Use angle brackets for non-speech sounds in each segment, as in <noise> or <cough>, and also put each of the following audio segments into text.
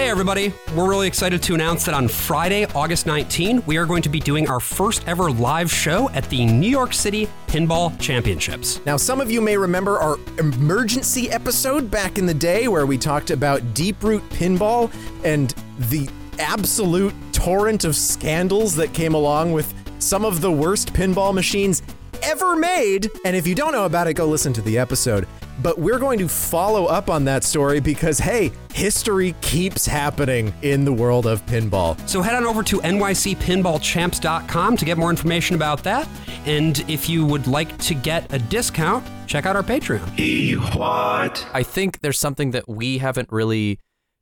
Hey, everybody. We're really excited to announce that on Friday, August 19, we are going to be doing our first ever live show at the New York City Pinball Championships. Now, some of you may remember our emergency episode back in the day where we talked about Deep Root Pinball and the absolute torrent of scandals that came along with some of the worst pinball machines ever made. And if you don't know about it, go listen to the episode. But we're going to follow up on that story because, hey, history keeps happening in the world of pinball. So head on over to nycpinballchamps.com to get more information about that. And if you would like to get a discount, check out our Patreon. What? I think there's something that we haven't really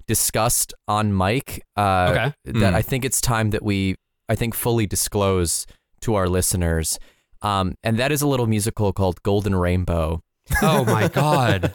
discussed on mic. Uh, Okay. That I think it's time that we, I think, fully disclose to our listeners. Um, and that is a little musical called Golden Rainbow. Oh my God.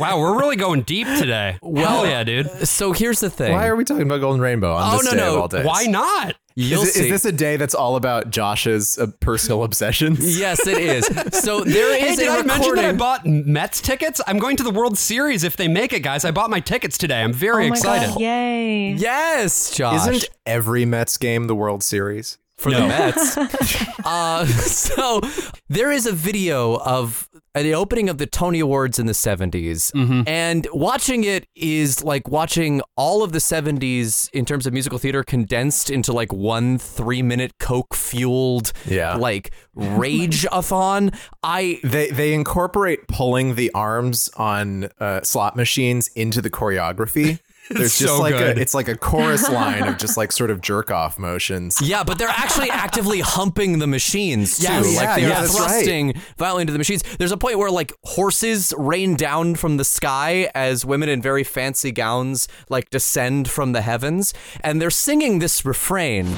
wow, we're really going deep today. Hell yeah, dude. So here's the thing. Why are we talking about Golden Rainbow on Oh, this no, day no. of all days? Why not? You'll Is, it- is see. this a day that's all about Josh's uh, personal obsessions? yes, it is. So there is. Hey, did a I mention that I bought Mets tickets? I'm going to the World Series if they make it, guys. I bought my tickets today. I'm very oh my excited. God, yay. yes, Josh. Isn't every Mets game the World Series? For the Mets. <laughs> uh, <laughs> so there is a video of the opening of the Tony Awards in the 70s. And watching it is like watching all of the 70s in terms of musical theater condensed into like one three minute Coke fueled, Yeah. like rage <laughs> a thon. I. They they incorporate pulling the arms on uh, slot machines into the choreography. <laughs> There's just so like good. a it's like a chorus line of <laughs> just like sort of jerk off motions. Yeah, but they're actually actively humping the machines too. Yes. like Yeah, they're yeah, that's right. thrusting violently into the machines. There's a point where like horses rain down from the sky as women in very fancy gowns like descend from the heavens, and they're singing this refrain.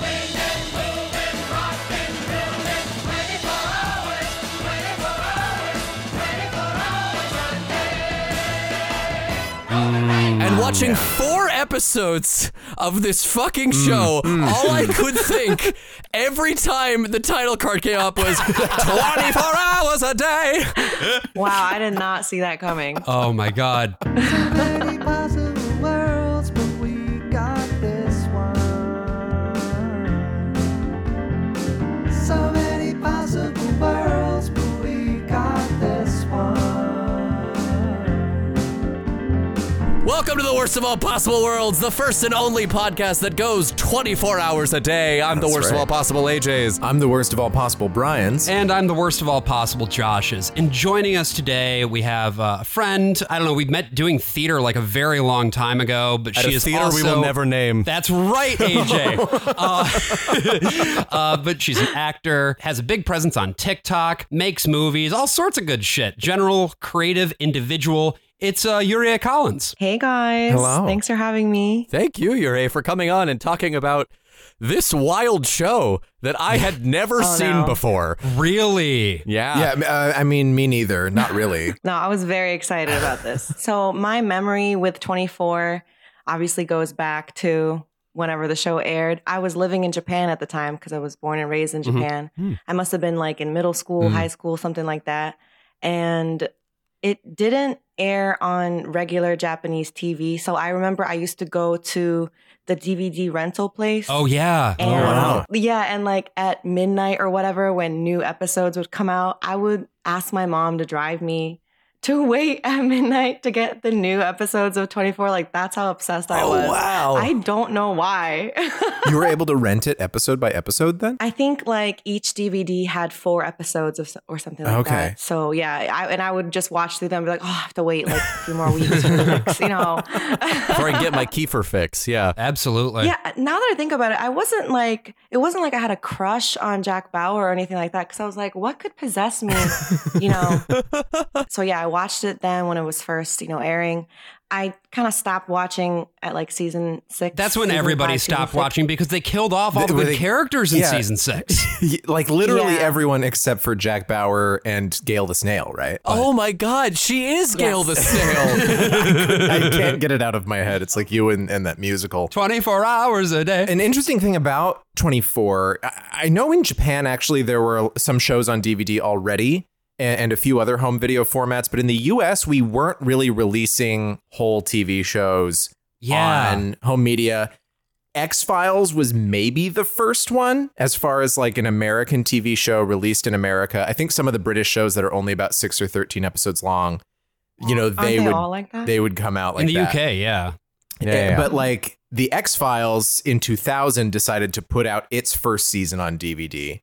And ah, watching four episodes of this fucking show, mm, mm. all I could think every time the title card came up was <laughs> 24 hours a day. Wow, I did not see that coming. Oh my God. <laughs> Welcome to the worst of all possible worlds, the first and only podcast that goes 24 hours a day. I'm the That's worst of all possible AJs. I'm the worst of all possible Brian's. And I'm the worst of all possible Joshes. And joining us today, we have uh, a friend. I don't know, we met doing theater like a very long time ago, but At she a is theater we will never name. That's right, AJ. <laughs> uh, <laughs> uh, but she's an actor, has a big presence on TikTok, makes movies, all sorts of good shit. General, creative individual. It's uh, Yurié Collins. Hey guys. Hello. Thanks for having me. Thank you, Yuri, for coming on and talking about this wild show that I had <laughs> never Oh, seen no. before. Really? Yeah. yeah, uh, I mean me neither. Not really. <laughs> No, I was very excited about this. <laughs> So my memory with 24 obviously goes back to whenever the show aired. I was living in Japan at the time because I was born and raised in Japan. I must have been like in middle school, high school, something like that. And it didn't air on regular Japanese TV. So I remember I used to go to the DVD rental place. Oh, yeah. Oh, and wow. yeah, and like at midnight or whatever, when new episodes would come out, I would ask my mom to drive me to wait <laughs> at midnight to get the new episodes of 24. Like that's how obsessed I Oh, was. wow. I don't know why. <laughs> you were able to rent it episode by episode then? I think like each DVD had four episodes of, or something like Okay. that. So yeah, I, and I would just watch through them and be like, oh, I have to wait like a few more weeks for the <laughs> next, you know. Before I get my Kiefer fix. Yeah. Absolutely. Yeah, now that I think about it, I wasn't like it wasn't like I had a crush on Jack Bauer or anything like that because I was like, what could possess me, you know? so yeah, I watched it then when it was first, you know, airing. I kind of stopped watching at like season six. That's when everybody five, stopped watching because they killed off all the They- good they- characters in yeah. season six. <laughs> like literally Yeah. everyone except for Jack Bauer and Gail the Snail, right? Oh my God, she is Gail the Snail. <laughs> I can't get it out of my head. It's like you and, and that musical. 24 hours a day. An interesting thing about 24, I I know in Japan actually there were some shows on DVD already and, and a few other home video formats, but in the US we weren't really releasing whole TV shows Yeah. on home media. X Files was maybe the first one as far as like an American TV show released in America. I think some of the British shows that are only about six or 13 episodes long, you know, they, they would like they would come out like in the that. UK, yeah. Yeah, yeah, yeah. But like the X Files in 2000 decided to put out its first season on DVD.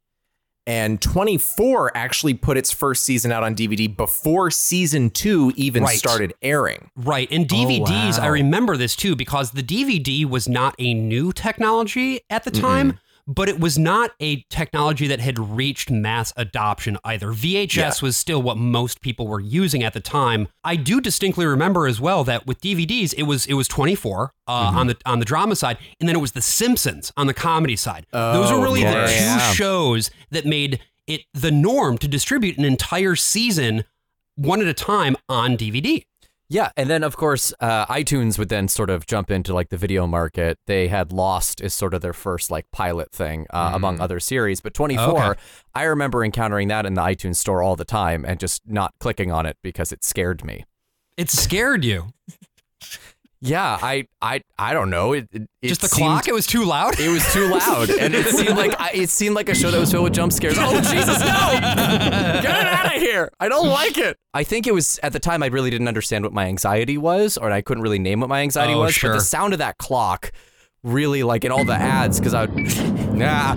And 24 actually put its first season out on DVD before season two even Right. started airing. Right. And oh, DVDs, I wow. remember this too because the DVD was not a new technology at the time, mm-hmm. But it was not a technology that had reached mass adoption either. VHS Yeah. was still what most people were using at the time. I do distinctly remember as well that with DVDs it was it was 24 uh, Mm-hmm. on the on the drama side and then it was the Simpsons on the comedy side. Those are really yeah, the two yeah. shows that made it the norm to distribute an entire season one at a time on DVD. Yeah, and then of course uh, iTunes would then sort of jump into like the video market. They had Lost as sort of their first like pilot thing uh, among other series, but 24, Okay. I remember encountering that in the iTunes store all the time and just not clicking on it because it scared me. It scared you. Yeah, I I I don't know. It, it, Just the seemed- clock? It was too loud? It was too loud, and it seemed like I, it seemed like a show that was filled with jump scares. Oh Jesus, no! Get it out of here! I don't like it. I think it was at the time I really didn't understand what my anxiety was, or I couldn't really name what my anxiety Oh, was. sure. But the sound of that clock, really like in all the ads, because I would, nah,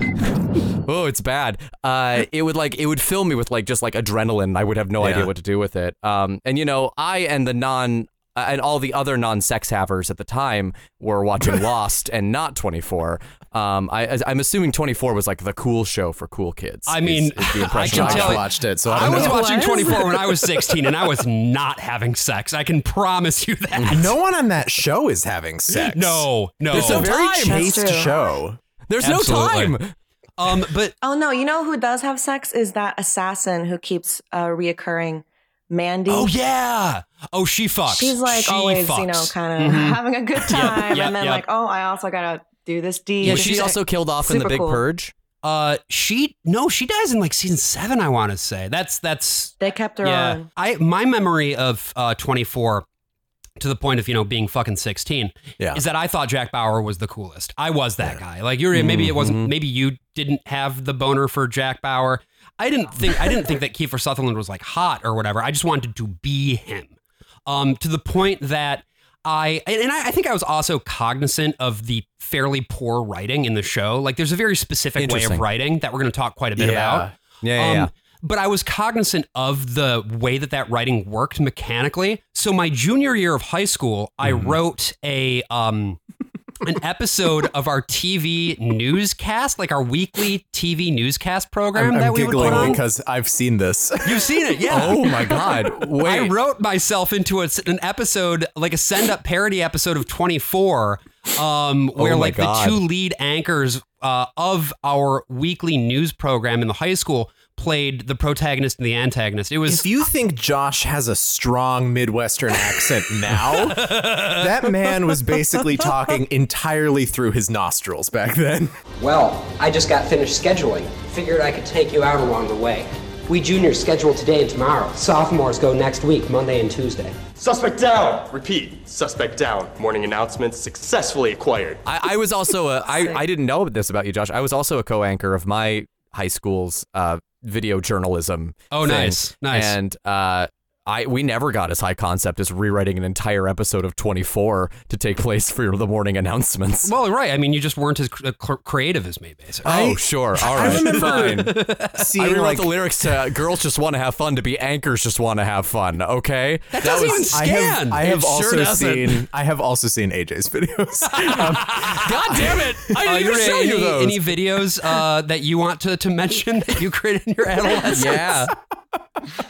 oh, it's bad. Uh, it would like it would fill me with like just like adrenaline. I would have no idea what to do with it. Um, and you know, I and the non and all the other non-sex havers at the time were watching <laughs> Lost and not 24. Um, I, I'm assuming 24 was like the cool show for cool kids. I mean, is the I impression can I Josh tell got. you- watched it, so I I was know. watching <laughs> 24 when I was 16 and I was not having sex. I can promise you that. No one on that show is having sex. No, no. There's It's a no very time. chaste show. There's Absolutely. no time. um, but Oh no, you know who does have sex is that assassin who keeps uh, reoccurring, Mandy. oh yeah. Oh, she fucks. She's like She always, fucks. you know, kind of <laughs> having a good <laughs> time, yep, and then yep. like, oh, I also gotta do this deed. Yeah, Was she's she also killed off in the Big cool. Purge? Uh, she no, she dies in like season seven. I want to say that's that's They kept her yeah. on. I my memory of uh 24 to the point of you know being fucking 16 Yeah. is that I thought Jack Bauer was the coolest. I was that guy. Like you're maybe it wasn't maybe you didn't have the boner for Jack Bauer. I didn't think I didn't think that Kiefer Sutherland was like hot or whatever. I just wanted to be him. Um to the point that I and I, I think I was also cognizant of the fairly poor writing in the show. Like there's a very specific way of writing that we're going to talk quite a bit Yeah. about. Yeah, yeah, Um, yeah. But I was cognizant of the way that that writing worked mechanically. So my junior year of high school, I Mm-hmm. wrote a um an episode of our TV newscast, like our weekly TV newscast program I'm, that I'm we would put on. because I've seen this. You've seen it, yeah. Oh my God! Wait, I wrote myself into a, an episode, like a send up parody episode of 24, um, where Oh like God. the two lead anchors uh, of our weekly news program in the high school played the protagonist and the antagonist. It was If you think Josh has a strong Midwestern accent now, <laughs> that man was basically talking entirely through his nostrils back then. Well, I just got finished scheduling. Figured I could take you out along the way. We juniors schedule today and tomorrow. Sophomores go next week, Monday and Tuesday. Suspect down! Repeat, suspect down. Morning announcements successfully acquired. I, I was also a, I, I didn't know this about you, Josh. I was also a co-anchor of my high school's uh, video journalism. Oh, thing. nice, nice. And uh, I we never got as high concept as rewriting an entire episode of 24 to take place for the morning announcements. well, right. I mean, you just weren't as cr- cr- creative as me, basically. oh, sure. All right. I remember Fine. I Seeing rewrote like the lyrics to "Girls just want to have fun" to be "Anchors just want to have fun." Okay, That doesn't even I have, scan. I have It sure also doesn't. seen I have also seen AJ's videos. <laughs> Um, God damn it! <laughs> I Uh, didn't you even show any, you those. any videos uh, that you want to, to mention that you created in your <laughs> adolescence? yeah.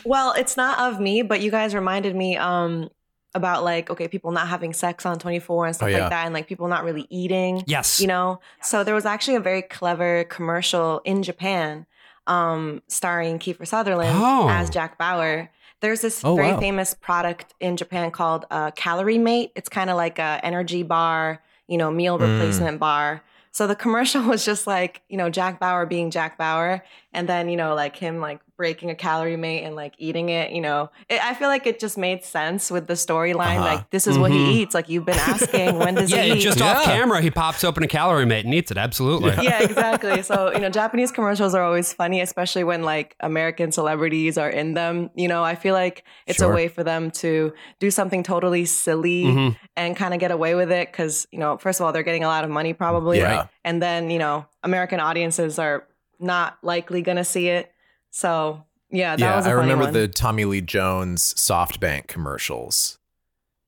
Well, it's not of me, but you guys reminded me um about like okay, people not having sex on 24 and stuff Oh, yeah. like that, and like people not really eating. Yes. You know, so there was actually a very clever commercial in Japan, um, starring Kiefer Sutherland Oh. as Jack Bauer. There's this Oh, very wow. famous product in Japan called uh, Calorie Mate. It's kind of like a energy bar, you know, meal Mm. replacement bar. So the commercial <laughs> was just like, you know, Jack Bauer being Jack Bauer, and then you know, like him like breaking a calorie mate and like eating it. You know, it, I feel like it just made sense with the storyline. Uh-huh. Like this is what he eats. Like you've been asking, when does <laughs> Yeah, he eat? just off camera, he pops open a calorie mate and eats it. Absolutely. yeah, <laughs> exactly. So, you know, Japanese commercials are always funny, especially when like American celebrities are in them. You know, I feel like it's Sure. a way for them to do something totally silly Mhm. and kind of get away with it because, you know, first of all, they're getting a lot of money probably. Yeah. And then, you know, American audiences are not likely going to see it. So, yeah, that yeah, was a I funny remember one. the Tommy Lee Jones SoftBank commercials.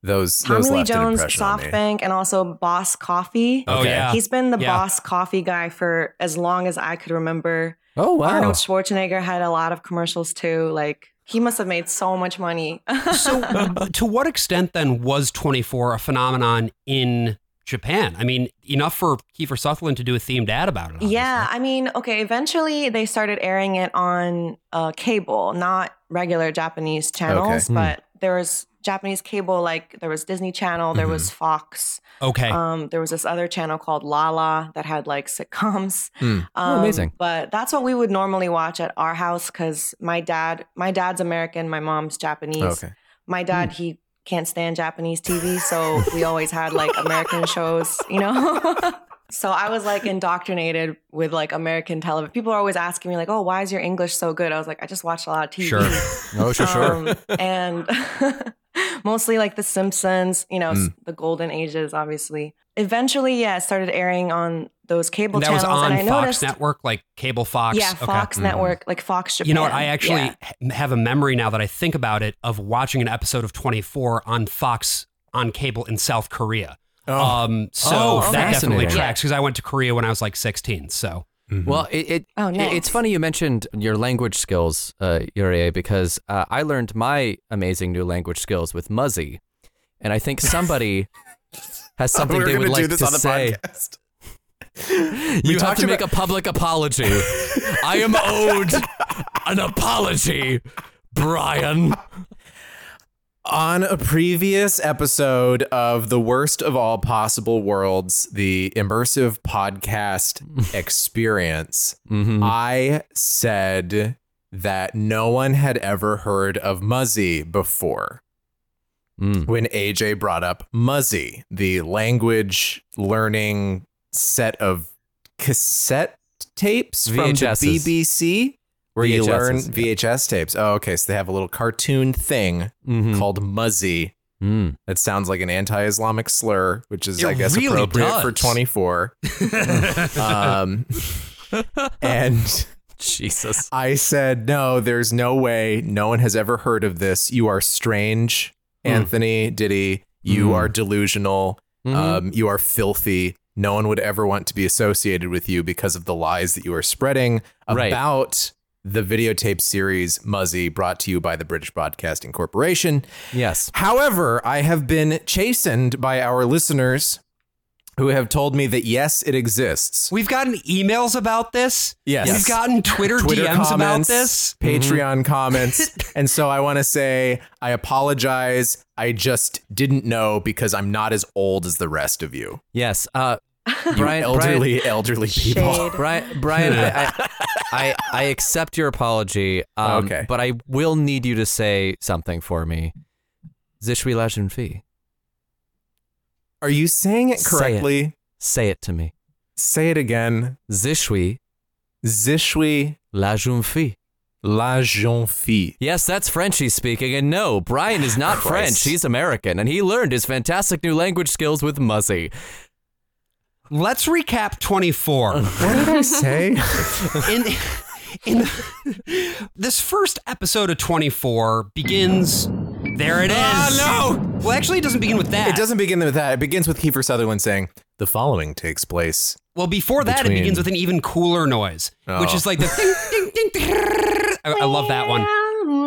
Those Tommy those Lee left Jones, impression. SoftBank, and also Boss Coffee. Oh Okay. yeah. He's been the Yeah. Boss Coffee guy for as long as I could remember. Oh wow. Arnold Schwarzenegger had a lot of commercials too. Like he must have made so much money. <laughs> So, uh, to what extent then was 24 a phenomenon in Japan? I mean, enough for Kiefer Sutherland to do a themed ad about it. obviously. yeah, I mean, okay. Eventually, they started airing it on uh, cable, not regular Japanese channels, Okay. but there was Japanese cable. Like there was Disney Channel, there was Fox. Okay. Um, there was this other channel called Lala that had like sitcoms. Hmm. Um, Oh, amazing. But that's what we would normally watch at our house because my dad, my dad's American, my mom's Japanese. Okay. My dad, he can't stand Japanese TV, so we always had like American shows, you know. <laughs> so I was like indoctrinated with like American television. People are always asking me like, "Oh, why is your English so good?" I was like, "I just watched a lot of TV." Sure. Sure, sure. Um, and <laughs> mostly like The Simpsons, you know, Mm. the golden ages, obviously. Eventually, yeah, it started airing on those cable channels. that was on and I Fox noticed, Network, like cable Fox. yeah, Okay. Fox Network, like Fox Japan. You know what? I actually Yeah. have a memory now that I think about it of watching an episode of 24 on Fox on cable in South Korea. Oh. Um, so Oh, that definitely fascinating. tracks because I went to Korea when I was like 16. So Well, it, it Oh, it- it's funny you mentioned your language skills, uh, Yurie, because uh, I learned my amazing new language skills with Muzzy, and I think somebody <laughs> has something We're they would gonna like do this to on the say. podcast. You have talked to make a public apology. I am owed an apology, Brian. On a previous episode of the worst of all possible worlds, the immersive podcast <laughs> experience, I said that no one had ever heard of Muzzy before. Mm. When AJ brought up Muzzy, the language learning set of cassette tapes from the BBC, where you learn VHSs, yeah. VHS tapes. Oh, okay. So they have a little cartoon thing Mhm. called Muzzy. Mm. That sounds like an anti-Islamic slur, which is, It I guess, really appropriate for 24. <laughs> um, and Jesus. I said, no, there's no way. No one has ever heard of this. You are strange, Anthony Diddy. You Mm. are delusional. Mhm. Um, you are filthy. No one would ever want to be associated with you because of the lies that you are spreading Right. about the videotape series Muzzy, brought to you by the British Broadcasting Corporation. yes. However, I have been chastened by our listeners who have told me that yes, it exists. we've gotten emails about this. Yes. We've gotten Twitter, Twitter DMs about this. Patreon comments. <laughs> And so I want to say I apologize. I just didn't know because I'm not as old as the rest of you. Yes. Uh, Brian, elderly, elderly people. Shade. Brian, Brian, I, I, <laughs> I, I accept your apology. Um, Okay. But I will need you to say something for me. Je suis la jeune fille. Are you saying it Say it. correctly? Say it to me. Say it again. Je suis Je suis la jeune fille. la jeune fille. Yes, that's French he's speaking. And no, Brian is not French. He's American. And he learned his fantastic new language skills with Muzzy. Let's recap 24. <laughs> What did I say? <laughs> in in this first episode of 24 begins there it is Ah, no! well actually it doesn't begin with that it doesn't begin with that. It begins with Kiefer Sutherland saying, The following takes place. well before that Between- it begins with an even cooler noise which Oh. is like the ding, ding, ding, I, I love that one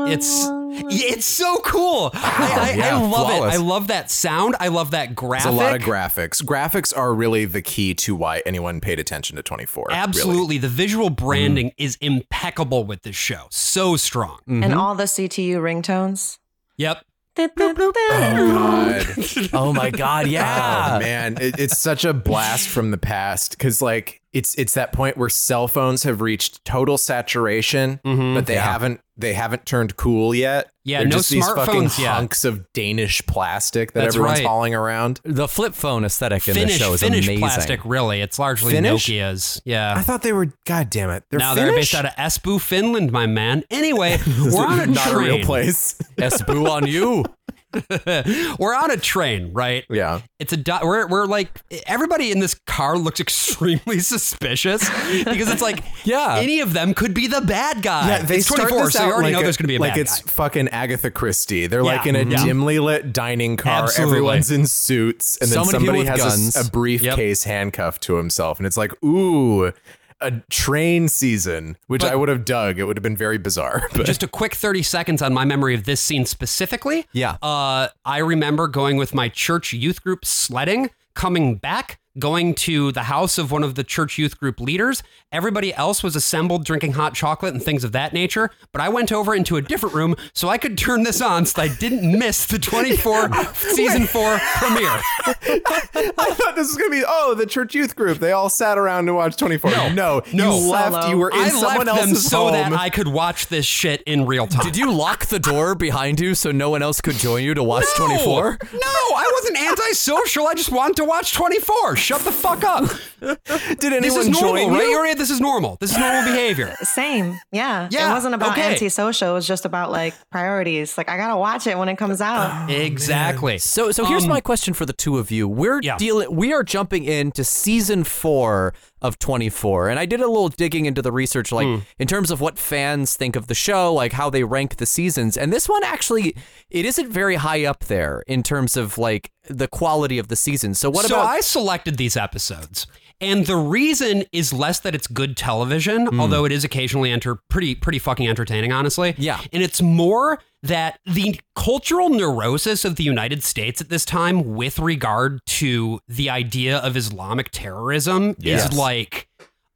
it's it's so cool I, I, yeah, I love flawless. it i love that sound i love that There's graphic a lot of graphics. Graphics are really the key to why anyone paid attention to 24. really. absolutely the visual branding is impeccable with this show so strong and all the CTU ringtones. Yep Oh, <laughs> God. <laughs> Oh my God, Oh yeah. man, it, it's such a blast from the past because like it's it's that point where cell phones have reached total saturation, mm-hmm. but they haven't they haven't turned cool yet. Yeah, They're no just these fucking smartphones yet. hunks of Danish plastic that That's everyone's right. hauling around. The flip phone aesthetic in Finnish, the show is Finnish amazing. plastic, really. It's largely Finnish? Nokia's. Yeah. I thought they were. God damn it! They're now they're Finnish? based out of Espoo, Finland, my man. Anyway, <laughs> we're on a not train. a real place. Esboo on you. <laughs> <laughs> we're on a train, right? yeah. It's a do- we're we're like everybody in this car looks <laughs> extremely suspicious because it's like <laughs> Yeah. any of them could be the bad guy. Yeah, they it's start 24, this so you out already like know a- there's going to be a like it's guy. fucking Agatha Christie. They're Yeah. like in a Mhm. dimly lit dining car. Absolutely. Everyone's in suits, and then So somebody has a a, briefcase handcuffed to himself, and it's like, ooh, a train season, which But- I would have dug. It would have been very bizarre. <laughs> But Just a quick 30 seconds on my memory of this scene specifically. Yeah. Uh, I remember going with my church youth group sledding, coming back, going to the house of one of the church youth group leaders. Everybody else was assembled drinking hot chocolate and things of that nature. But I went over into a different room so I could turn this on so I didn't miss the 24 <laughs> season four premiere. <laughs> I thought this was gonna be oh the church youth group. They all sat around to watch Twenty Four. No, no, no. you left. Solo. You were in I someone left them else's so home. that I could watch this shit in real time. Did you lock the door behind you so no one else could join you to watch No! 24? No, I wasn't antisocial. I just wanted to watch 24. Shut the fuck up. <laughs> Did anyone This is normal, join right? you? Right. This is normal. This is normal behavior. <laughs> Same. Yeah. Yeah, It wasn't about okay. antisocial. It was just about like priorities. Like I gotta watch it when it comes out. Exactly. So, so here's Um, my question for the two of you. We're Yeah. dealing. We are jumping into season four of 24, and I did a little digging into the research, like Hmm. in terms of what fans think of the show, like how they rank the seasons. And this one actually, it isn't very high up there in terms of like the quality of the season. So what so about? I selected these episodes. And the reason is less that it's good television, hmm. although it is occasionally enter pretty pretty fucking entertaining, honestly. Yeah. And it's more that the cultural neurosis of the United States at this time with regard to the idea of Islamic terrorism Yes. is like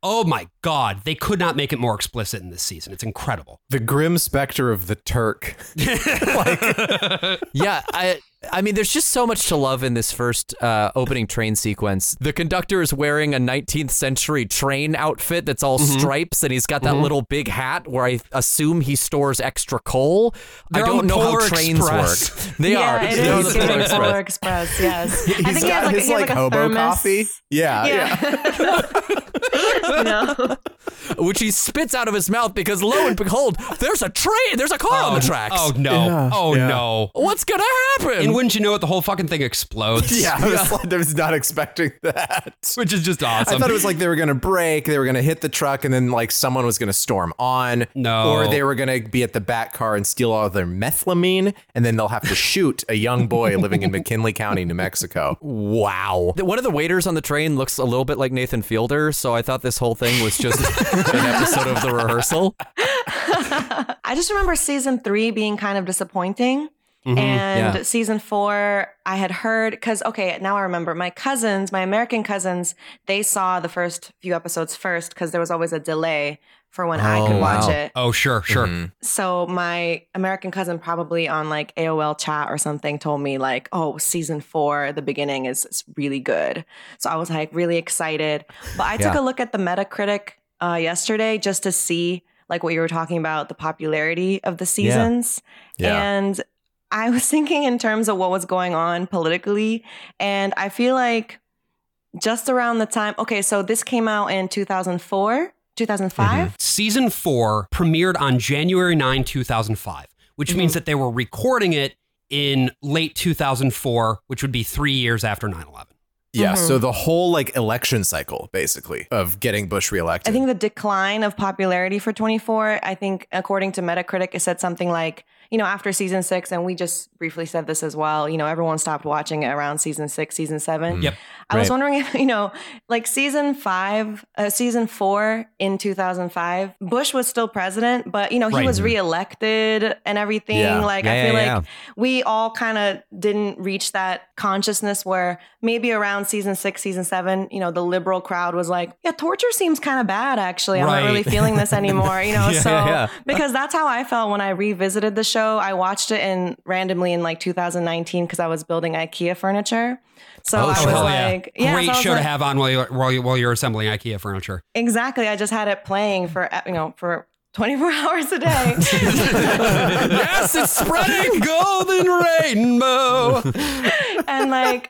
Oh my God! They could not make it more explicit in this season. It's incredible. The grim specter of the Turk. <laughs> yeah, I I mean, there's just so much to love in this first uh, opening train sequence. The conductor is wearing a 19th century train outfit that's all Mm-hmm. stripes, and he's got that little big hat where I assume he stores extra coal. They're I don't know Polar how trains Express. work. <laughs> They yeah, are. it They're is the Polar Express. Polar Express. Yes. <laughs> I He's think he has like, his he has like, like a hobo thermos. coffee. Yeah, yeah. Yeah. you <laughs> know? which he spits out of his mouth because lo and behold, there's a train, there's a car on the tracks. Oh no! Yeah, oh yeah. no! What's gonna happen? And wouldn't you know it, the whole fucking thing <laughs> explodes. Yeah, I was, like- I was not expecting that. <laughs> which is just awesome. I thought it was like they were gonna break, they were gonna hit the truck, and then like someone was gonna storm on. No. Or they were gonna be at the back car and steal all of their methylamine, and then they'll have to shoot a young boy living in <laughs> McKinley County, New Mexico. Wow. One of the waiters on the train looks a little bit like Nathan Fielder, so I thought this whole thing was just an episode of the rehearsal. I just remember season three being kind of disappointing. Mm-hmm. and yeah. season four, I had heard because okay, now I remember my cousins, my American cousins, they saw the first few episodes first because there was always a delay for when I could Oh, watch wow. it. oh sure, sure. Mhm. So my American cousin probably on like AOL chat or something told me like, "Oh, season 4, the beginning is, is really good." So I was like really excited. But I took Yeah. a look at the Metacritic uh, yesterday just to see like what you were talking about the popularity of the seasons. Yeah. And I was <laughs> thinking in terms of what was going on politically and I feel like just around the time Okay, so this came out in 2004, 2005. Season four premiered on January 9, 2005, which means that they were recording it in late 2004, which would be three years after 9 11. Yeah, Mhm. so the whole like election cycle, basically, of getting Bush reelected. I think the decline of popularity for 24, I think according to Metacritic, it said something like, you know, after season six, and we just briefly said this as well, you know, everyone stopped watching it around season six, season seven. Yep. I was wondering if, you know, like season five, uh, season four in 2005, Bush was still president, but, you know, he Right. was reelected and everything. Yeah. Like, Yeah, I feel yeah, like we all kind of didn't reach that consciousness where maybe around season six, season seven, you know, the liberal crowd was like, yeah, torture seems kind of bad, actually. I'm Right. not really feeling this <laughs> anymore, you know? So, because that's how I felt when I revisited the show show. I watched it in randomly in like 2019 because I was building IKEA furniture. So oh, I was Oh, hell like, yeah. yeah, Great so show to have on while you're, while, you, while you're assembling IKEA furniture. Exactly. I just had it playing for you know for 24 <laughs> hours a day. yes, it's spreading golden rainbow. <laughs> and like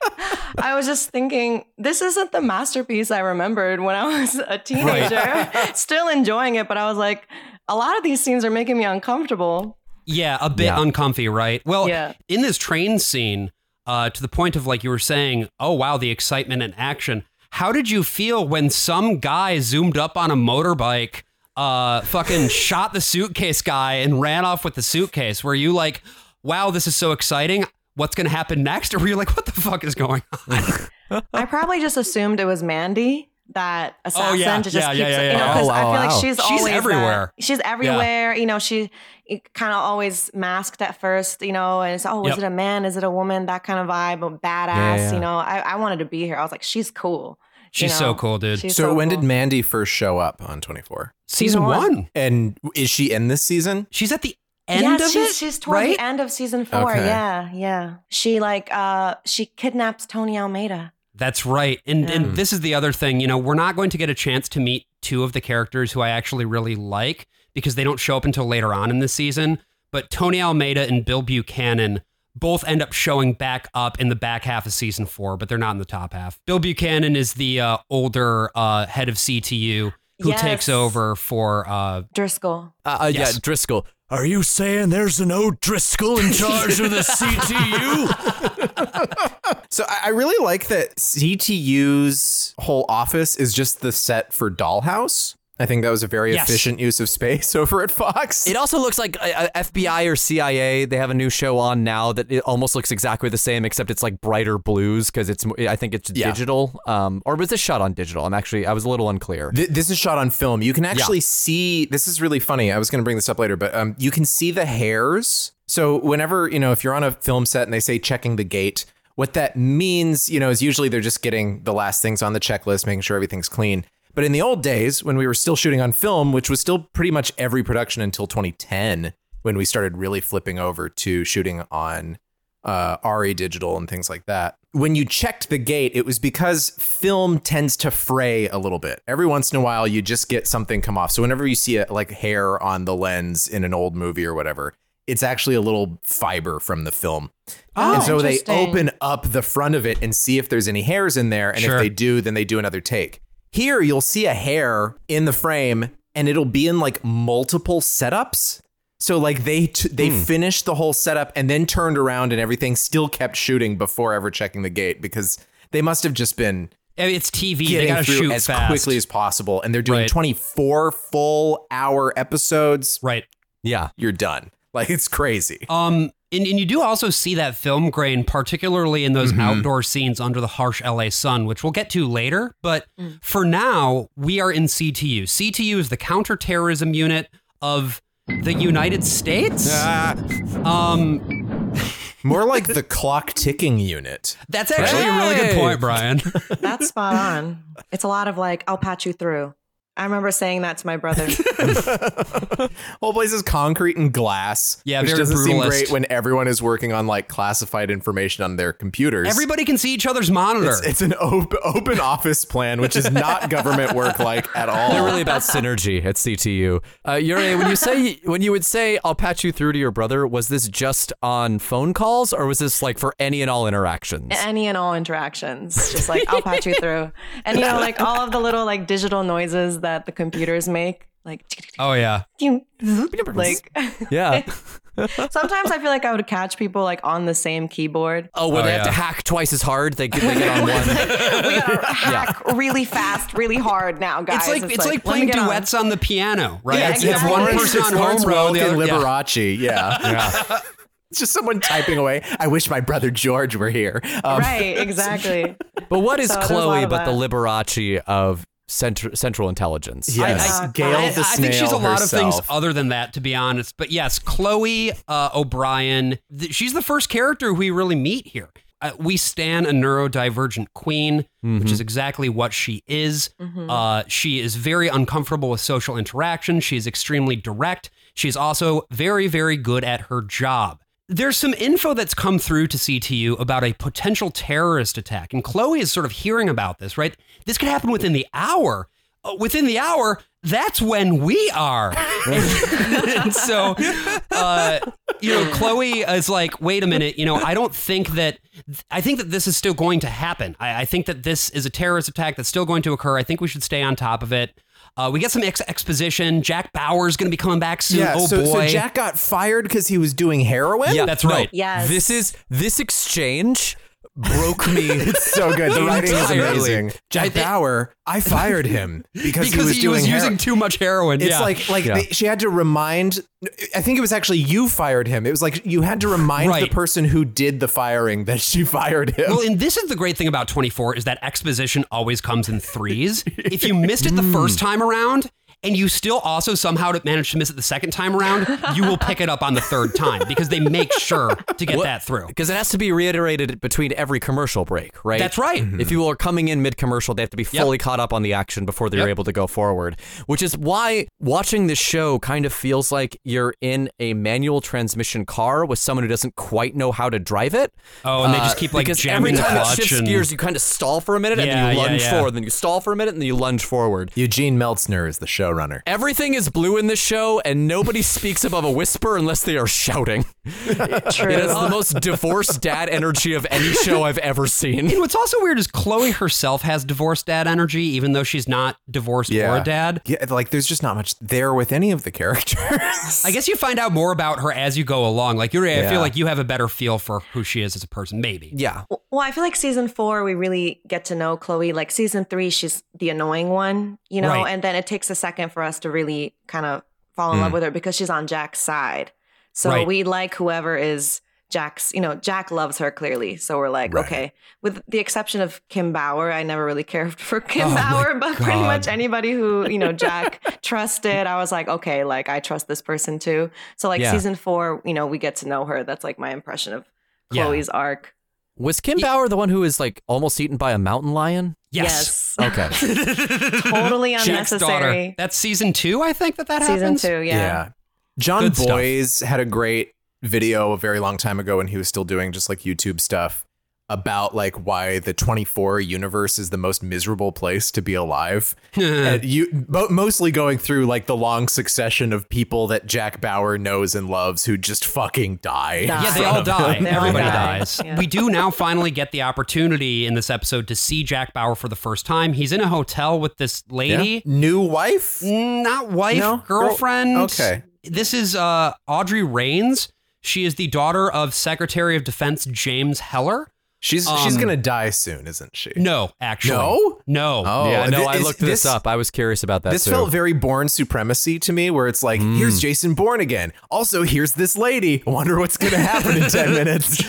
I was just thinking, this isn't the masterpiece I remembered when I was a teenager. <laughs> Still enjoying it, but I was like, a lot of these scenes are making me uncomfortable. Yeah, a bit Yeah. uncomfy, right? Well, Yeah. in this train scene, uh, to the point of like you were saying, oh wow, the excitement and action. How did you feel when some guy zoomed up on a motorbike, uh, fucking <laughs> shot the suitcase guy and ran off with the suitcase? Were you like, wow, this is so exciting? What's going to happen next? <laughs> Or were you like, what the fuck is going on? <laughs> I probably just assumed it was Mandy, that assassin. Oh, yeah. to just Yeah, keep, yeah, yeah, you know, because Oh, I feel wow, like wow. she's, She's always that- everywhere. she's everywhere. You know, she kind of always masked at first. You know, and it's oh, Yep. is it a man? Is it a woman? That kind of vibe, but badass. Yeah, yeah. You know, I, I wanted to be here. I was like, she's cool. you She's so cool, dude. She's So, when cool. did Mandy first show up on 24? Season Season one. one. And is she in this season? She's at the end yeah, of she's, it, she's toward right? the end of season four. Okay. Yeah, yeah. She like uh she kidnaps Tony Almeida. That's right. And Yeah. and this is the other thing, you know, we're not going to get a chance to meet two of the characters who I actually really like because they don't show up until later on in the season, but Tony Almeida and Bill Buchanan both end up showing back up in the back half of season 4, but they're not in the top half. Bill Buchanan is the uh, older uh, head of CTU who Yes. takes over for uh, Driscoll. Uh, uh, Yes. Yeah, Driscoll. Are you saying there's an O'Driscoll in charge of the CTU? <laughs> So I I really like that CTU's whole office is just the set for Dollhouse. I think that was a very Yes. efficient use of space <laughs> over at Fox. It also looks like uh, uh, FBI or CIA. They have a new show on now that it almost looks exactly the same, except it's like brighter blues because it's. I think it's Yeah. digital. Um, or was this shot on digital? I'm actually. I was a little unclear. Th- this is shot on film. You can actually see. This is really funny. I was going to bring this up later, but um, you can see the hairs. So whenever you know, if you're on a film set and they say checking the gate, what that means, you know, is usually they're just getting the last things on the checklist, making sure everything's clean. But in the old days, when we were still shooting on film, which was still pretty much every production until 2010, when we started really flipping over to shooting on uh, RED digital and things like that. When you checked the gate, it was because film tends to fray a little bit. Every once in a while, you just get something come off. So whenever you see a, like hair on the lens in an old movie or whatever, it's actually a little fiber from the film. Oh, and so they open up the front of it and see if there's any hairs in there. And Sure. if they do, then they do another take. Here, you'll see a hair in the frame and it'll be in like multiple setups. So like they t- they finished the whole setup and then turned around and everything still kept shooting before ever checking the gate because they must have just been I mean, it's TV. They getting got to through shoot as fast. quickly as possible and they're doing Right. 24 full hour episodes. right. Yeah. You're done. Like it's crazy. Um, and, and you do also see that film grain, particularly in those mm-hmm. outdoor scenes under the harsh LA sun, which we'll get to later. But mm. for now, we are in CTU. CTU is the counterterrorism unit of the United States. Ah. Um, <laughs> More like the clock ticking unit. that's actually a really good point, Brian. That's spot on. It's a lot of like, I'll patch you through. I remember saying that to my brother. <laughs> <laughs> Whole place is concrete and glass. Yeah, which doesn't seem great when everyone is working on like classified information on their computers. Everybody can see each other's monitor. it's, it's an open, open office plan, which is not government work like at all. They're really about synergy at CTU. Uh, Yuri, when you say when you would say I'll patch you through to your brother, was this just on phone calls or was this like for any and all interactions? Any and all interactions. Just like, I'll patch you through. And you know, like all of the little like digital noises that the computers make. Like, oh yeah. like <laughs> Yeah. <laughs> sometimes I feel like I would catch people like on the same keyboard. Oh, when Oh, they have to hack twice as hard, they get, they get on <laughs> one. we gotta hack really fast, really hard now, guys. It's like it's, like, let me playing get on. duets on. the piano, right? Yeah, It's- you have one person it's on Lawrence home row, Welk the and other, yeah. Liberace. Yeah. It's just someone typing away. I wish my brother George were here. Um, Right, exactly. But what is So there's a lot Chloe of but the that. Liberace of Central, Central Intelligence? Yes, I- Gail I, the I think she's a snail lot of things other than that, to be honest. But yes, Chloe uh, O'Brien, th- she's the first character we really meet here. uh, we stand a neurodivergent queen, which is exactly what she is. Uh, she is very uncomfortable with social interaction. She is extremely direct. She's also very, very good at her job. There's some info that's come through to CTU about a potential terrorist attack, and Chloe is sort of hearing about this, right? This could happen within the hour. Uh, within the hour, that's when we are. <laughs> and so, uh, you know, Chloe is like, wait a minute, you know, I don't think that, I think that this is still going to happen. I, I think that this is a terrorist attack that's still going to occur. I think we should stay on top of it. Uh, we get some ex- exposition. Jack Bauer's going to be coming back soon. Yeah, oh so, so boy. Jack got fired because he was doing heroin? Yeah, that's right. Yes. This is this exchange broke me. <laughs> It's so good. The writing is amazing. Jack Bauer, I fired him because, because he was doing hero- using too much heroin. It's yeah. like like Yeah. they, she had to remind. I think it was actually you fired him. It was like you had to remind the person who did the firing that she fired him. Well, and this is the great thing about 24 is that exposition always comes in threes. if you missed it the <laughs> mm. first time around and you still also somehow manage to miss it the second time around, you will pick it up on the third time because they make sure to get What- that through. Because it has to be reiterated between every commercial break, right? That's right. If people are coming in mid commercial, they have to be fully caught up on the action before they're Yep. able to go forward. Which is why watching this show kind of feels like you're in a manual transmission car with someone who doesn't quite know how to drive it. Oh, and they just uh, keep like because jamming every the time it clutch shifts and gears, you kind of stall for a minute and then you lunge yeah. forward, then you stall for a minute and then you lunge forward. Eugene Meltzner is the showrunner. Everything is blue in this show, and nobody speaks above a whisper unless they are shouting. <laughs> True. It has the most divorced dad energy of any show I've ever seen. And what's also weird is Chloe herself has divorced dad energy, even though she's not divorced or a dad. Yeah, like there's just not much there with any of the characters. I guess you find out more about her as you go along. Like you're, I Yeah. feel like you have a better feel for who she is as a person. Maybe. Yeah. Well, I feel like season four, we really get to know Chloe. Like season three, she's the annoying one, you know, Right. and then it takes a second for us to really kind of fall in love mm. with her because she's on Jack's side. So Right. we like whoever is Jack's, you know, Jack loves her clearly. So we're like, Right. okay, with the exception of Kim Bauer, I never really cared <laughs> for Kim Oh Bauer, but pretty much anybody who, you know, Jack <laughs> trusted, I was like, okay, like I trust this person too. So like Yeah. season four, you know, we get to know her. That's like my impression of Yeah. Chloe's arc. Was Kim Bauer the one who is like almost eaten by a mountain lion? Yes. Okay. <laughs> totally Jack's daughter. unnecessary. That's season two, I think that that Season happens. two, yeah. Jon Good stuff. Bois had a great video a very long time ago when he was still doing just like YouTube stuff about like why the 24 universe is the most miserable place to be alive. <laughs> and you mo- mostly going through like the long succession of people that Jack Bauer knows and loves who just fucking die. Die. Yeah, they all die. They all Everybody die. dies. Yeah. We do now finally get the opportunity in this episode to see Jack Bauer for the first time. He's in a hotel with this Yeah? lady. New wife? Not wife, No? Girl- girlfriend. okay. This is uh, Audrey Raines. She is the daughter of Secretary of Defense James Heller. She's she's Um, going to die soon, isn't she? No, actually. No? No. Oh, yeah, no, thi- I looked this, up. I was curious about that This too. felt very Bourne Supremacy to me, where it's like, here's Jason Bourne again. Also, here's this lady. I wonder what's going to happen in 10 <laughs> minutes.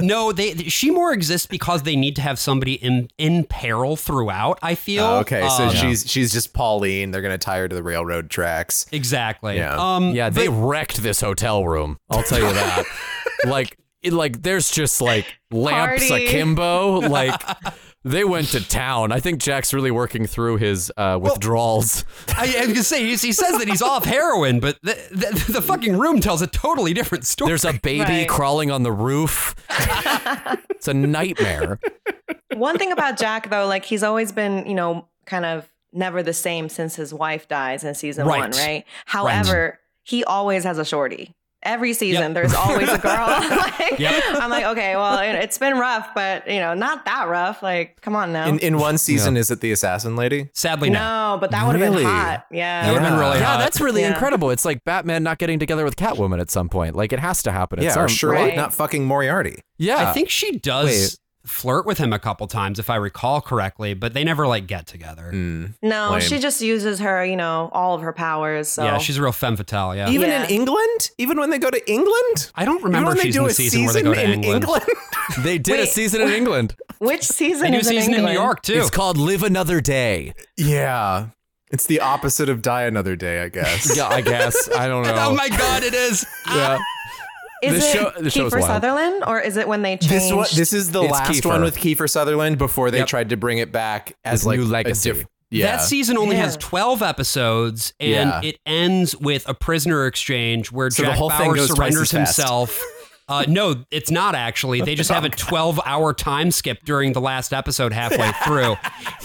No, they she more exists because they need to have somebody in in peril throughout, I feel. Oh, okay, so Um, she's she's just Pauline. They're going to tie her to the railroad tracks. Exactly. Yeah. Um yeah, they wrecked this hotel room. I'll tell you that. <laughs> like, it, like there's just like lamps Party. akimbo. <laughs> Like, they went to town. I think Jack's really working through his uh, withdrawals. I, I was gonna say he, he says that he's off heroin, but the, the, the fucking room tells a totally different story. There's a baby Right. crawling on the roof. <laughs> it's a nightmare. One thing about Jack, though, like he's always been, you know, kind of never the same since his wife dies in season Right. one, right? However, he always has a shorty. Every season, Yep. there's always a girl. <laughs> <laughs> like, Yep. I'm like, okay, well, it- it's been rough, but you know, not that rough. Like, come on now. In in one season, is it the assassin lady? Sadly, no. no, but that would have Really? been hot. Yeah. That would have been really hot. Yeah, hot. that's really Yeah. incredible. It's like Batman not getting together with Catwoman at some point. Like it has to happen. At Yeah, some or Sherlock Right. not fucking Moriarty. Yeah, I think she does Wait. Flirt with him a couple times, if I recall correctly, but they never like get together. Mm. no, Lame. she just uses her, you know, all of her powers. So Yeah, she's a real femme fatale. Yeah. Even Yeah. in England, even when they go to England, I don't Even remember when if they she's do in the a season where they go to in England. <laughs> they did a season in England. <laughs> which season They do a is in season in New York too. It's called Live Another Day. yeah, it's the opposite of Die Another Day, I guess. Yeah, I guess. I don't <laughs> know. oh my god, it is. Yeah. Is The it show- the Kiefer. Sutherland or is it when they changed? This one, this is the It's last Kiefer. one with Kiefer Sutherland before they Yep. tried to bring it back as His like new a legacy. diff- yeah. That season only has 12 episodes and Yeah. it ends with a prisoner exchange where So the Jack whole thing Bauer goes surrenders himself. <laughs> Uh, no, it's not actually. They just have a 12 hour time skip during the last episode halfway <laughs> through.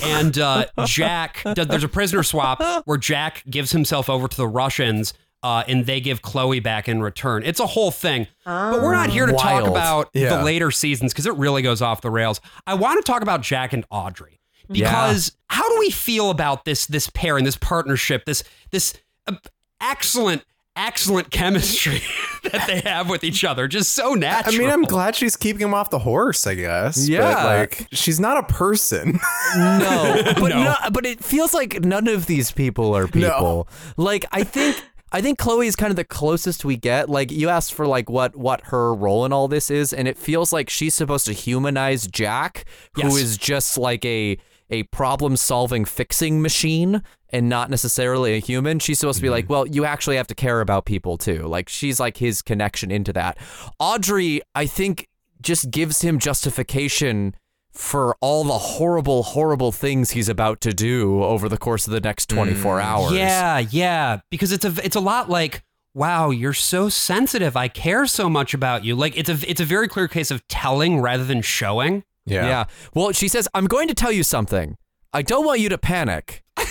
And uh, Jack, there's a prisoner swap where Jack gives himself over to the Russians uh, and they give Chloe back in return. It's a whole thing. But we're not here to talk about Yeah. the later seasons because it really goes off the rails. I want to talk about Jack and Audrey because how do we feel about this this pairing, this partnership, this this uh, excellent excellent chemistry <laughs> that they have with each other? Just so natural. I mean, I'm glad she's keeping him off the horse, I guess. Yeah. But like she's not a person. <laughs> No, <laughs> but No. no. but it feels like none of these people are people. Like I think I think Chloe is kind of the closest we get. Like you asked for like what what her role in all this is, and it feels like she's supposed to humanize Jack, who Yes. is just like a a problem solving fixing machine and not necessarily a human. She's supposed to be like, mm-hmm. well, you actually have to care about people too. Like she's like his connection into that. Audrey, I think, just gives him justification for all the horrible, horrible things he's about to do over the course of the next mm. 24 hours. Yeah, yeah, because it's a it's a lot like wow, you're so sensitive. I care so much about you. Like it's a it's a very clear case of telling rather than showing. Yeah. Yeah. Well, she says, I'm going to tell you something. I don't want you to panic. <laughs>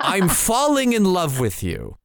I'm falling in love with you.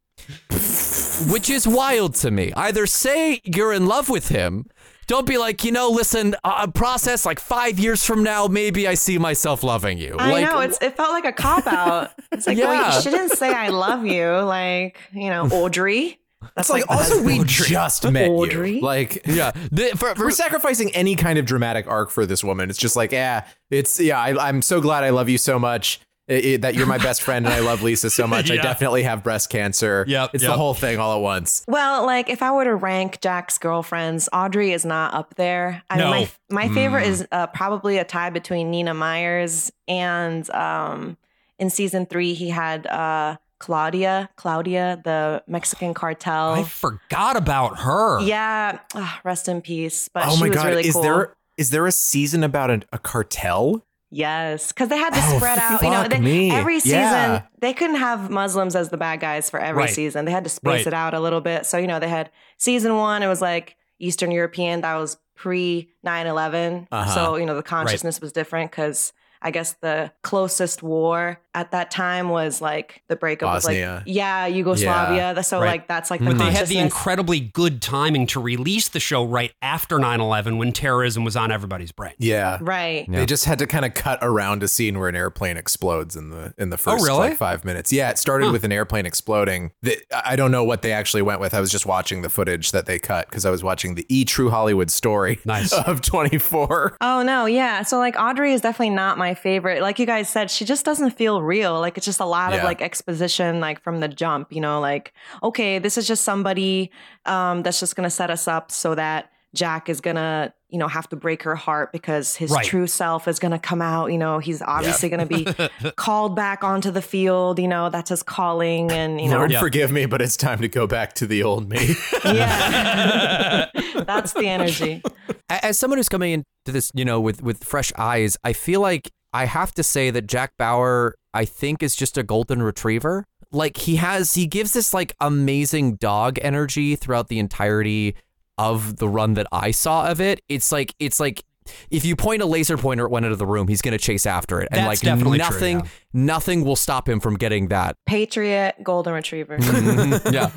Which is wild to me. Either say you're in love with him. Don't be like, you know, listen, uh, process like five years from now, maybe I see myself loving you. I like, know it's it felt like a cop out. It's like Yeah. wait, she didn't say I love you, like you know Audrey. That's It's like also we just met Audrey? you. Like Yeah. The, for, for, we're sacrificing any kind of dramatic arc for this woman. It's just like, yeah, it's yeah. I, I'm so glad I love you so much. I- i- that you're my best friend and I love Lisa so much. I <laughs> definitely have breast cancer. Yep, it's yep. the whole thing all at once. Well, like if I were to rank Jack's girlfriends, Audrey is not up there. I No. mean, my my favorite is uh, probably a tie between Nina Myers and um, in season three he had uh, Claudia, Claudia, the Mexican cartel. I forgot about her. yeah, ah, rest in peace. But oh she my was god, really is cool. there is there a season about a, a cartel? Yes, because they had to Oh, spread out. You know, they, me. every season Yeah. they couldn't have Muslims as the bad guys for every Right. season. They had to space Right. it out a little bit. So you know, they had season one. It was like Eastern European. That was pre 9-11. Uh-huh. So you know, the consciousness was different because I guess the closest war at that time was like the breakup Bosnia. of like yeah Yugoslavia. Yeah, So right. like that's like the But they had the incredibly good timing to release the show right after 9/11 when terrorism was on everybody's brain. Yeah. right. They just had to kind of cut around a scene where an airplane explodes in the in the oh, first Oh, really? like five minutes. Yeah, it started Huh. with an airplane exploding. The, I don't know what they actually went with. I was just watching the footage that they cut because I was watching the E True Hollywood story Nice. <laughs> of 24. Oh no, yeah. So like Audrey is definitely not my favorite. Like you guys said, she just doesn't feel real. Like it's just a lot of like exposition like from the jump, you know, like okay, this is just somebody um that's just going to set us up so that Jack is going to, you know, have to break her heart because his Right. true self is going to come out, you know, he's obviously going to be <laughs> called back onto the field, you know, that's his calling and you know Lord, Yeah. forgive me, but it's time to go back to the old me. yeah. <laughs> that's the energy. As someone who's coming into this, you know, with with fresh eyes, I feel like I have to say that Jack Bauer, I think, is just a golden retriever. Like he has, he gives this like amazing dog energy throughout the entirety of the run that I saw of it. It's like it's like if you point a laser pointer at one end of the room, he's gonna chase after it, and That's like definitely true, nothing, yeah. nothing will stop him from getting that. Patriot golden retriever. Mm-hmm. <laughs> yeah,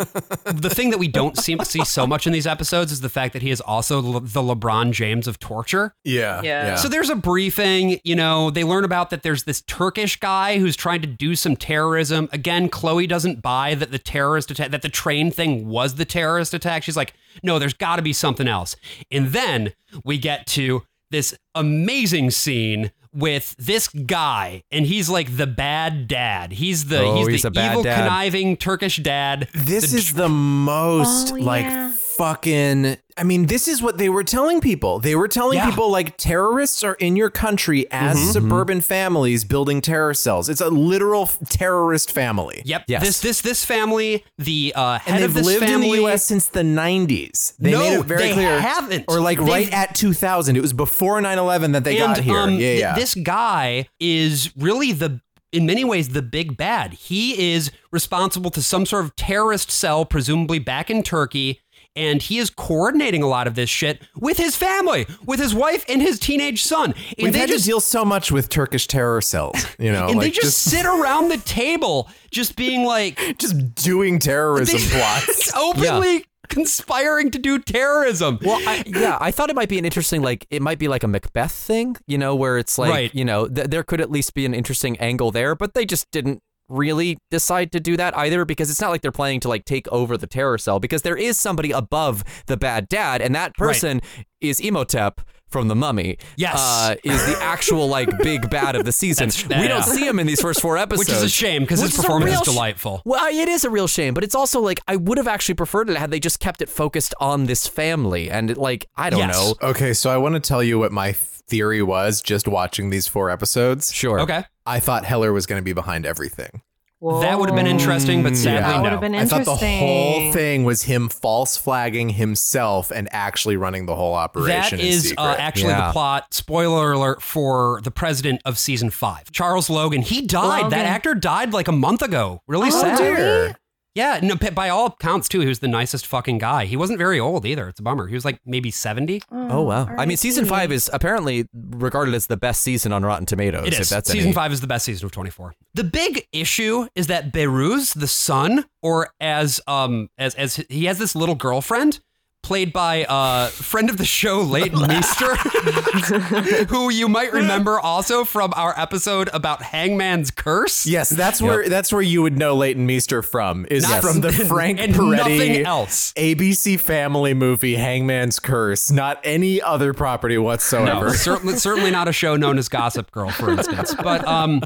the thing that we don't seem to see so much in these episodes is the fact that he is also le- the LeBron James of torture. yeah. Yeah. So there's a briefing, you know, they learn about that there's this Turkish guy who's trying to do some terrorism. Again, Chloe doesn't buy that the terrorist attack, that the train thing was the terrorist attack. She's like, no, there's got to be something else. And then we get to this amazing scene with this guy, and he's like the bad dad. He's the Oh, he's, he's the a bad evil dad. conniving Turkish dad. This The is the most Oh, like yeah. Fucking I mean, this is what they were telling people. They were telling Yeah. people like terrorists are in your country as suburban families building terror cells. It's a literal f- terrorist family. Yep. Yes. This this this family, the uh, head And of they've this lived family, in the US since the 90s. They No, made it very they clear. haven't. Or like They've- right at 2000. It was before 9/11 that they and, got here. um, yeah, th- yeah. This guy is really the, in many ways, the big bad. He is responsible to some sort of terrorist cell, presumably back in Turkey. And he is coordinating a lot of this shit with his family, with his wife and his teenage son. And We've they had just to deal so much with Turkish terror cells, <laughs> you know, and they like just, sit around the table, just being like <laughs> just doing terrorism <laughs> They- plots. openly conspiring to do terrorism. Well, I, yeah, I thought it might be an interesting, like, it might be like a Macbeth thing, you know, where it's like, Right. you know, th- there could at least be an interesting angle there, but they just didn't really decide to do that either because it's not like they're planning to like take over the terror cell because there is somebody above the bad dad and that person is Imhotep from the mummy Yes. uh, is the actual like big bad of the season <laughs> That's- we don't see him in these first four episodes <laughs> Which is a shame because his Which is a performance is sh- delightful. well, it is a real shame, but it's also like I would have actually preferred it had they just kept it focused on this family and it, like I don't Yes. know. Okay, so I want to tell you what my theory was just watching these four episodes. Sure. Okay. I thought Heller was going to be behind everything. That would have been interesting, but sadly, That no. would have been I thought the whole thing was him false flagging himself and actually running the whole That operation in is secret. uh, actually Yeah. the plot. Spoiler alert for the president of season five, Charles Logan. He died. Logan. That actor died like a month ago. Really Oh, sad. dear. Yeah, no, by all accounts too, he was the nicest fucking guy. He wasn't very old either. It's a bummer. He was like maybe seventy. Oh wow. I mean season 5 is apparently regarded as the best season on Rotten Tomatoes It if that's season any- five is the best season of 24. The big issue is that Behrooz, the son, or as um as as he has this little girlfriend played by uh friend of the show Leighton Meester, <laughs> who you might remember also from our episode about Hangman's Curse. Yes, that's where that's where you would know Leighton Meester from is Yes. from the <laughs> Frank And Peretti nothing else. ABC Family movie Hangman's Curse, not any other property whatsoever. No, certainly, certainly not a show known as Gossip Girl, for instance. But um,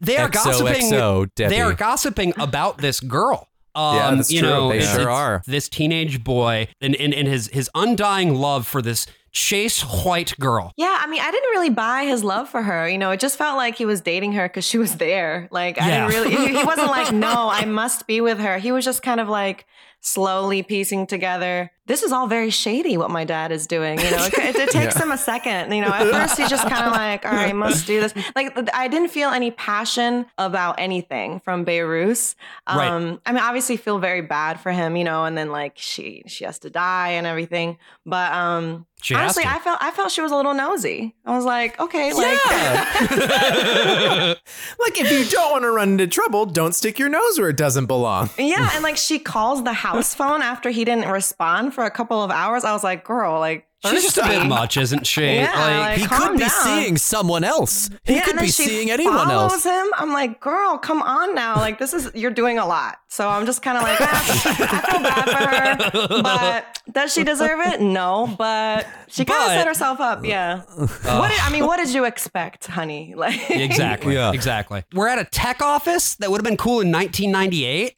they are gossiping. XOXO, Debbie. they are gossiping about this girl. Um, Yeah, that's you true. know, They it's- sure it's are. This teenage boy and, and, and his his undying love for this Chase White girl. Yeah, I mean, I didn't really buy his love for her. You know, it just felt like he was dating her because she was there. Like, I Yeah. didn't really, he, he wasn't like, <laughs> no, I must be with her. He was just kind of like slowly piecing together. This is all very shady what my dad is doing. You know, it, it, it takes <laughs> him a second. You know, at first he's just kind of like, all right, must do this. Like, I didn't feel any passion about anything from Behrooz. Um, Right. I mean, obviously feel very bad for him, you know, and then like she, she has to die and everything. But, um, She Honestly. I felt I felt she was a little nosy. I was like, okay, like <laughs> Like if you don't want to run into trouble, don't stick your nose where it doesn't belong. yeah, <laughs> and like she calls the house phone after he didn't respond for a couple of hours. I was like, girl, like She's just a bit much, isn't she? Yeah, like- He Calm could be down. seeing someone else. He Yeah, could and then be she seeing anyone follows else. him. I'm like, girl, come on now. Like this is you're doing a lot. So I'm just kind of like, ah, I feel bad for her, but does she deserve it? No, but she kind of set herself up. Yeah. what did, I mean, what did you expect, honey? <laughs> Like exactly. Yeah. Exactly. We're at a tech office that would have been cool in 1998.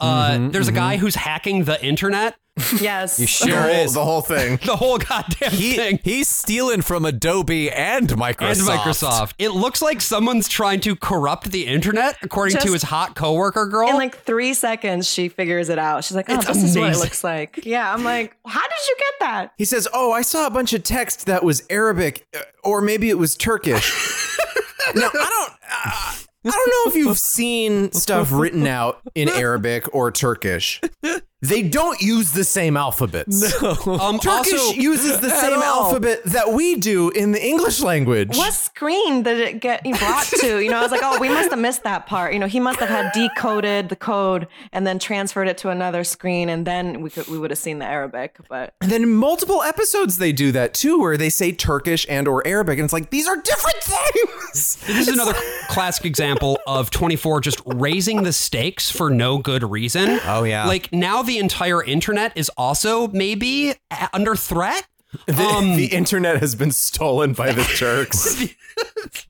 Uh, Mm-hmm, there's a guy who's hacking the internet. Yes, You The sure whole, is. the whole thing. <laughs> The whole goddamn He, thing. he's stealing from Adobe and Microsoft. And Microsoft. It looks like someone's trying to corrupt the internet, according to his hot coworker girl. In like three seconds, she figures it out. She's like, "Oh, It's this is what it looks like." Yeah, I'm like, "How did you get that?" He says, "Oh, I saw a bunch of text that was Arabic, uh, or maybe it was Turkish." <laughs> now, I don't, uh, I don't know if you've seen stuff written out in Arabic or Turkish. <laughs> They don't use the same alphabets. No. um, <laughs> Turkish also, uses the same all. alphabet that we do in the English language. What screen did it get brought to? You know, I was like, "Oh, we must have missed that part." You know, he must have had decoded the code and then transferred it to another screen, and then we could we would have seen the Arabic. But And then multiple episodes they do that too, where they say Turkish and or Arabic, and it's like these are different things. this is another <laughs> classic example of 24 just raising the stakes for no good reason. Oh, yeah. Like now the entire internet is also maybe under threat. The, Um, the internet has been stolen by the Turks. <laughs>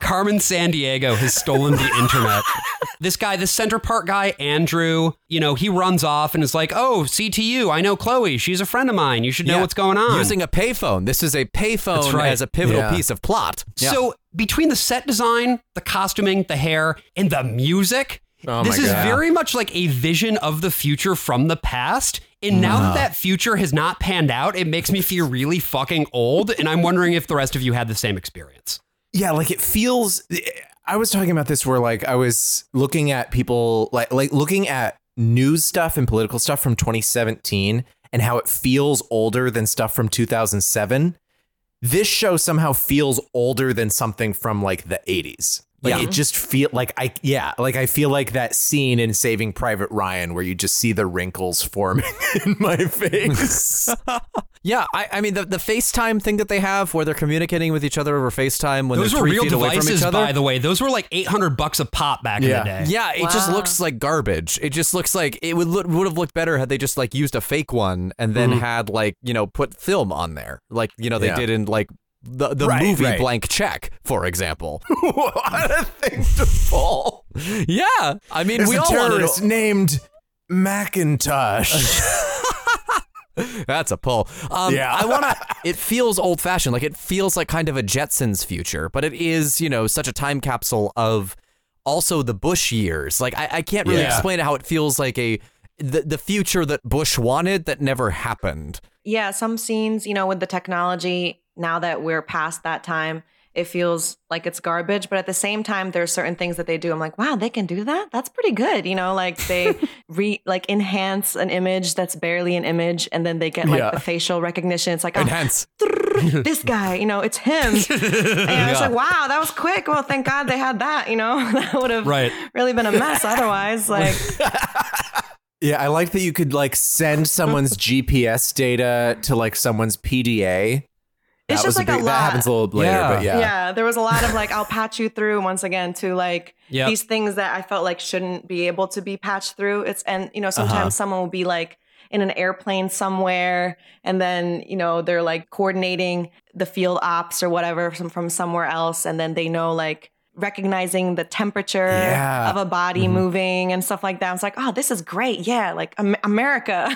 Carmen Sandiego has stolen the internet. This guy, this Center Park guy, Andrew, you know, he runs off and is like, "Oh, CTU, I know Chloe. She's a friend of mine. You should know Yeah. what's going on." Using a payphone. This is a payphone right. as a pivotal Yeah. piece of plot. Yeah. So between the set design, the costuming, the hair, and the music, Oh this is God. very much like a vision of the future from the past. And now that that future has not panned out, it makes me feel really fucking old. And I'm wondering if the rest of you had the same experience. Yeah, like it feels. I was talking about this where like I was looking at people like like looking at news stuff and political stuff from 2017 and how it feels older than stuff from 2007. This show somehow feels older than something from like the 80s. Like Yeah. it just feel like I yeah, like I feel like that scene in Saving Private Ryan where you just see the wrinkles forming <laughs> in my face. <laughs> yeah, I, I mean the the FaceTime thing that they have where they're communicating with each other over FaceTime when Those they're were real feet away from devices, each other. by the way. Those were like 800 bucks a pop back Yeah. in the day. Yeah, it just looks like garbage. It just looks like it would look, would have looked better had they just like used a fake one and then mm-hmm. had like you know put film on there, like you know they Yeah. did in like the the Right, movie right. Blank Check, for example. <laughs> what a thing to pull. yeah, I mean There's we a all wanted terrorist named Macintosh. <laughs> <laughs> That's a pull. Um, Yeah. I want to. It feels old fashioned. Like it feels like kind of a Jetsons future, but it is, you know, such a time capsule of also the Bush years. Like I, I can't really Yeah. explain how it feels like a the, the future that Bush wanted that never happened. Yeah, some scenes, you know, with the technology, now that we're past that time, it feels like it's garbage. But at the same time, there's certain things that they do. I'm like, wow, they can do that? That's pretty good. You know, like they <laughs> re like enhance an image that's barely an image, and then they get like Yeah. the facial recognition. It's like, oh, Enhance. <laughs> this guy, you know, it's him. <laughs> and i was like, wow, that was quick. Well, thank God they had that, you know, that would have Right. really been a mess otherwise. Like, Yeah, I like that you could like send someone's GPS data to like someone's PDA. It's just was like a big, lot. That happens a little later, Yeah. but yeah. yeah. there was a lot of like I'll patch you through once again to like Yep. these things that I felt like shouldn't be able to be patched through. It's and you know sometimes Uh-huh. someone will be like in an airplane somewhere and then you know they're like coordinating the field ops or whatever from, from somewhere else and then they know like recognizing the temperature Yeah. of a body Mm-hmm. moving and stuff like that. I was like, oh, this is great. Yeah, like Am- America.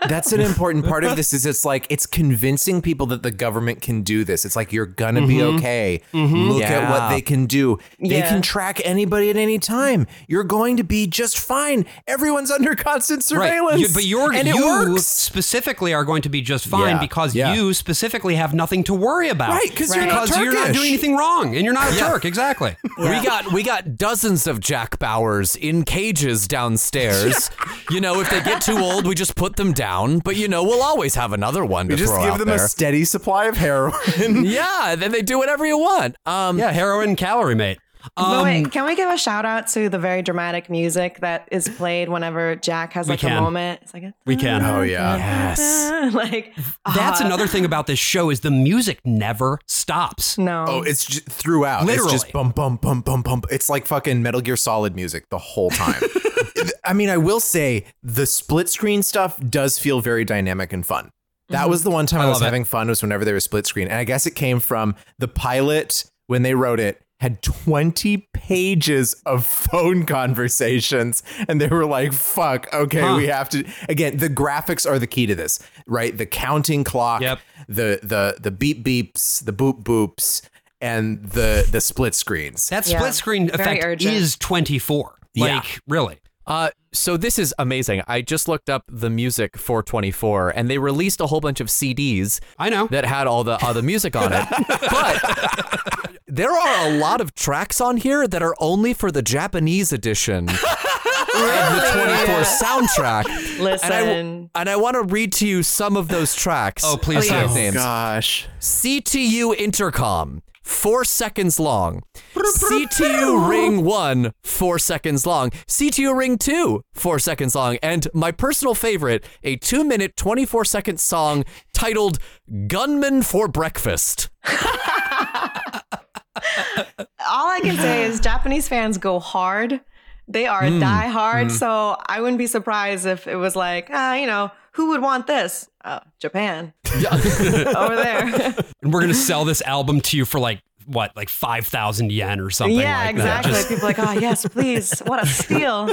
<laughs> That's an important part of this is it's like it's convincing people that the government can do this. It's like you're gonna be okay. Look at what they can do. They Yeah. can track anybody at any time. You're going to be just fine. Everyone's under constant surveillance. Right. You- but you're, and it you works. specifically are going to be just fine Yeah. because Yeah. you specifically have nothing to worry about. Right, 'cause you're not Because you're not doing anything wrong and you're not a Turk. Exactly. We got we got dozens of Jack Bauers in cages downstairs. <laughs> you know, if they get too old, we just put them down. But you know, we'll always have another one to You just throw give out them there. a steady supply of heroin. <laughs> yeah, then they do whatever you want. Um, Yeah, heroin calorie mate. But Um, wait, can we give a shout out to the very dramatic music that is played whenever Jack has like a moment? It's like a, We can. Oh, yeah. <laughs> yes, like That's ah, another thing about this show is the music never stops. No, Oh, it's just throughout. Literally. It's just bum bum bum bum bum. It's like fucking Metal Gear Solid music the whole time. <laughs> I mean, I will say the split screen stuff does feel very dynamic and fun. That was the one time I, was love it. having fun was whenever they were split screen. And I guess it came from the pilot when they wrote it had 20 pages of phone conversations and they were like fuck okay Huh. we have to again the graphics are the key to this right the counting clock Yep. the the the beep beeps the boop boops and the the split screens That Yeah. split screen effect is 24. Yeah. Like, really. Uh, so this is amazing. I just looked up the music for 24, and they released a whole bunch of CDs I know. that had all the all the music on it. <laughs> but there are a lot of tracks on here that are only for the Japanese edition of the 24 soundtrack. listen. And I, and I want to read to you some of those tracks. Oh, please Track do. names. gosh CTU intercom, four seconds long. CTU ring one, four seconds long. CTU ring two, four seconds long. And my personal favorite, a two minute, 24 second song titled Gunman for Breakfast. all I can say is Japanese fans go hard. They are Hmm. die hard. So I wouldn't be surprised if it was like, ah, you know, who would want this? Oh, Japan. <laughs> Over there. <laughs> And we're going to sell this album to you for like what, like 5,000 yen or something yeah, like exactly. Just- People are like, oh yes, <laughs> please, what a steal.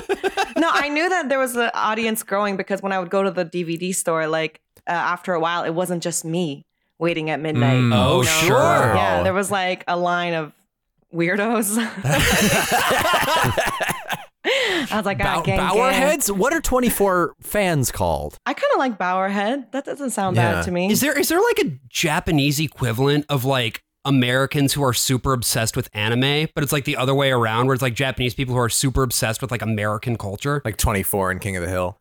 no, I knew that there was an audience growing because when I would go to the DVD store, like uh, after a while, it wasn't just me waiting at midnight. Mm. Oh, you know? sure. Yeah, there was like a line of weirdos. <laughs> I was like, ah, Bow- gang, gang. What are 24 fans called? I kind of like Bauerhead. That doesn't sound Yeah. bad to me. Is there is there like a Japanese equivalent of like Americans who are super obsessed with anime, but it's like the other way around where it's like Japanese people who are super obsessed with like American culture? Like 24 in King of the Hill.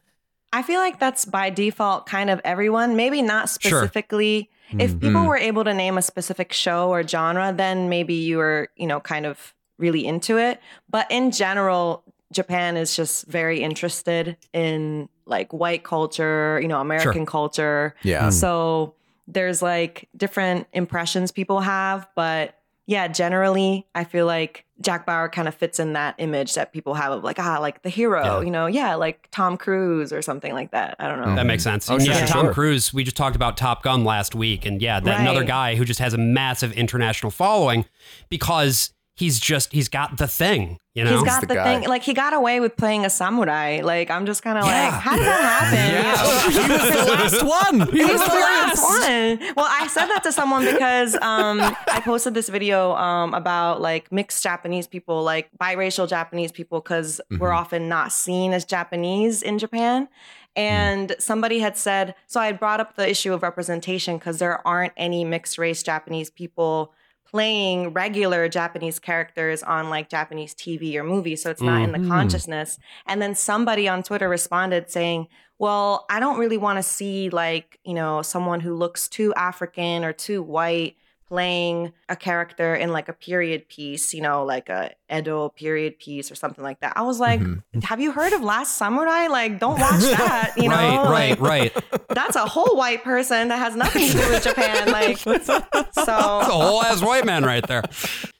I feel like that's by default kind of everyone, maybe not Sure. specifically. If people were able to name a specific show or genre, then maybe you were, you know, kind of really into it. But in general, Japan is just very interested in like white culture, you know, American culture. Yeah. So there's like different impressions people have, but yeah, generally, I feel like Jack Bauer kind of fits in that image that people have of like, ah, like the hero, Yeah. you know, yeah, like Tom Cruise or something like that. I don't know. That makes sense. Oh, And sure, yeah, sure, Tom. Cruise, we just talked about Top Gun last week. And yeah, that another guy who just has a massive international following because he's just, he's got the thing, you know? He's got the the, thing, like he got away with playing a samurai. Like I'm just kind of Yeah. like, how did that happen? You <laughs> know? he was the last one. <laughs> He He was was the the last. last one. Well, I said that to someone because um, I posted this video um, about like mixed Japanese people, like biracial Japanese people, because we're often not seen as Japanese in Japan. And somebody had said, so I had brought up the issue of representation because there aren't any mixed race Japanese people playing regular Japanese characters on like Japanese TV or movies. So it's not in the mm-hmm. consciousness. And then somebody on Twitter responded saying, well, I don't really want to see like, you know, someone who looks too African or too white playing a character in like a period piece, you know, like a Edo period piece or something like that. I was like, have you heard of Last Samurai? Like, don't watch <laughs> that, you know? right, right, Like, right. That's a whole white person that has nothing to do with Japan. Like, <laughs> so It's a whole ass white man right there.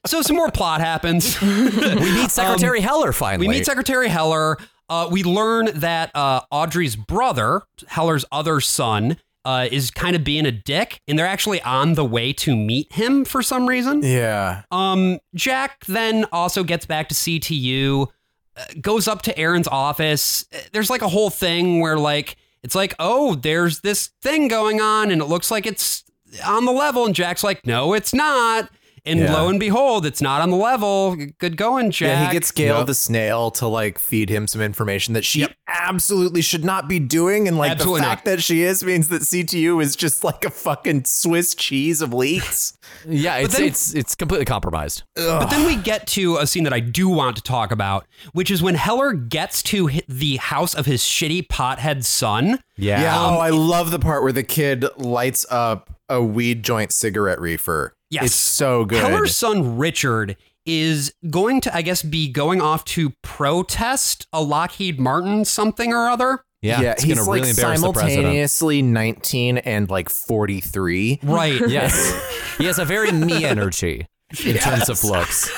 So some more plot happens. We meet <laughs> Secretary Heller finally. We meet Secretary Heller. Uh, we learn that uh, Audrey's brother, Heller's other son, uh, is kind of being a dick, and they're actually on the way to meet him for some reason. Yeah. Um, Jack then also gets back to CTU, uh, goes up to Erin's office. Uh, There's like a whole thing where like it's like, oh, there's this thing going on, and it looks like it's on the level, and Jack's like, no, it's not. And Yeah. lo and behold, it's not on the level. Good going, Jack. Yeah, he gets Gail Yep. the snail to like feed him some information that she absolutely should not be doing, and like Absolutely the not. fact that she is means that CTU is just like a fucking Swiss cheese of leaks. Yeah, it's then- it's it's completely compromised. But then we get to a scene that I do want to talk about, which is when Heller gets to the house of his shitty pothead son. Yeah. Yeah. oh, um, I love the part where the kid lights up a weed joint cigarette reefer. Yes. It's so good. Heller's son Richard is going to, I guess, be going off to protest a Lockheed Martin something or other. Yeah, yeah, it's he's gonna like really embarrass the simultaneously 19 and like 43. Right. <laughs> Yes, <laughs> he has a very me <laughs> energy in terms of looks.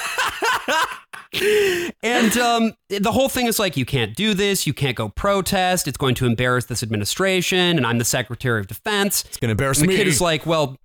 And um, the whole thing is like, you can't do this. You can't go protest. It's going to embarrass this administration. And I'm the Secretary of Defense. It's gonna embarrass And the me. kid is like, well,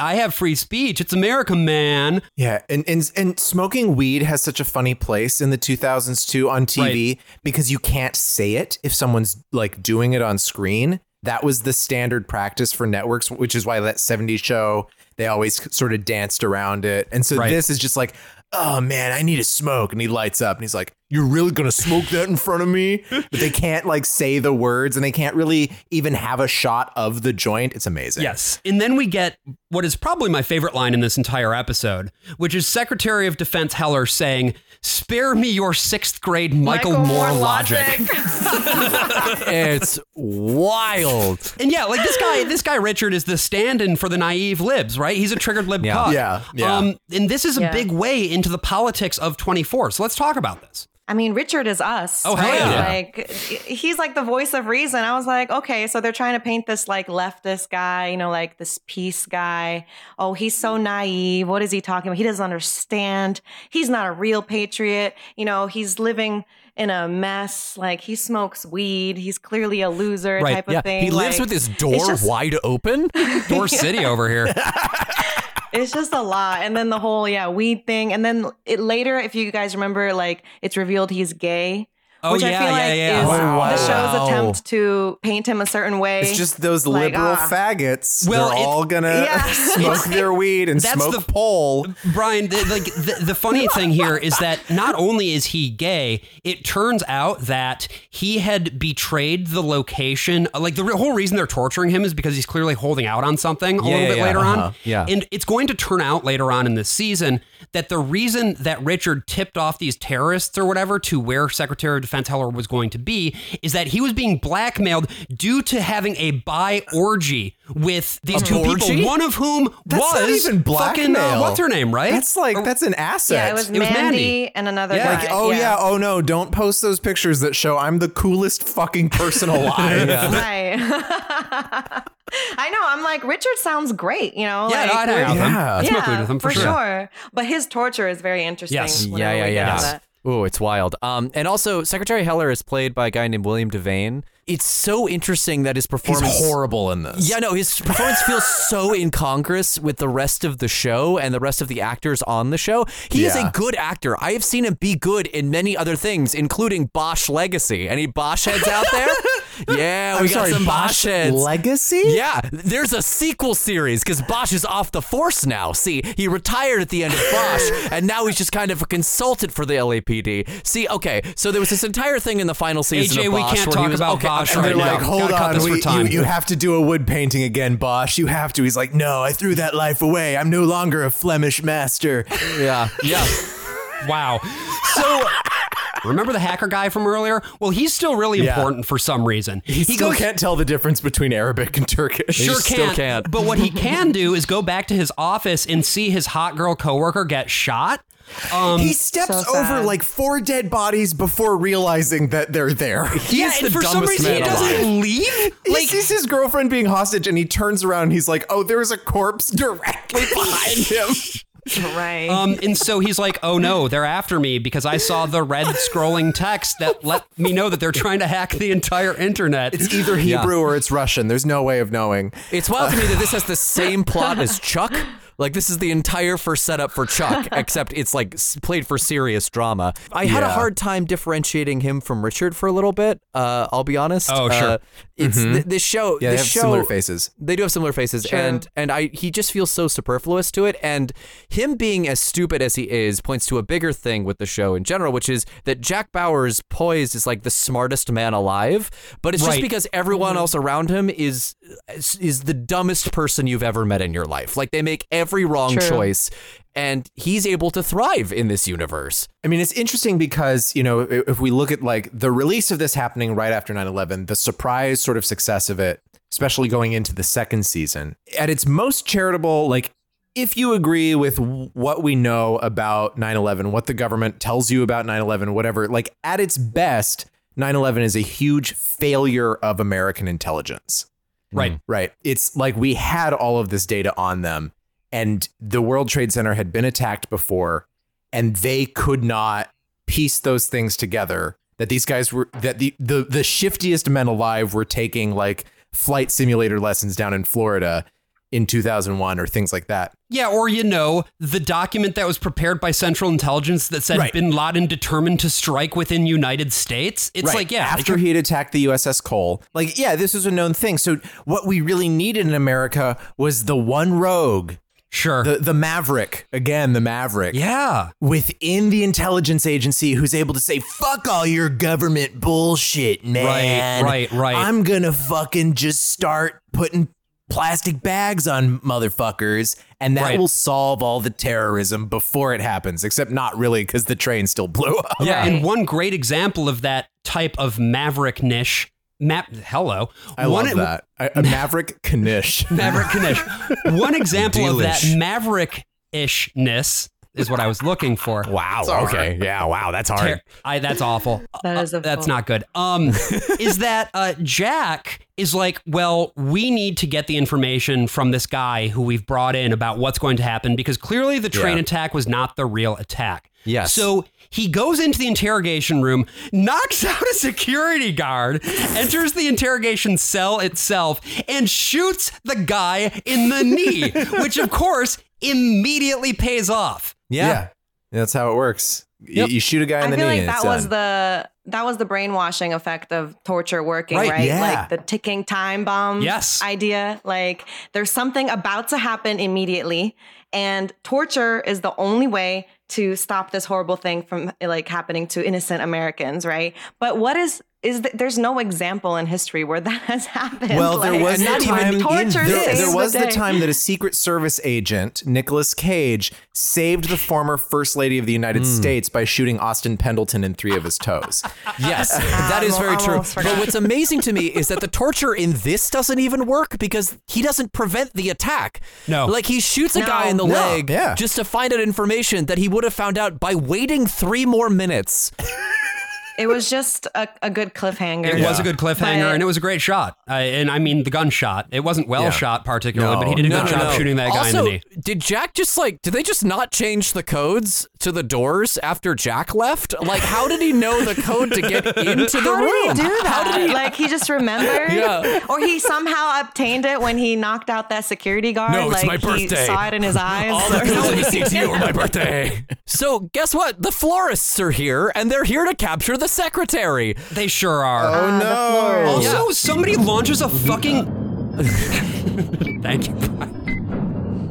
I have free speech. It's America, man. Yeah, and, and and smoking weed has such a funny place in the 2000s too on TV because you can't say it if someone's like doing it on screen. That was the standard practice for networks, which is why that 70s show they always sort of danced around it. And so Right. this is just like, oh man, I need a smoke, and he lights up and he's like, you're really gonna smoke that in front of me? But they can't like say the words, and they can't really even have a shot of the joint. It's amazing. Yes. And then we get what is probably my favorite line in this entire episode, which is Secretary of Defense Heller saying, Spare me your sixth grade Michael, Moore, logic. <laughs> it's wild. And yeah, like this guy, this guy Richard is the stand-in for the naive libs, right? He's a triggered lib Yeah. cuck. Yeah, yeah. Um, and this is a Yeah. big way into the politics of 24. So let's talk about this. I mean, Richard is us. Oh, hell right? yeah. Like he's like the voice of reason. I was like, okay, so they're trying to paint this like leftist guy, you know, like this peace guy. Oh, he's so naive. What is he talking about? He doesn't understand. He's not a real patriot. You know, he's living in a mess. Like he smokes weed. He's clearly a loser Right, type of Yeah, thing. he lives Like, with his door just- wide open. <laughs> Door City over here. <laughs> it's just a lot. And then the whole yeah weed thing, and then it later, if you guys remember, like it's revealed he's gay. Oh, which I feel yeah, like yeah. is Oh, wow. the show's attempt to paint him a certain way. It's just those Like, liberal ah. faggots. Well, They're it- all gonna Yeah. <laughs> smoke their weed and That's smoke the- pole. Brian, the, like the, the funny <laughs> thing here is that not only is he gay, it turns out that he had betrayed the location. Like the re- whole reason they're torturing him is because he's clearly holding out on something a Yeah, little bit yeah, later uh-huh, on. yeah. and it's going to turn out later on in this season that the reason that Richard tipped off these terrorists or whatever to where Secretary of Defense Heller was going to be is that he was being blackmailed due to having a bi orgy with these A two orgy? people, one of whom That's was not even fucking uh, what's her name, right? That's like that's an asset. yeah, it was, It was Mandy, Mandy. and another Yeah. guy. Like, oh yeah. oh no, don't post those pictures that show I'm the coolest fucking person <laughs> alive. Right. <laughs> <laughs> I know. I'm like, Richard sounds great, you know? Yeah, like, no, I'd hang out with him. Yeah. I'd smoke weed with him for, sure. But his torture is very interesting. Yes. yeah, yeah, yeah. into that. Ooh, it's wild. Um, and also Secretary Heller is played by a guy named William Devane. It's so interesting that his performance He's horrible in this. Yeah, no, his performance feels <laughs> so incongruous with the rest of the show and the rest of the actors on the show. He is a good actor. I have seen him be good in many other things, including Bosch Legacy. Any Bosch heads out there? <laughs> yeah, we I'm got sorry, some Bosch, Bosch heads. Legacy? Yeah, there's a sequel series because Bosch is off the force now. See, he retired at the end of Bosch, <laughs> and now he's just kind of a consultant for the LAPD. See, okay, so there was this entire thing in the final season AJ, of we Bosch can't talk was about okay, Bosch And right they're now. like, hold Gotta on, we, you, you have to do a wood painting again, Bosch. You have to. He's like, no, I threw that life away. I'm no longer a Flemish master. Yeah, yeah. Wow. So remember the hacker guy from earlier? Well, he's still really Yeah. important for some reason. He, still can't tell the difference between Arabic and Turkish. Sure still can't, can't. But what he can <laughs> do is go back to his office and see his hot girl coworker get shot. Um, He steps So over like four dead bodies before realizing that they're there. yeah, and the for some dumbest reason he doesn't alive. leave. He sees his girlfriend being hostage and he turns around and he's like, oh, there's a corpse directly <laughs> behind him. Right. Um, and so he's like, "Oh no, they're after me because I saw the red scrolling text that let me know that they're trying to hack the entire internet." It's either Hebrew or it's Russian. There's no way of knowing. It's wild to me that this has the same plot as Chuck. Like this is the entire first setup for Chuck, <laughs> except it's like played for serious drama. I had a hard time differentiating him from Richard for a little bit. Uh, I'll be honest. Oh, sure. Uh, it's th- this show. Yeah, they have show, similar faces. They do have similar faces, and and I he just feels so superfluous to it. And him being as stupid as he is points to a bigger thing with the show in general, which is that Jack Bauer's poise is like the smartest man alive, but it's just because everyone else around him is is the dumbest person you've ever met in your life. Like they make every wrong True. choice, and he's able to thrive in this universe. I mean, it's interesting because, you know, if we look at like the release of this happening right after 9 11, the surprise sort of success of it, especially going into the second season, at its most charitable, like, if you agree with what we know about 9 11, what the government tells you about 9 11, whatever, like, at its best, 9 11 is a huge failure of American intelligence. right. Right. It's like we had all of this data on them, and the World Trade Center had been attacked before, and they could not piece those things together. That these guys were that the the the shiftiest men alive were taking like flight simulator lessons down in Florida in 2001 or things like that. Yeah, or you know, the document that was prepared by Central Intelligence that said Right. Bin Laden determined to strike within United States. It's Right. like, yeah, like after he had attacked the USS Cole, like yeah, this was a known thing. So what we really needed in America was the one rogue, sure. the the Maverick again, the Maverick. yeah. within the intelligence agency who's able to say fuck all your government bullshit man right, right. Right. I'm gonna fucking just start putting plastic bags on motherfuckers and that Right. will solve all the terrorism before it happens except not really because the train still blew up Yeah, Right. and one great example of that type of maverick niche. Map, hello. i one, love that a, a <laughs> maverick knish Maverick niche. One <laughs> example of that maverick ishness is what I was looking for. Wow. Okay. Yeah. Wow. That's hard. Ter- I, that's awful. <laughs> That is a that's not good. Um, is that uh, Jack is like, well, we need to get the information from this guy who we've brought in about what's going to happen because clearly the train Yeah. attack was not the real attack. Yes. So he goes into the interrogation room, knocks <laughs> out a security guard, enters the interrogation cell itself, and shoots the guy in the knee, <laughs> which of course immediately pays off. Yeah. That's how it works. Yep. You, shoot a guy in I the feel knee. like that was done. the that was the brainwashing effect of torture working, Right, right? yeah. Like the ticking time bomb Yes. idea. Like there's something about to happen immediately, and torture is the only way to stop this horrible thing from like happening to innocent Americans, right? But what is is th- there's no example in history where that has <laughs> happened. Well, there was the not even time. torture. there, there was the, day. time that a Secret Service agent, Nicolas Cage, saved the former First Lady of the United Hmm. States by shooting Austin Pendleton in three of his toes. <laughs> Yes, <laughs> that is very true. But what's amazing to me is that the torture in this doesn't even work because he doesn't prevent the attack. No. Like he shoots a No. guy in the No, leg yeah. just to find out information that he would have found out by waiting three more minutes. It was just a, a good cliffhanger. It was a good cliffhanger, But- and it was a great shot. Uh, and I mean, the gunshot. It wasn't well Yeah. shot particularly, No. but he did a No, good no, job no. shooting that guy also, in the knee. did Jack just like? Did they just not change the codes to the doors after Jack left? Like, how did he know the code to get <laughs> into the How room? did he do that? How did he? Like he just remembered? Yeah. Or he somehow obtained it when he knocked out that security guard. No, it's like my he birthday. saw it in his eyes. All the or pills in the something. CTU are my <laughs> birthday. So guess what? The florists are here, and they're here to capture the secretary. They sure are. Oh ah, no! also, somebody launches a fucking. <laughs> Thank you.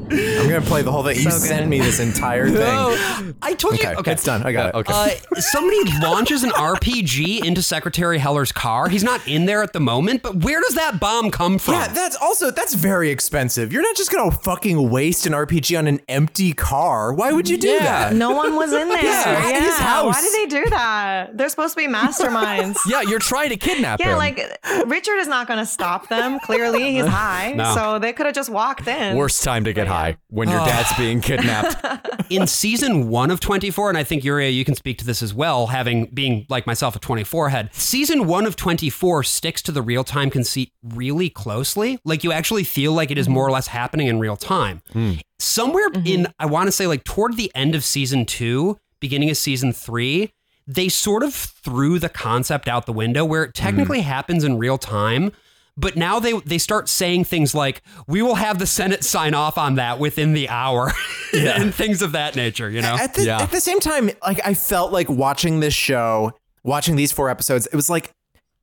<laughs> I'm gonna play the whole thing. You So good. sent me this entire thing. I told you. Okay, Okay, it's done. I got it. Okay. Uh, somebody launches an RPG into Secretary Heller's car. He's not in there at the moment, but where does that bomb come from? Yeah, that's also that's very expensive. You're not just gonna fucking waste an RPG on an empty car. Why would you do Yeah. that? No one was in there. Yeah, Yeah. at his house. Why did they do that? They're supposed to be masterminds. <laughs> yeah, you're trying to kidnap Yeah, him. like Richard is not going to stop them. Clearly, he's <laughs> high, No. so they could have just walked in. Worst time to get high when your oh. dad's being kidnapped. <laughs> in season one of 24, and I think Yurié, you can speak to this as well, having being like myself a 24 head. Season one of 24 sticks to the real time conceit really closely. Like you actually feel like it is more or less happening in real time. Hmm. Somewhere mm-hmm. in, I want to say, like toward the end of season two, beginning of season three, they sort of threw the concept out the window where it hmm. technically happens in real time. But now they they start saying things like, "We will have the Senate sign off on that within the hour," <laughs> and things of that nature. You know, At the, Yeah. at the same time, like I felt like watching this show, watching these four episodes, it was like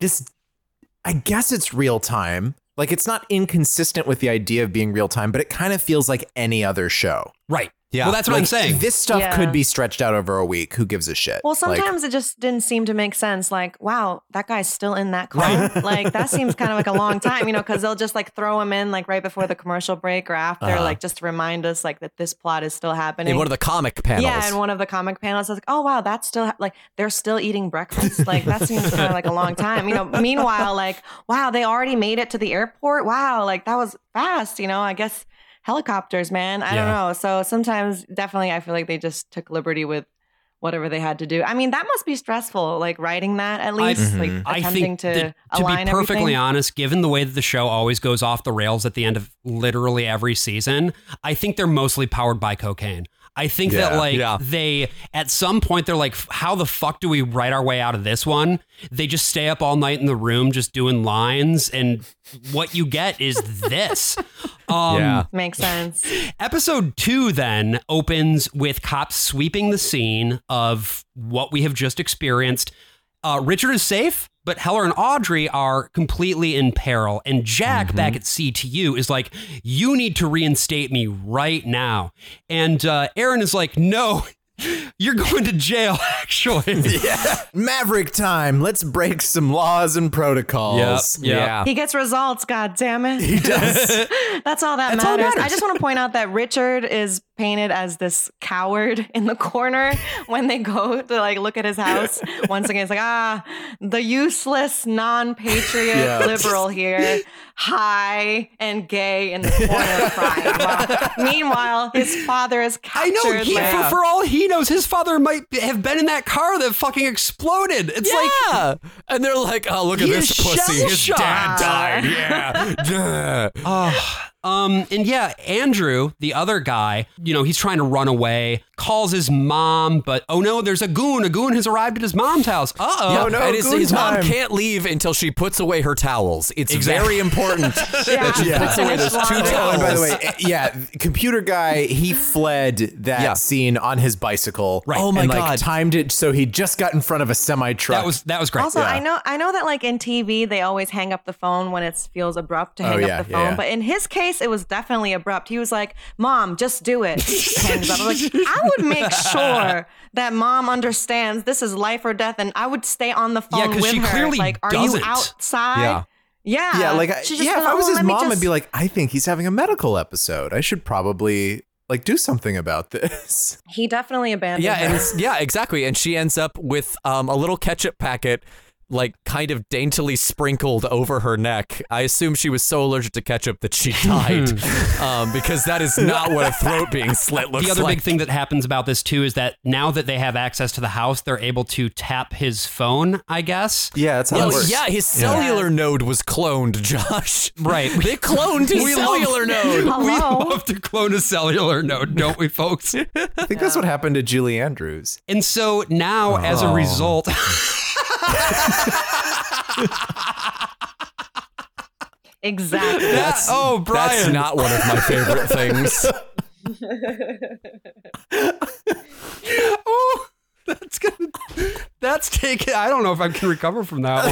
this. I guess it's real time. Like it's not inconsistent with the idea of being real time, but it kind of feels like any other show. right? Yeah. Well, that's what I'm saying. This stuff Yeah. could be stretched out over a week. Who gives a shit? Well, Like, sometimes it just didn't seem to make sense. Like, wow, that guy's still in that car. <laughs> like, that seems kind of like a long <laughs> time, you know, because they'll just like throw him in like right before the commercial break or after, Uh-huh. like just to remind us like that this plot is still happening. in one of the comic panels. yeah, in one of the comic panels, I was like, oh wow, that's still ha- like they're still eating breakfast. Like that seems kind of like a long time, you know. Meanwhile, like wow, they already made it to the airport. Wow, like that was fast, you know. I guess helicopters, man. I don't know. So sometimes, definitely, I feel like they just took liberty with whatever they had to do. I mean, that must be stressful, like writing that at least, like mm-hmm. I attempting think to that, to be perfectly everything. honest, given the way that the show always goes off the rails at the end of literally every season, I think they're mostly powered by cocaine. I think that like Yeah. they at some point they're like, how the fuck do we write our way out of this one? They just stay up all night in the room just doing lines, and what you get is this. <laughs> Um, Yeah. Makes sense. Episode two then opens with cops sweeping the scene of what we have just experienced. Uh, Richard is safe, but Heller and Audrey are completely in peril. And Jack back at CTU is like, You need to reinstate me right now. And uh, Erin is like, No, <laughs> you're going to jail, <laughs> actually. <laughs> yeah. Maverick time. Let's break some laws and protocols. Yep. Yeah. He gets results, god damn it. He does. That's all that That's all matters. I just want to point out that Richard is painted as this coward <laughs> in the corner when they go to like look at his house. <laughs> Once again, it's like, ah, the useless, non-patriot Yeah. liberal <laughs> here, high and gay in the corner crying. Meanwhile, his father is captured. I know. He, for, for all he knows, his father might have been in that car that fucking exploded. It's like and they're like, oh, look at this pussy. His dad died. Yeah. Oh, um, and yeah, Andrew, the other guy, you know, he's trying to run away. Calls his mom, but oh no, there's a goon. A goon has arrived at his mom's house. Uh oh. Yeah, no, and his, goon his mom can't leave until she puts away her towels. It's Exactly. very important <laughs> that she Yeah. puts away those two towels. Oh, by the way, eh, yeah, computer guy, he fled that Yeah. scene on his bicycle. Right. Oh my and, like, God. timed it so he just got in front of a semi truck. That was that was great. Also, Yeah. I know I know that like in TV they always hang up the phone when it feels abrupt to Oh, hang yeah, up the phone. yeah. But in his case, it was definitely abrupt. He was like, "Mom, just do it." Hangs up. I'm like, I would make sure that mom understands this is life or death, and I would stay on the phone Yeah, 'cause with she her. clearly like, are doesn't. you outside? Yeah. Yeah. yeah, like I, just yeah. If I was "Oh, his let me mom, I'd be like, I think he's having a medical episode. I should probably like do something about this. he definitely abandoned Yeah, her. and yeah, exactly. And she ends up with um, a little ketchup packet, like kind of daintily sprinkled over her neck. I assume she was so allergic to ketchup that she <laughs> died, um, because that is not what a throat being slit looks like. the other like. big thing that happens about this too is that now that they have access to the house, they're able to tap his phone. I guess. Yeah, that's how Well, it works. yeah, his cellular node was cloned, Josh. Right. <laughs> They cloned his We love- cellular <laughs> node. We Hello? love to clone a cellular node, don't we, folks? I think that's what happened to Julie Andrews. And so now, as a Oh. result, exactly. that's oh, That's not one of my favorite things. <laughs> oh, that's gonna, that's taken. I don't know if I can recover from that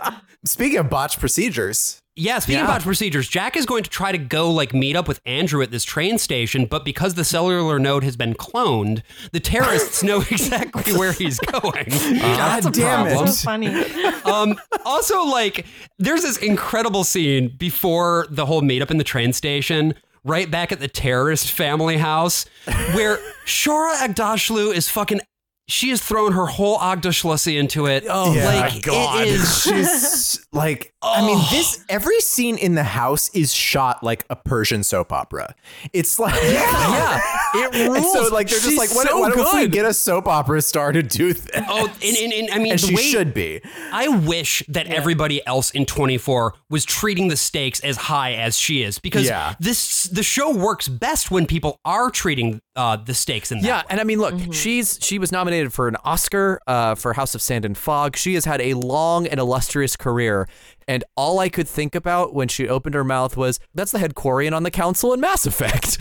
one. <laughs> Speaking of botched procedures, Yeah, speaking Yeah. about procedures, Jack is going to try to go like meet up with Andrew at this train station, but because the cellular node has been cloned, the terrorists know <laughs> exactly where he's <laughs> going. That's a damn it. problem. so funny. <laughs> Um, also, like, there's this incredible scene before the whole meetup in the train station, right back at the terrorist family house, where Shohreh Aghdashloo is fucking. She has thrown her whole Agdashlussy into it. Oh Yeah. like, my God. It is she's like, I mean, this every scene in the house is shot like a Persian soap opera. It's like, yeah, <laughs> it And rules. so like they're just like, what, so what if we get a soap opera star to do this? Oh, and, and, and I mean, and the she way, should be. I wish that everybody else in 24 was treating the stakes as high as she is because Yeah. this the show works best when people are treating uh, the stakes in that Yeah, way. and I mean, look, she's she was nominated for an Oscar uh, for House of Sand and Fog. She has had a long and illustrious career, and all I could think about when she opened her mouth was, "That's the head Quarian on the council in Mass Effect."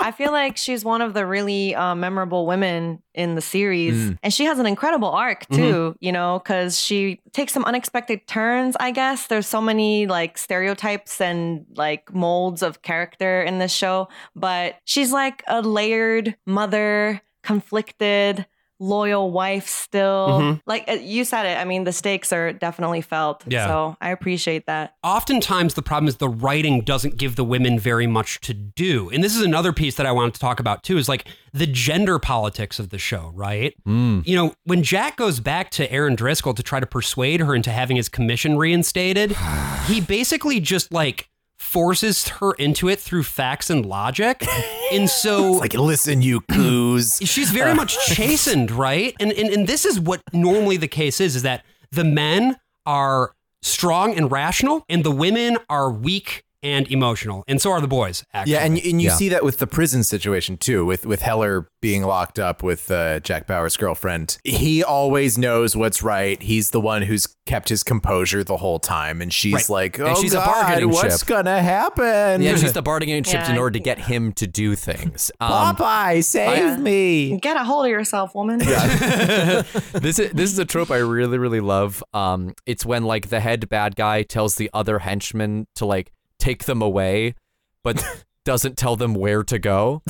I feel like she's one of the really uh, memorable women in the series, and she has an incredible arc too. You know, because she takes some unexpected turns. I guess there's so many like stereotypes and like molds of character in this show, but she's like a layered mother, conflicted. Loyal wife, still like uh, you said it. I mean, the stakes are definitely felt. Yeah. So I appreciate that. oftentimes the problem is the writing doesn't give the women very much to do. And this is another piece that I wanted to talk about too is like the gender politics of the show, right? You know, when Jack goes back to Erin Driscoll to try to persuade her into having his commission reinstated, <sighs> he basically just like forces her into it through facts and logic. And so <laughs> Like, listen, you coos. <clears throat> she's very uh. much chastened, right? And, and and this is what normally the case is: is that the men are strong and rational, and the women are weak and emotional, and so are the boys. Actually, Yeah, and and you Yeah. see that with the prison situation too, with with Heller being locked up with uh, Jack Bauer's girlfriend. He always knows what's right. He's the one who's kept his composure the whole time, and she's Right. like, "Oh And she's a God, bargaining what's chip." gonna happen?" yeah, she's <laughs> the bargaining chip in order to get him to do things. Um, Popeye, save Yeah. me. Get a hold of yourself, woman. <laughs> <laughs> this is this is a trope I really really love. Um, it's when like the head bad guy tells the other henchmen to like take them away, but <laughs> doesn't tell them where to go.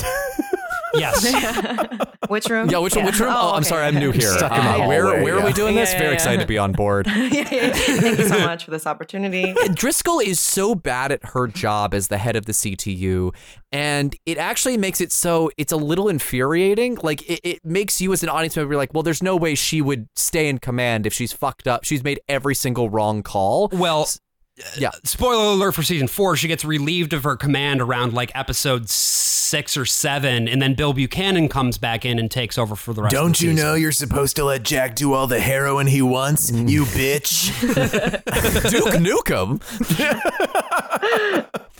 yes, <laughs> Which room? Yeah, which which room? Oh, I'm sorry, I'm new here. Stuck in the Uh, where hallway, where are we doing this? Yeah, Very yeah, excited to be on board. <laughs> yeah, yeah, yeah. Thank you so much for this opportunity. Driscoll is so bad at her job as the head of the CTU, and it actually makes it so it's a little infuriating. Like it, it makes you as an audience member be like, well, there's no way she would stay in command if she's fucked up. She's made every single wrong call. well. Yeah. spoiler alert for season four, she gets relieved of her command around like episode six or seven, and then Bill Buchanan comes back in and takes over for the rest. of the year. Don't the you season. know you're supposed to let Jack do all the heroin he wants, you bitch? <laughs> Duke Nukem.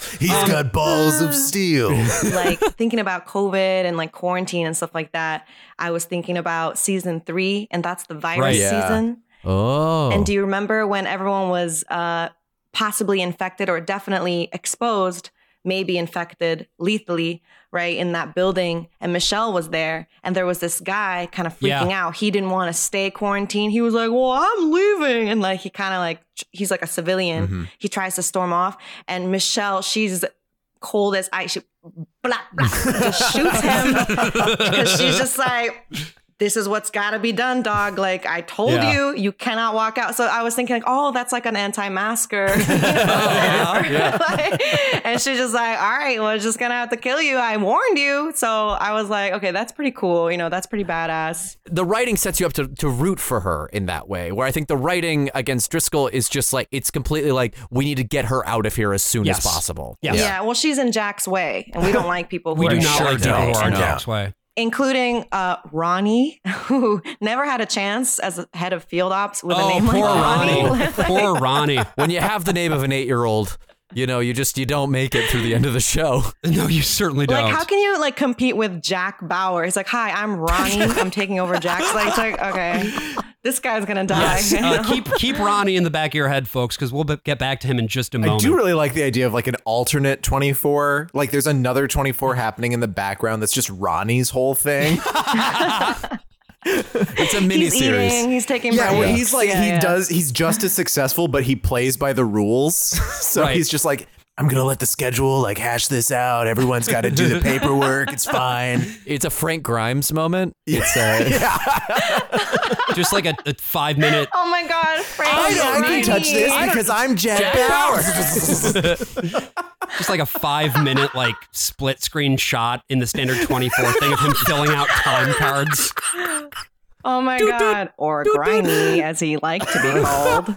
<laughs> He's got balls of <laughs> steel. like thinking about COVID and like quarantine and stuff like that, I was thinking about season three, and that's the virus Right. Yeah. season. Oh. And do you remember when everyone was uh, possibly infected or definitely exposed, maybe infected lethally, right, in that building? And Michelle was there, and there was this guy kind of freaking Yeah. out. He didn't want to stay quarantined. He was like, Well, I'm leaving. And like, he kind of like, he's like a civilian. Mm-hmm. He tries to storm off. And Michelle, she's cold as ice. She blah, blah, just shoots him <laughs> <laughs> because she's just like, this is what's got to be done, dog. Like I told Yeah. you, you cannot walk out. So I was thinking, like, oh, that's like an anti-masker. <laughs> <laughs> Like, <laughs> and she's just like, all right, well, it's just gonna have to kill you. I warned you. So I was like, okay, that's pretty cool. You know, that's pretty badass. the writing sets you up to, to root for her in that way. Where I think the writing against Driscoll is just like it's completely like we need to get her out of here as soon Yes. as possible. Yes. Yeah. Well, she's in Jack's way, and we don't like people who We are do in not Jack's like people who are in Jack's way. Including uh, Ronnie, <laughs> who never had a chance as a head of field ops with a Oh, name poor like Ronnie. Ronnie. <laughs> poor Ronnie. When you have the name of an eight year old, you know, you just you don't make it through the end of the show. <laughs> No, you certainly don't. Like, how can you like compete with Jack Bauer? He's like, "Hi, I'm Ronnie. <laughs> I'm taking over Jack's." Like, it's like, okay, this guy's gonna die. Yes. Uh, <laughs> keep keep Ronnie in the back of your head, folks, because we'll be- get back to him in just a I moment. I do really like the idea of like an alternate 24. Like there's another 24 happening in the background that's just Ronnie's whole thing. It's a mini he's series. eating. He's taking. yeah, where breaks. he's like Yeah, he yeah. does he's just as successful, but he plays by the rules. <laughs> so Right. he's just like, I'm gonna let the schedule like hash this out. Everyone's got to do the <laughs> paperwork. It's fine. It's a Frank Grimes moment. It's uh, <laughs> just like a, a five minute. Oh my God, Frank! I know I can Ronnie. touch this because I'm Jack, Bauer. <laughs> just like a five minute like split screen shot in the standard 24 thing of him filling out time cards Oh my God, or grimy, as he liked to be called.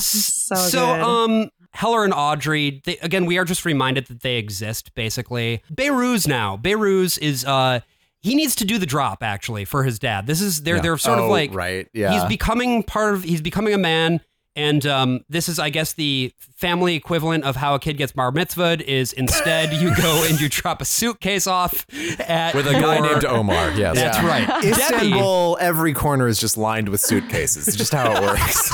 So, so good. um heller and audrey they, again we are just reminded that they exist basically Behrooz's now Behrooz's is uh he needs to do the drop actually for his dad this is they're they're sort of Oh, like right, yeah. he's becoming part of he's becoming a man and um, this is, I guess, the family equivalent of how a kid gets bar mitzvahed is instead you go <laughs> and you drop a suitcase off at with a guy your- named Omar. <laughs> Yes. That's right. Debbie, Istanbul, every corner is just lined with suitcases. It's just how it works.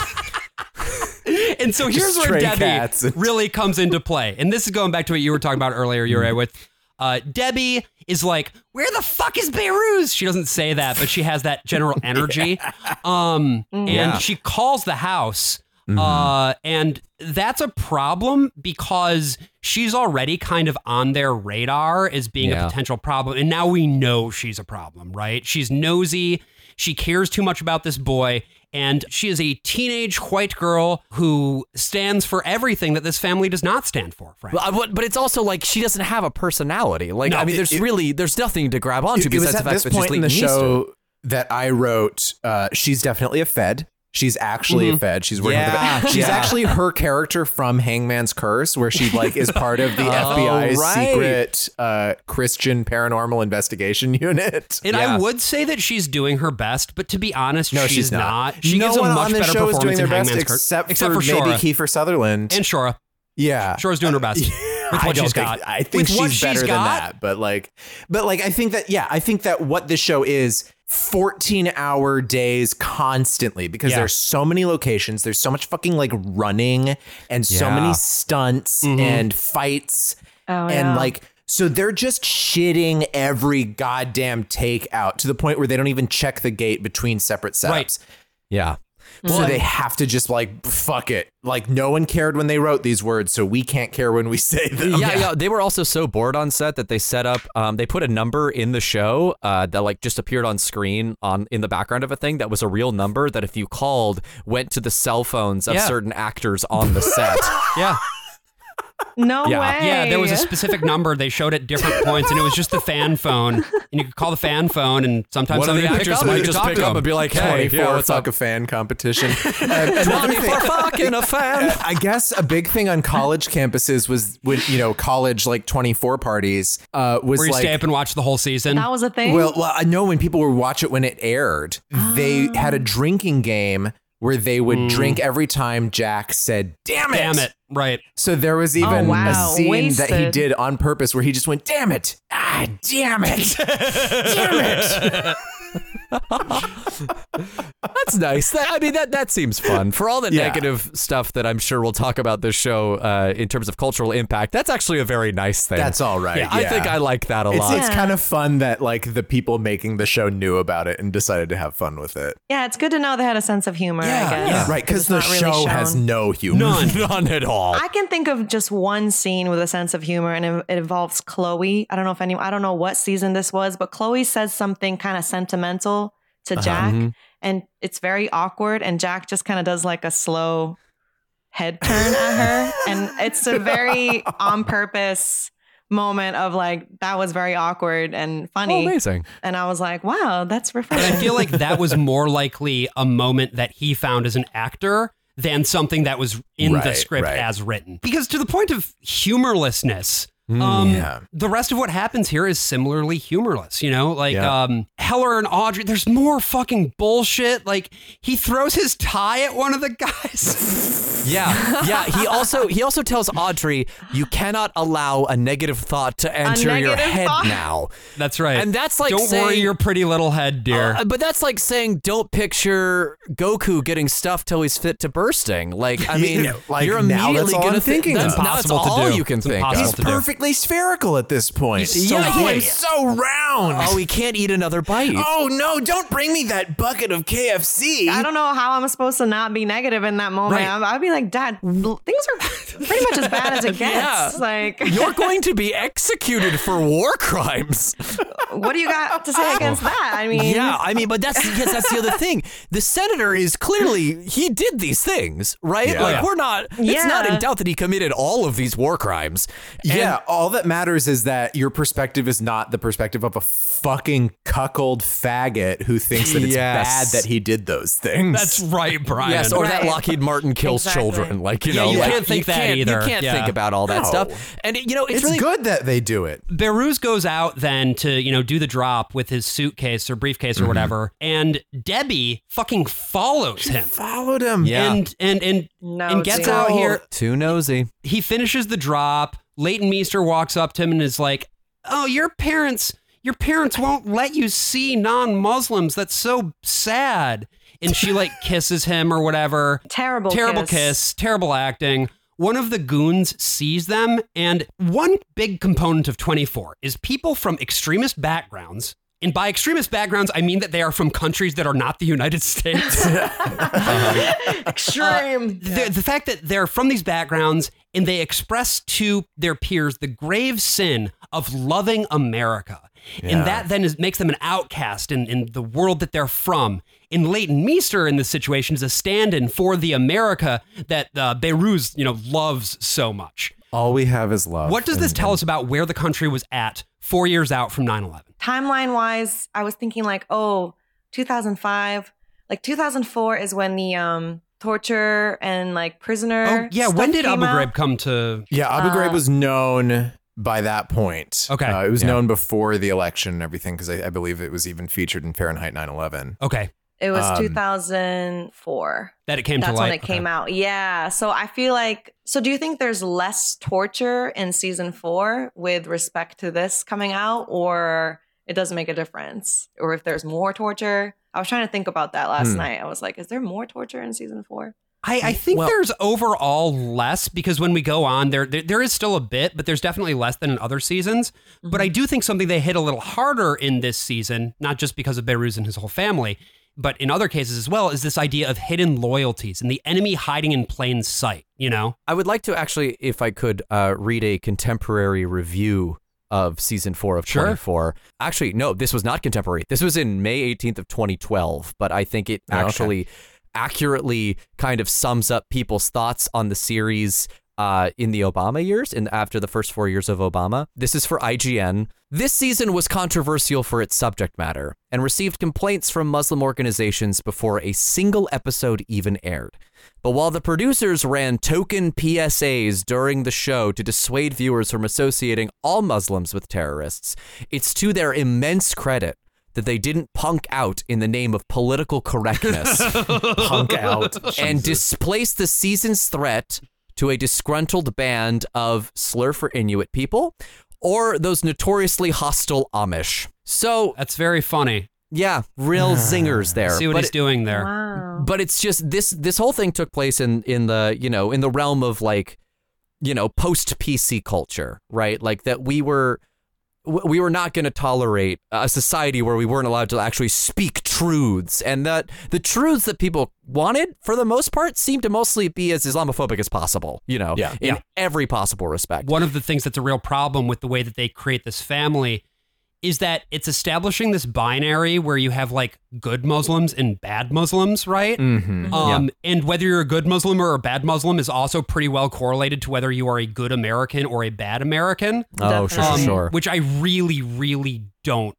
<laughs> <laughs> and so here's Just where Debbie and- <laughs> really comes into play. And this is going back to what you were talking about earlier, Yuri, Mm-hmm. with uh, Debbie is like, where the fuck is Behrooz? She doesn't say that, but she has that general <laughs> energy. Um, and Yeah. she calls the house. Mm-hmm. Uh, and that's a problem because she's already kind of on their radar as being Yeah. a potential problem. And now we know she's a problem, right? She's nosy. She cares too much about this boy. And she is a teenage white girl who stands for everything that this family does not stand for, frankly. But, but- but it's also like she doesn't have a personality. Like No, I mean, it- there's it- really there's nothing to grab onto it, it was besides the at fact this that she's point in the Leighton Meester. show that I wrote. Uh, she's definitely a Fed. She's actually a Fed. She's working Yeah, with the <laughs> She's yeah. actually her character from Hangman's Curse, where she like is part of the <laughs> FBI's right. secret uh, Christian paranormal investigation <laughs> unit. And Yeah. I would say that she's doing her best, but to be honest, No, she's, she's not. She no gives a much better performance in best Hangman's Curse, except, except for, for maybe Shohreh Kiefer Sutherland. and Shohreh. Yeah, Shohreh's doing her uh, best <laughs> with I what don't she's think, got. I think with what she's she's better than got, that, but like, but like, I think that yeah, I think that what this show is. 14 hour days constantly because Yeah. there's so many locations there's so much fucking like running and so Yeah. many stunts mm-hmm. and fights Oh, and yeah. like so they're just shitting every goddamn take out to the point where they don't even check the gate between separate setups Right. Yeah. So they have to just like fuck it like no one cared when they wrote these words so we can't care when we <laughs> say them Yeah, yeah, They were also so bored on set that they set up. Um, they put a number in the show uh, that like just appeared on screen on in the background of a thing that was a real number that if you called went to the cell phones of Yeah. certain actors on the set. <laughs> Yeah. No Yeah. way. Yeah, there was a specific number they showed at different points, and it was just the fan phone. And you could call the fan phone, and sometimes One of the actors might just pick up and be like, "Hey, 24 yeah, what's fuck up?" <laughs> <laughs> <laughs> a fan competition. Uh, another thing- fucking a fan. I guess a big thing on college campuses was when you know college like 24 parties uh, was Where you like stay up and watch the whole season. that was a thing. well, well, I know when people would watch it when it aired, they had a drinking game where they would drink every time Jack said "damn it." Damn it! Right. So there was even wow. a scene that he did on purpose where he just went "damn it." Ah, damn it. <laughs> damn it. <laughs> That's nice. That- I mean, that that seems fun. For all the Yeah. negative stuff that I'm sure we'll talk about this show uh, in terms of cultural impact, that's actually a very nice thing. That's all right. Yeah, I think I like that a It's, lot. it's kind of fun that like the people making the show knew about it and decided to have fun with it. yeah, it's good to know they had a sense of humor. I guess. right. Because the not really show has no humor. None. None at all. I can think of just one scene with a sense of humor, and it, it involves Chloe. I don't know if any, I don't know what season this was, but Chloe says something kind of sentimental to uh-huh. Jack, mm-hmm. and it's very awkward. And Jack just kind of does like a slow head turn at her, and it's a very <laughs> on purpose moment of like that was very awkward and Oh, funny. amazing. and I was like, wow, that's And refreshing. I feel like that was <laughs> more likely a moment that he found as an actor than something that was in the script right. as written. Because to the point of humorlessness, um, yeah. the rest of what happens here is similarly humorless. You know, like Yeah. um, Heller and Audrey. There's more fucking bullshit. Like he throws his tie at one of the guys. <laughs> Yeah, yeah. He also he also tells Audrey, "You cannot allow a negative thought to enter your head thought? now." That's right. And that's like don't saying- worry your pretty little head, dear. Uh, but that's like saying, "Don't picture Goku getting stuffed till he's fit to bursting." Like, I <laughs> mean, Yeah, like, you're now immediately that's all gonna I'm think thinking that's, of. now that's Impossible to all do. you can It's think. impossible of. He's to do. Perfectly spherical at this point. He's so yeah, quick. he's so round. Oh, he can't eat another bite. Oh no! Don't bring me that bucket of KFC. I don't know how I'm supposed to not be negative in that moment. Right. I- I'd be like, Dad, things are <laughs> pretty much as bad as it <laughs> gets. Yeah. Like, <laughs> You're going to be executed for war crimes. what do you got to say against that? I mean, Yeah, I mean, but that's yes, that's the other thing. The senator is clearly he did these things, right? Yeah. Like we're not. It's not in doubt that he committed all of these war crimes. And- Yeah, all that matters is that your perspective is not the perspective of a fucking cuckold faggot who thinks that it's Yes. bad that he did those things. That's right, Brian. Yes, or that Lockheed Martin kills Exactly. children. Like you Yeah, know, you like, can't think that can't- either. You can't Yeah. think about all that No. stuff. And you know, it's, it's really good that they do it. Behrooz goes out then to, you know, do the drop with his suitcase or briefcase or mm-hmm. whatever, and Debbie fucking follows him. Followed him. Yeah. And and and No, and gets out here. too nosy. He finishes the drop. Leighton Meester walks up to him and is like, "Oh, your parents, your parents won't let you see non-Muslims. That's so sad." And she like <laughs> kisses him or whatever. terrible, terrible kiss. kiss, terrible acting. One of the goons sees them, and one big component of 24 is people from extremist backgrounds. And by extremist backgrounds, I mean that they are from countries that are not the United <laughs> States. <laughs> Uh-huh. Extreme. Uh, the, the fact that they're from these backgrounds and they express to their peers the grave sin of loving America. Yeah. And that then is, makes them an outcast in, in the world that they're from. And Leighton Meester in this situation is a stand-in for the America that uh, Behrooz, you know, loves so much. All we have is love. What does this tell us about where the country was at four years out from 9/11? Timeline wise, I was thinking like, oh, 2005, like 2004 is when the um torture and like prisoner. Oh, yeah. stuff When did came Abu out. Ghraib come to? Yeah, Abu Uh, Ghraib was known by that point. Okay. Uh, it was Yeah. known before the election and everything because I, I believe it was even featured in Fahrenheit 9/11. Okay, It was Um, 2004. that it came That's to light. when it came out. Yeah. So I feel like. So do you think there's less torture in season four with respect to this coming out, or it doesn't make a difference, or if there's more torture? I was trying to think about that last Hmm. night. I was like, is there more torture in season four? I, I think Well- there's overall less because when we go on, there, there there is still a bit, but there's definitely less than in other seasons. But I do think something they hit a little harder in this season, not just because of Behrooz and his whole family, but in other cases as well, is this idea of hidden loyalties and the enemy hiding in plain sight. You know, I would like to actually, if I could, uh, read a contemporary review of season four of Sure. 24. Actually, no, this was not contemporary. This was in May 18th of 2012, but I think it Oh, okay. actually accurately kind of sums up people's thoughts on the series uh, in the Obama years, in after the first four years of Obama. This is for IGN. This season was controversial for its subject matter and received complaints from Muslim organizations before a single episode even aired. But while the producers ran token PSAs during the show to dissuade viewers from associating all Muslims with terrorists, it's to their immense credit that they didn't punk out in the name of political correctness <laughs> Punk out. and displace the season's threat to a disgruntled band of slur for Inuit people or those notoriously hostile Amish. So, That's very funny. Yeah, real zingers <sighs> there. See what But he's doing there. Wow. but it's just this this whole thing took place in in the you know in the realm of like you know post PC culture, right? Like that we were we were not going to tolerate a society where we weren't allowed to actually speak truths and that the truths that people wanted for the most part seemed to mostly be as islamophobic as possible you know Yeah. in Yeah. every possible respect One of the things that's a real problem with the way that they create this family is that it's establishing this binary where you have like good Muslims and bad Muslims, right? Mm-hmm. Um, And whether you're a good Muslim or a bad Muslim is also pretty well correlated to whether you are a good American or a bad American. oh sure um, sure sure Which I really, really don't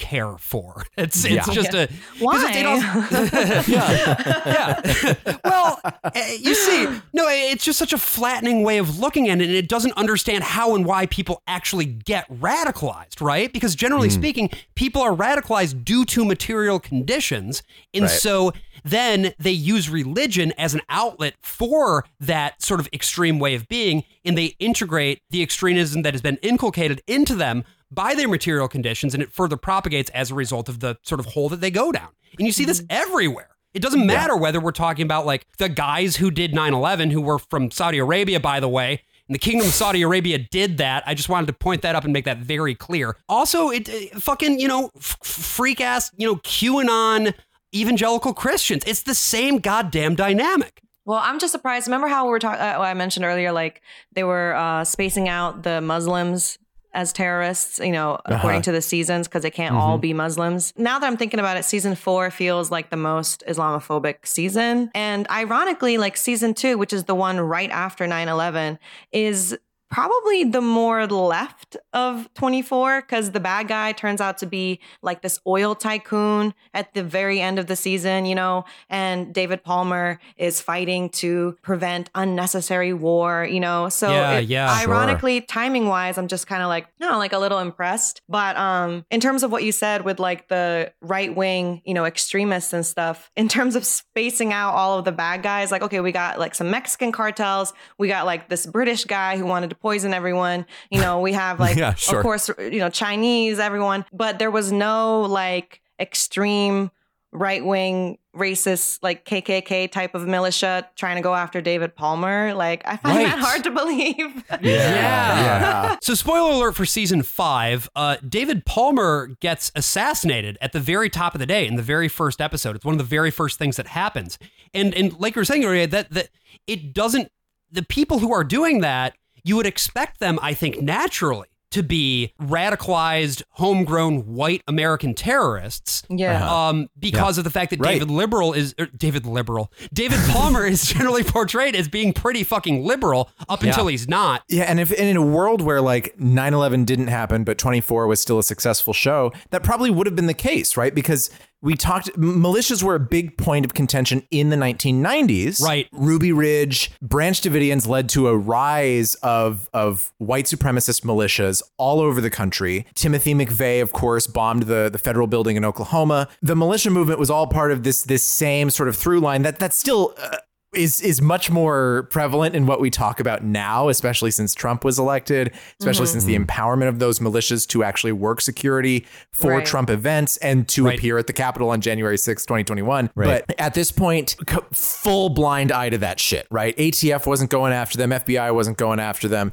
care for. <laughs> It's it's Yeah. just a Why? it <laughs> also- yeah, yeah. <laughs> well, eh, you see, no, it's just such a flattening way of looking at it, and it doesn't understand how and why people actually get radicalized, right? Because generally Hmm. speaking, people are radicalized due to material conditions, and Right. so then they use religion as an outlet for that sort of extreme way of being, and they integrate the extremism that has been inculcated into them by their material conditions, and it further propagates as a result of the sort of hole that they go down. And you see this everywhere. It doesn't matter whether we're talking about like the guys who did 9 11, who were from Saudi Arabia, by the way. And the Kingdom of Saudi Arabia did that. I just wanted to point that up and make that very clear. Also, it uh, fucking, you know, f- freak ass, you know, QAnon evangelical Christians. It's the same goddamn dynamic. Well, I'm just surprised. Remember how we were talking? Uh, I mentioned earlier, like they were uh, spacing out the Muslims as terrorists, you know, uh-huh. according to the seasons, because they can't all mm-hmm. be Muslims. Now that I'm thinking about it, season four feels like the most Islamophobic season. And ironically, like season two, which is the one right after 9 11, is probably the more left of 24 because the bad guy turns out to be like this oil tycoon at the very end of the season, you know, and David Palmer is fighting to prevent unnecessary war, you know. So Yeah, it- yeah, sure. ironically, timing wise, I'm just kind of like, no, like a little impressed. But um in terms of what you said with like the right wing, you know, extremists and stuff, in terms of spacing out all of the bad guys, like, okay, we got like some Mexican cartels, we got like this British guy who wanted to poison everyone, you know, we have <laughs> like Yeah, sure. of course, you know, Chinese, everyone, but there was no like extreme right wing racist like KKK type of militia trying to go after David Palmer. Like I find that hard to believe. <laughs> Yeah. So, spoiler alert for season five uh, David Palmer gets assassinated at the very top of the day in the very first episode. It's one of the very first things that happens. And, and like you were saying earlier, that, that it doesn't, the people who are doing that, you would expect them, I think, naturally to be radicalized, homegrown white American terrorists. Yeah. Um, because of the fact that Right. David Liberal is er, David Liberal. David Palmer is <laughs> generally portrayed as being pretty fucking liberal up until he's not. Yeah, and if in a world where like 9/11 didn't happen but 24 was still a successful show, that probably would have been the case, right? Because we talked militias were a big point of contention in the 1990s. Right. Ruby Ridge, Branch Davidians led to a rise of of white supremacist militias all over the country. Timothy McVeigh, of course, bombed the the federal building in Oklahoma. The militia movement was all part of this this same sort of through line that that's still uh, is is much more prevalent in what we talk about now, especially since Trump was elected, especially mm-hmm. since the mm-hmm. empowerment of those militias to actually work security for Right. Trump events and to Right. appear at the Capitol on January 6, 2021. But at this point, co- full blind eye to that shit, right? ATF wasn't going after them, FBI wasn't going after them.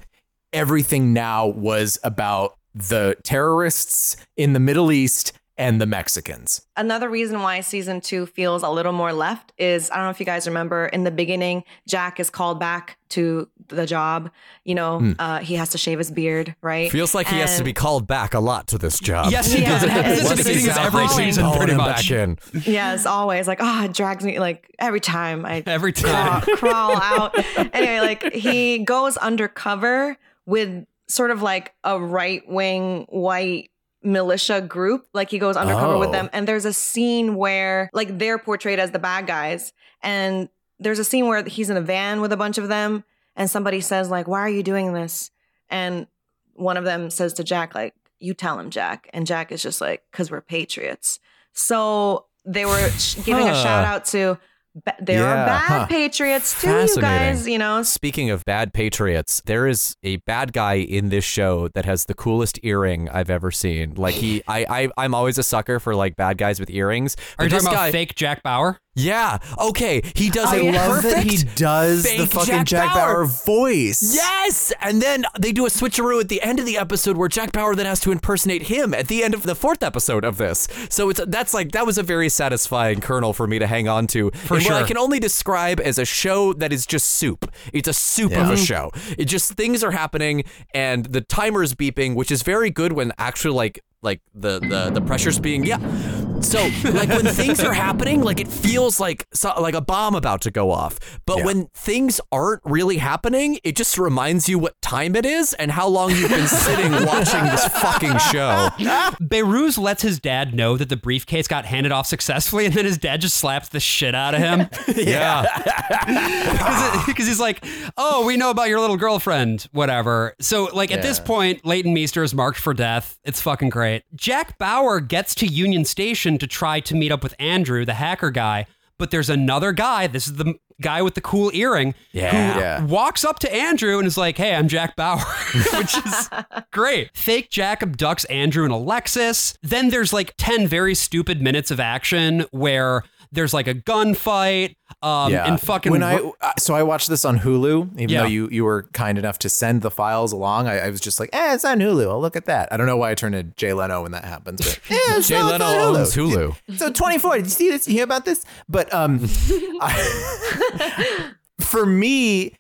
Everything now was about the terrorists in the Middle East and the Mexicans. Another reason why season two feels a little more left is I don't know if you guys remember in the beginning, Jack is called back to the job. You know, uh, he has to shave his beard, right? Feels like he has to be called back a lot to this job. Yes, he Yeah, does. it's This is the beginning of every season, pretty much. back in. Yes, always like oh, it drags me like every time I Every crawl, time. crawl out. Anyway, like he goes undercover with sort of like a right wing white militia group. Like he goes undercover with Oh. them, and there's a scene where like they're portrayed as the bad guys, and there's a scene where he's in a van with a bunch of them, and somebody says like, "Why are you doing this?" And one of them says to Jack like, "You tell him, Jack," and Jack is just like, "Cause we're patriots." So they were sh- giving a shout out to. Ba- There Yeah, are bad huh. patriots too, you guys. You know, Speaking of bad patriots, there is a bad guy in this show that has the coolest earring I've ever seen. Like he, I, I I'm always a sucker for like bad guys with earrings. Are you But this talking about guy, fake Jack Bauer? Yeah. Okay. He does I a love that he does the fucking Jack, Bauer. voice. Yes, and then they do a switcheroo at the end of the episode where Jack Bauer then has to impersonate him at the end of the fourth episode of this. So it's that's like that was a very satisfying kernel for me to hang on to. For sure. What I can only describe as a show that is just soup. It's a soup of a show. It just things are happening and the timer's beeping, which is very good when actually like like the the the pressure's being yeah. So like when things are happening, like it feels like so, like a bomb about to go off. But Yeah. when things aren't really happening, it just reminds you what time it is and how long you've been sitting <laughs> watching this fucking show. Behrooz lets his dad know that the briefcase got handed off successfully, and then his dad just slaps the shit out of him. <laughs> Yeah. <laughs> Because he's like, oh, we know about your little girlfriend, whatever. So, like, at this point, Leighton Meester is marked for death. It's fucking great. Jack Bauer gets to Union Station to try to meet up with Andrew, the hacker guy, but there's another guy. This is the guy with the cool earring Yeah. who Yeah. walks up to Andrew and is like, hey, I'm Jack Bauer, <laughs> which is <laughs> great. Fake Jack abducts Andrew and Alexis. Then there's like 10 very stupid minutes of action where there's like a gunfight. Um, and fucking when I uh, so I watched this on Hulu. Even Yeah. though you you were kind enough to send the files along, I, I was just like, eh, it's on Hulu. I'll look at that. I don't know why I turned to Jay Leno when that happens, but <laughs> eh, it's Jay on- Leno it's on owns Hulu. So 24. Did you see this? You hear about this? But um, <laughs> I- <laughs> for me,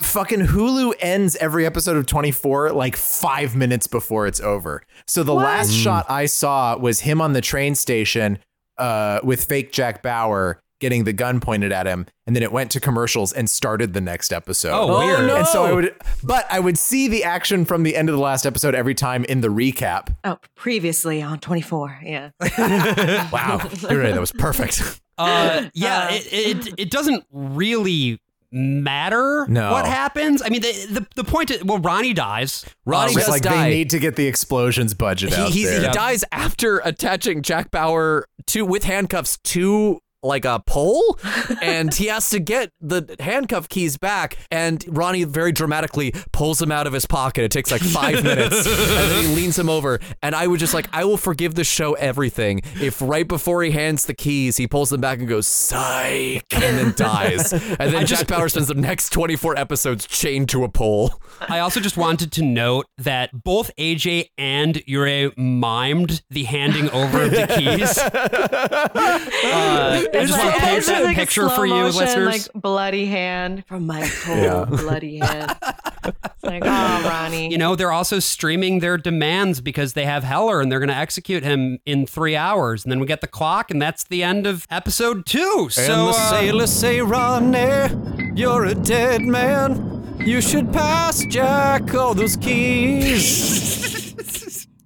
fucking Hulu ends every episode of 24 like five minutes before it's over. So the last shot I saw was him on the train station uh, with fake Jack Bauer getting the gun pointed at him, and then it went to commercials and started the next episode. Oh, weird. Oh, no. And so I would, but I would see the action from the end of the last episode every time in the recap. oh, previously on 24. Yeah. <laughs> Wow, you're right. That was perfect. Uh, yeah, it, it it doesn't really matter No. what happens. I mean, the the, the point is, well, Ronnie dies. Ronnie does like die. they need to get the explosions budget He, out he's- there. he dies after attaching Jack Bauer to with handcuffs to like a pole and he has to get the handcuff keys back and Ronnie very dramatically pulls him out of his pocket. It takes like five <laughs> minutes and then he leans him over and I was just like I will forgive the show everything if right before he hands the keys he pulls them back and goes psych and then dies and then Jack Bauer spends the next 24 episodes chained to a pole. I also just wanted to note that both AJ and Yurié mimed the handing over of the keys. <laughs> Uh, I just want to paint that like a picture for you, motion, listeners. Like bloody hand from my cold Yeah. <laughs> bloody hand. It's like, oh, <laughs> Ronnie. you know, they're also streaming their demands because they have Heller and they're going to execute him in three hours. And then we get the clock, and that's the end of episode two. So, and the uh, sailors say, Ronnie, you're a dead man. You should pass Jack all those keys. <laughs>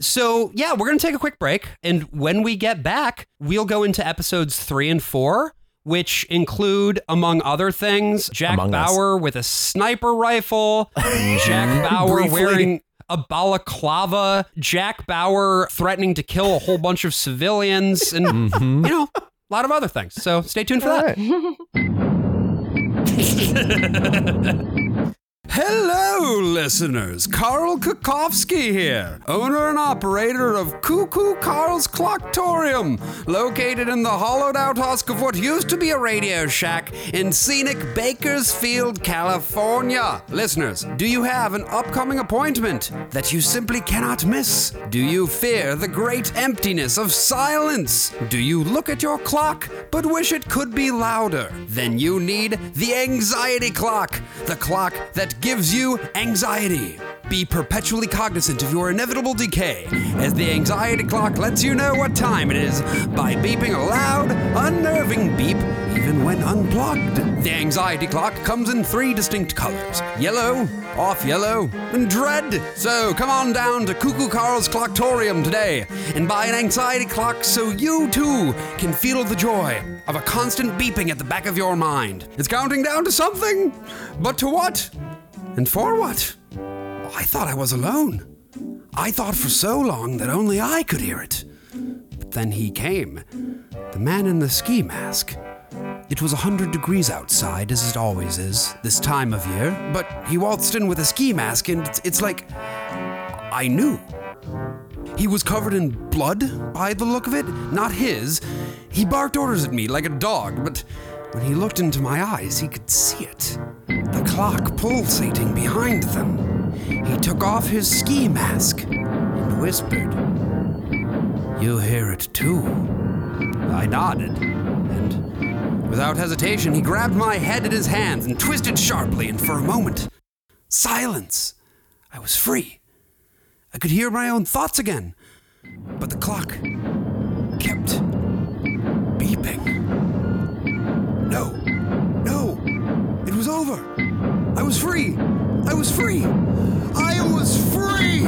So, yeah, we're going to take a quick break. And when we get back, we'll go into episodes three and four, which include, among other things, Jack Among Us. Bauer with a sniper rifle, mm-hmm. Jack Bauer wearing a balaclava, Jack Bauer threatening to kill a whole bunch of civilians, and, mm-hmm. you know, a lot of other things. So, stay tuned for that. <laughs> Hello, listeners. Carl Kukowski here, owner and operator of Cuckoo Carl's Clocktorium, located in the hollowed out husk of what used to be a radio shack in scenic Bakersfield, California. Listeners, do you have an upcoming appointment that you simply cannot miss? Do you fear the great emptiness of silence? Do you look at your clock but wish it could be louder? Then you need the anxiety clock, the clock that gives you anxiety. Be perpetually cognizant of your inevitable decay, as the anxiety clock lets you know what time it is by beeping a loud, unnerving beep even when unplugged. The anxiety clock comes in three distinct colors yellow, off yellow, and dread. So come on down to Cuckoo Carl's Clocktorium today and buy an anxiety clock so you too can feel the joy of a constant beeping at the back of your mind. It's counting down to something, but to what? And for what? I thought I was alone. I thought for so long that only I could hear it. But then he came. The man in the ski mask. It was a 100 degrees outside, as it always is, this time of year, but he waltzed in with a ski mask, and it's, it's like. I knew. He was covered in blood by the look of it, not his. He barked orders at me like a dog, but when he looked into my eyes, he could see it. The clock pulsating behind them. He took off his ski mask and whispered, You hear it too. I nodded, and without hesitation, he grabbed my head in his hands and twisted sharply, and for a moment, silence. I was free. I could hear my own thoughts again, but the clock kept beeping. Was over. I was free. I was free. I was free.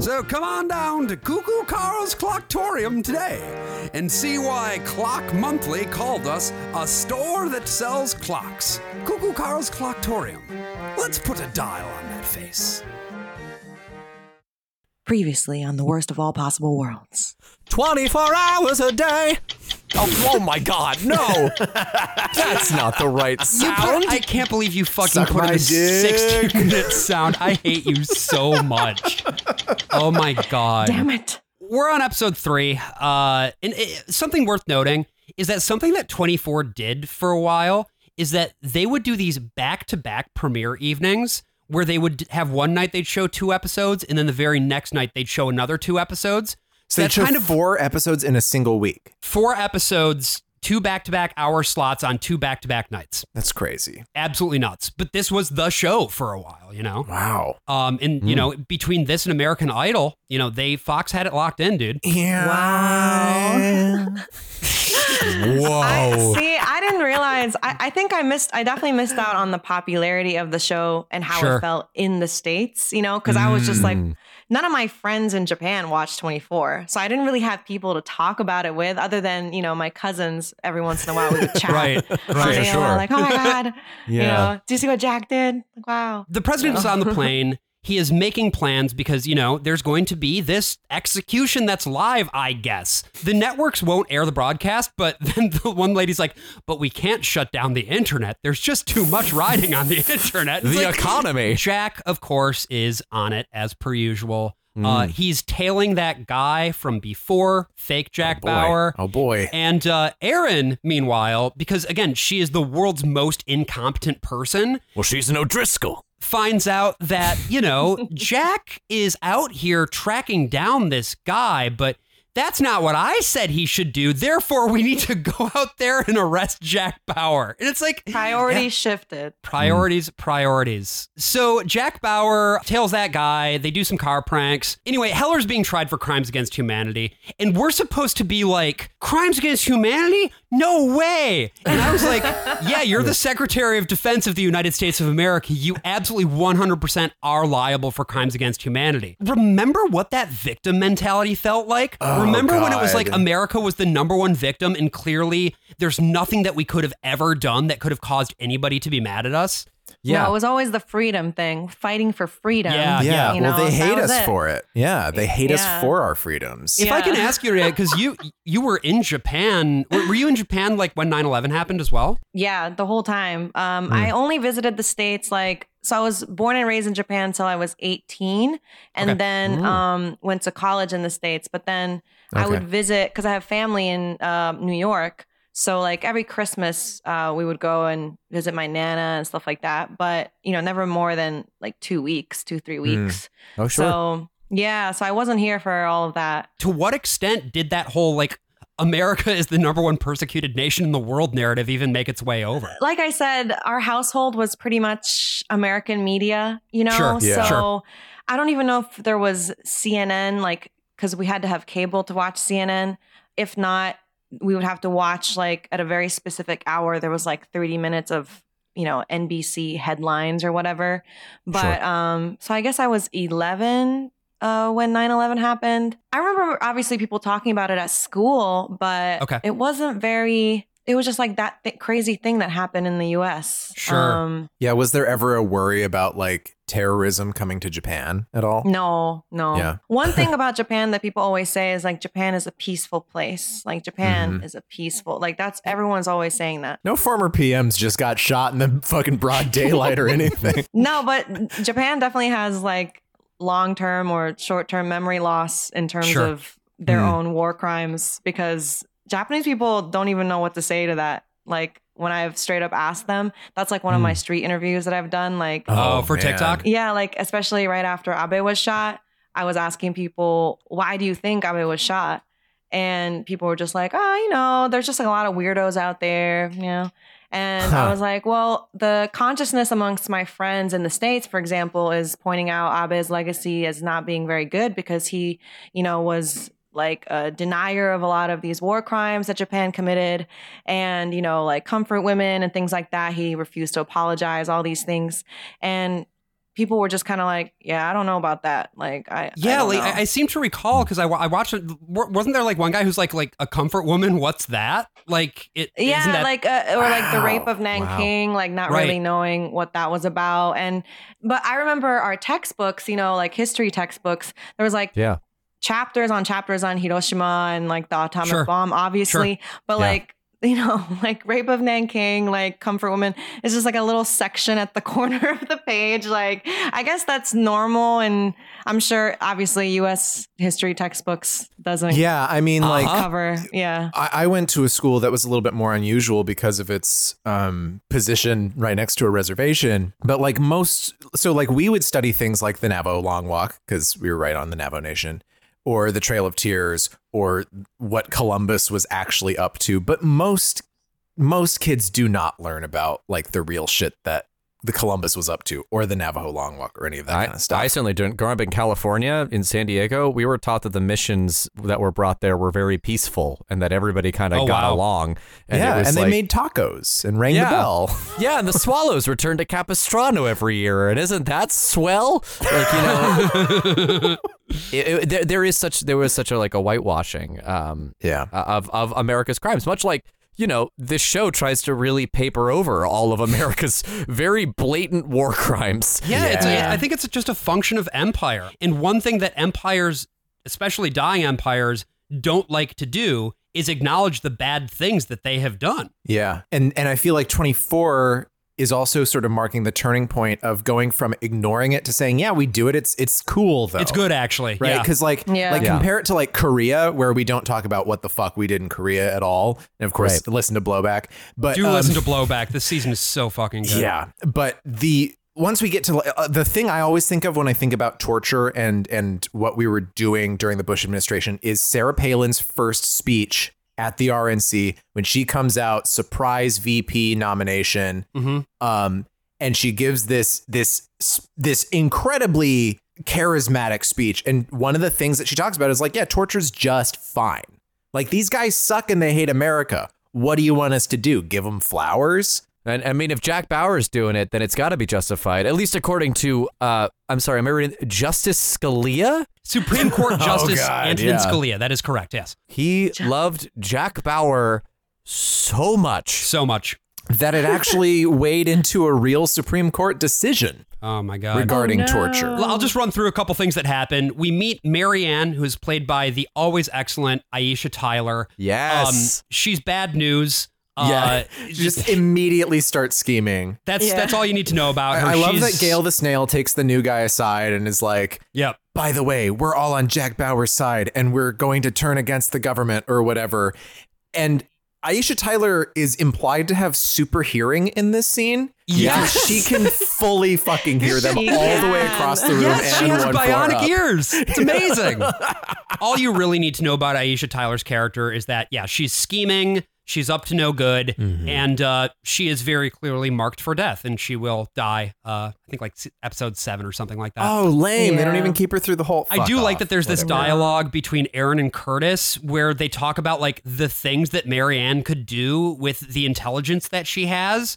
So come on down to Cuckoo Carl's Clocktorium today and see why Clock Monthly called us a store that sells clocks. Cuckoo Carl's Clocktorium. Let's put a dial on that face. Previously on the worst of all possible worlds. 24 hours a day. Oh, oh my God, no. <laughs> That's not the right sound. I can't believe you fucking Suck put in my a dick. 60 minute <laughs> sound. I hate you so much. Oh my god. Damn it. We're on episode three. Uh, and it, something worth noting is that something that 24 did for a while is that they would do these back to back premiere evenings where they would have one night they'd show two episodes and then the very next night they'd show another two episodes. So they that's show kind of four episodes in a single week. four episodes, two back to back hour slots on two back to back nights. That's crazy. Absolutely nuts. But this was the show for a while, you know? Wow. Um, and you know, between this and American Idol, you know, they Fox had it locked in, dude. Yeah. Wow. <laughs> Whoa. I, see, I didn't realize. I, I think I missed. I definitely missed out on the popularity of the show and how Sure. it felt in the states. You know, because I was just like, Mm. None of my friends in Japan watched 24, so I didn't really have people to talk about it with, other than you know my cousins. Every once in a while, we would <laughs> chat. Right, <laughs> right, sure. Like, oh my <laughs> god, you Yeah. know, do you see what Jack did? Like, wow. The president is on the plane. He is making plans because, you know, there's going to be this execution that's live, I guess. The networks won't air the broadcast, but <laughs> then the one lady's like, but we can't shut down the internet. There's just too much riding on the <laughs> internet. It's the like, economy. Jack, of course, is on it as per usual. Mm. Uh, he's tailing that guy from before, fake Jack Boy. Bauer. Oh boy. And uh, Erin, meanwhile, because again, she is the world's most incompetent person, Well, she's an O'Driscoll. Finds out that, you know, <laughs> Jack is out here tracking down this guy, but that's not what I said he should do. Therefore, we need to <laughs> go out there and arrest Jack Bauer. And it's like Priorities shifted. Priorities, priorities. So Jack Bauer tails that guy. They do some car pranks. Anyway, Heller's being tried for crimes against humanity. And we're supposed to be like, crimes against humanity? No way. And I was <laughs> like, yeah, you're the Secretary of Defense of the United States of America. You absolutely 100% are liable for crimes against humanity. Remember what that victim mentality felt like? Oh, Remember when it was like America was the number one victim and clearly there's nothing that we could have ever done that could have caused anybody to be mad at us? Yeah. No, it was always the freedom thing, fighting for freedom. Yeah, Yeah, you well, know, they hate us it. for it. Yeah, they hate us for our freedoms. If I can ask you, because you you were in Japan, were, were you in Japan like when 9/11 happened as well? Yeah, the whole time. Um, Hmm. I only visited the states like so. I was born and raised in Japan until I was eighteen, and Okay. then um, went to college in the states. But then I would visit because I have family in uh, New York. So like every Christmas, uh, we would go and visit my nana and stuff like that. But you know, never more than like two weeks, two three weeks. Oh, sure. So yeah, so I wasn't here for all of that. To what extent did that whole like America is the number one persecuted nation in the world narrative even make its way over? like I said, our household was pretty much American media, you know? Sure, yeah. So Sure. I don't even know if there was CNN, like, because we had to have cable to watch CNN. If not, we would have to watch, like, at a very specific hour. There was like 30 minutes of, you know, NBC headlines or whatever. But, um, so I guess I was 11 uh, when 9 11 happened. I remember obviously people talking about it at school, but Okay. it wasn't very, it was just like that th- crazy thing that happened in the US. Sure. Um, yeah, was there ever a worry about like terrorism coming to Japan at all? no, no. Yeah. One thing <laughs> about Japan that people always say is like Japan is a peaceful place. Like Japan Mm-hmm. is a peaceful, like that's everyone's always saying that. No former PMs just got shot in the <laughs> fucking broad daylight or anything. <laughs> No, but Japan definitely has like long term or short term memory loss in terms Sure. of their Mm. own war crimes because Japanese people don't even know what to say to that. Like when I've straight up asked them, that's like one of my hmm. street interviews that I've done. Like, Oh, Oh, for man. TikTok? yeah, like especially right after Abe was shot, I was asking people, why do you think Abe was shot? And people were just like, oh, you know, there's just like a lot of weirdos out there, you know. And I was like, well, the consciousness amongst my friends in the States, for example, is pointing out Abe's legacy as not being very good because he, you know, was like a denier of a lot of these war crimes that Japan committed and, you know, like comfort women and things like that. He refused to apologize, all these things. And people were just kind of like, yeah, I don't know about that. Like, I, I Yeah, don't like know. I, I seem to recall because I, I watched it. Wasn't there like one guy who's like like a comfort woman? What's that? Like it? yeah, isn't that, like uh, or like the rape of Nanking, like not Right. really knowing what that was about. And but I remember our textbooks, you know, like history textbooks. There was like Yeah. Chapters on chapters on Hiroshima and like the atomic Sure. bomb, obviously. But Yeah. like you know, <laughs> like rape of Nanking, like comfort woman is just like a little section at the <laughs> corner of the page. Like, I guess that's normal. And I'm sure obviously US history textbooks doesn't yeah, I mean, like, cover. Yeah. I, I went to a school that was a little bit more unusual because of its um, position right next to a reservation. But like most, so like we would study things like the Navajo Long Walk because we were right on the Navajo Nation, or the Trail of Tears, or what Columbus was actually up to. But most most kids do not learn about like the real shit that the Columbus was up to, or the Navajo Long Walk, or any of that I, kind of stuff. I certainly didn't. Growing up in California, in San Diego, we were taught that the missions that were brought there were very peaceful and that everybody kind of Oh, got wow. along. And yeah, it was and they like- made tacos and rang Yeah. the bell. <laughs> Yeah, and the Swallows return to Capistrano every year, and isn't that swell? Like you know, <laughs> it, it- there, there is such there was such a like a whitewashing um, Yeah. of of America's crimes, much like you know this show tries to really paper over all of America's <laughs> very blatant war crimes. Yeah, It's Yeah. a, I think it's just a function of empire. And one thing that empires, especially dying empires, don't like to do is acknowledge the bad things that they have done. Yeah. And and I feel like 24 is also sort of marking the turning point of going from ignoring it to saying, yeah, we do it. It's it's cool though. It's good, actually. Right? Yeah. Because like Yeah. like Yeah. compare it to like Korea, where we don't talk about what the fuck we did in Korea at all. And of course, Right. listen to blowback. But Do um, listen to Blowback. This season is so fucking good. Yeah, but the once we get to uh, the thing I always think of when I think about torture and and what we were doing during the Bush administration is Sarah Palin's first speech at the RNC when she comes out surprise VP nomination um and she gives this this this incredibly charismatic speech. And one of the things that she talks about is like yeah torture's just fine. Like these guys suck and they hate America. What do you want us to do? Give them flowers And I mean, if Jack Bauer is doing it, then it's got to be justified, at least according to, uh, I'm sorry, I'm I reading Justice Scalia? Supreme Court <laughs> Justice Oh, God, Antonin yeah. Scalia. That is correct. Yes. He loved Jack Bauer so much. So much. that it actually <laughs> weighed into a real Supreme Court decision Oh my god. regarding no. torture. I'll just run through a couple things that happened. We meet Marianne, who's played by the always excellent Aisha Tyler. Yes. Um, she's bad news. Yeah, Uh, <laughs> <laughs> just immediately start scheming. that's Yeah. that's all you need to know about her. I love that Gail the Snail takes the new guy aside and is like, Yep. by the way, we're all on Jack Bauer's side and we're going to turn against the government or whatever. And Aisha Tyler is implied to have super hearing in this scene. Yeah, she can <laughs> fully fucking hear them She all the way across the room. Yes, she has bionic ears. It's amazing. All you really need to know about Aisha Tyler's character is that, yeah, she's scheming, she's up to no good, Mm-hmm. and uh, she is very clearly marked for death, and she will die. Uh, I think like episode seven or something like that. Oh, lame. They don't even keep her through the whole. I Fuck do like that there's this dialogue between Erin and Curtis where they talk about like the things that Marianne could do with the intelligence that she has.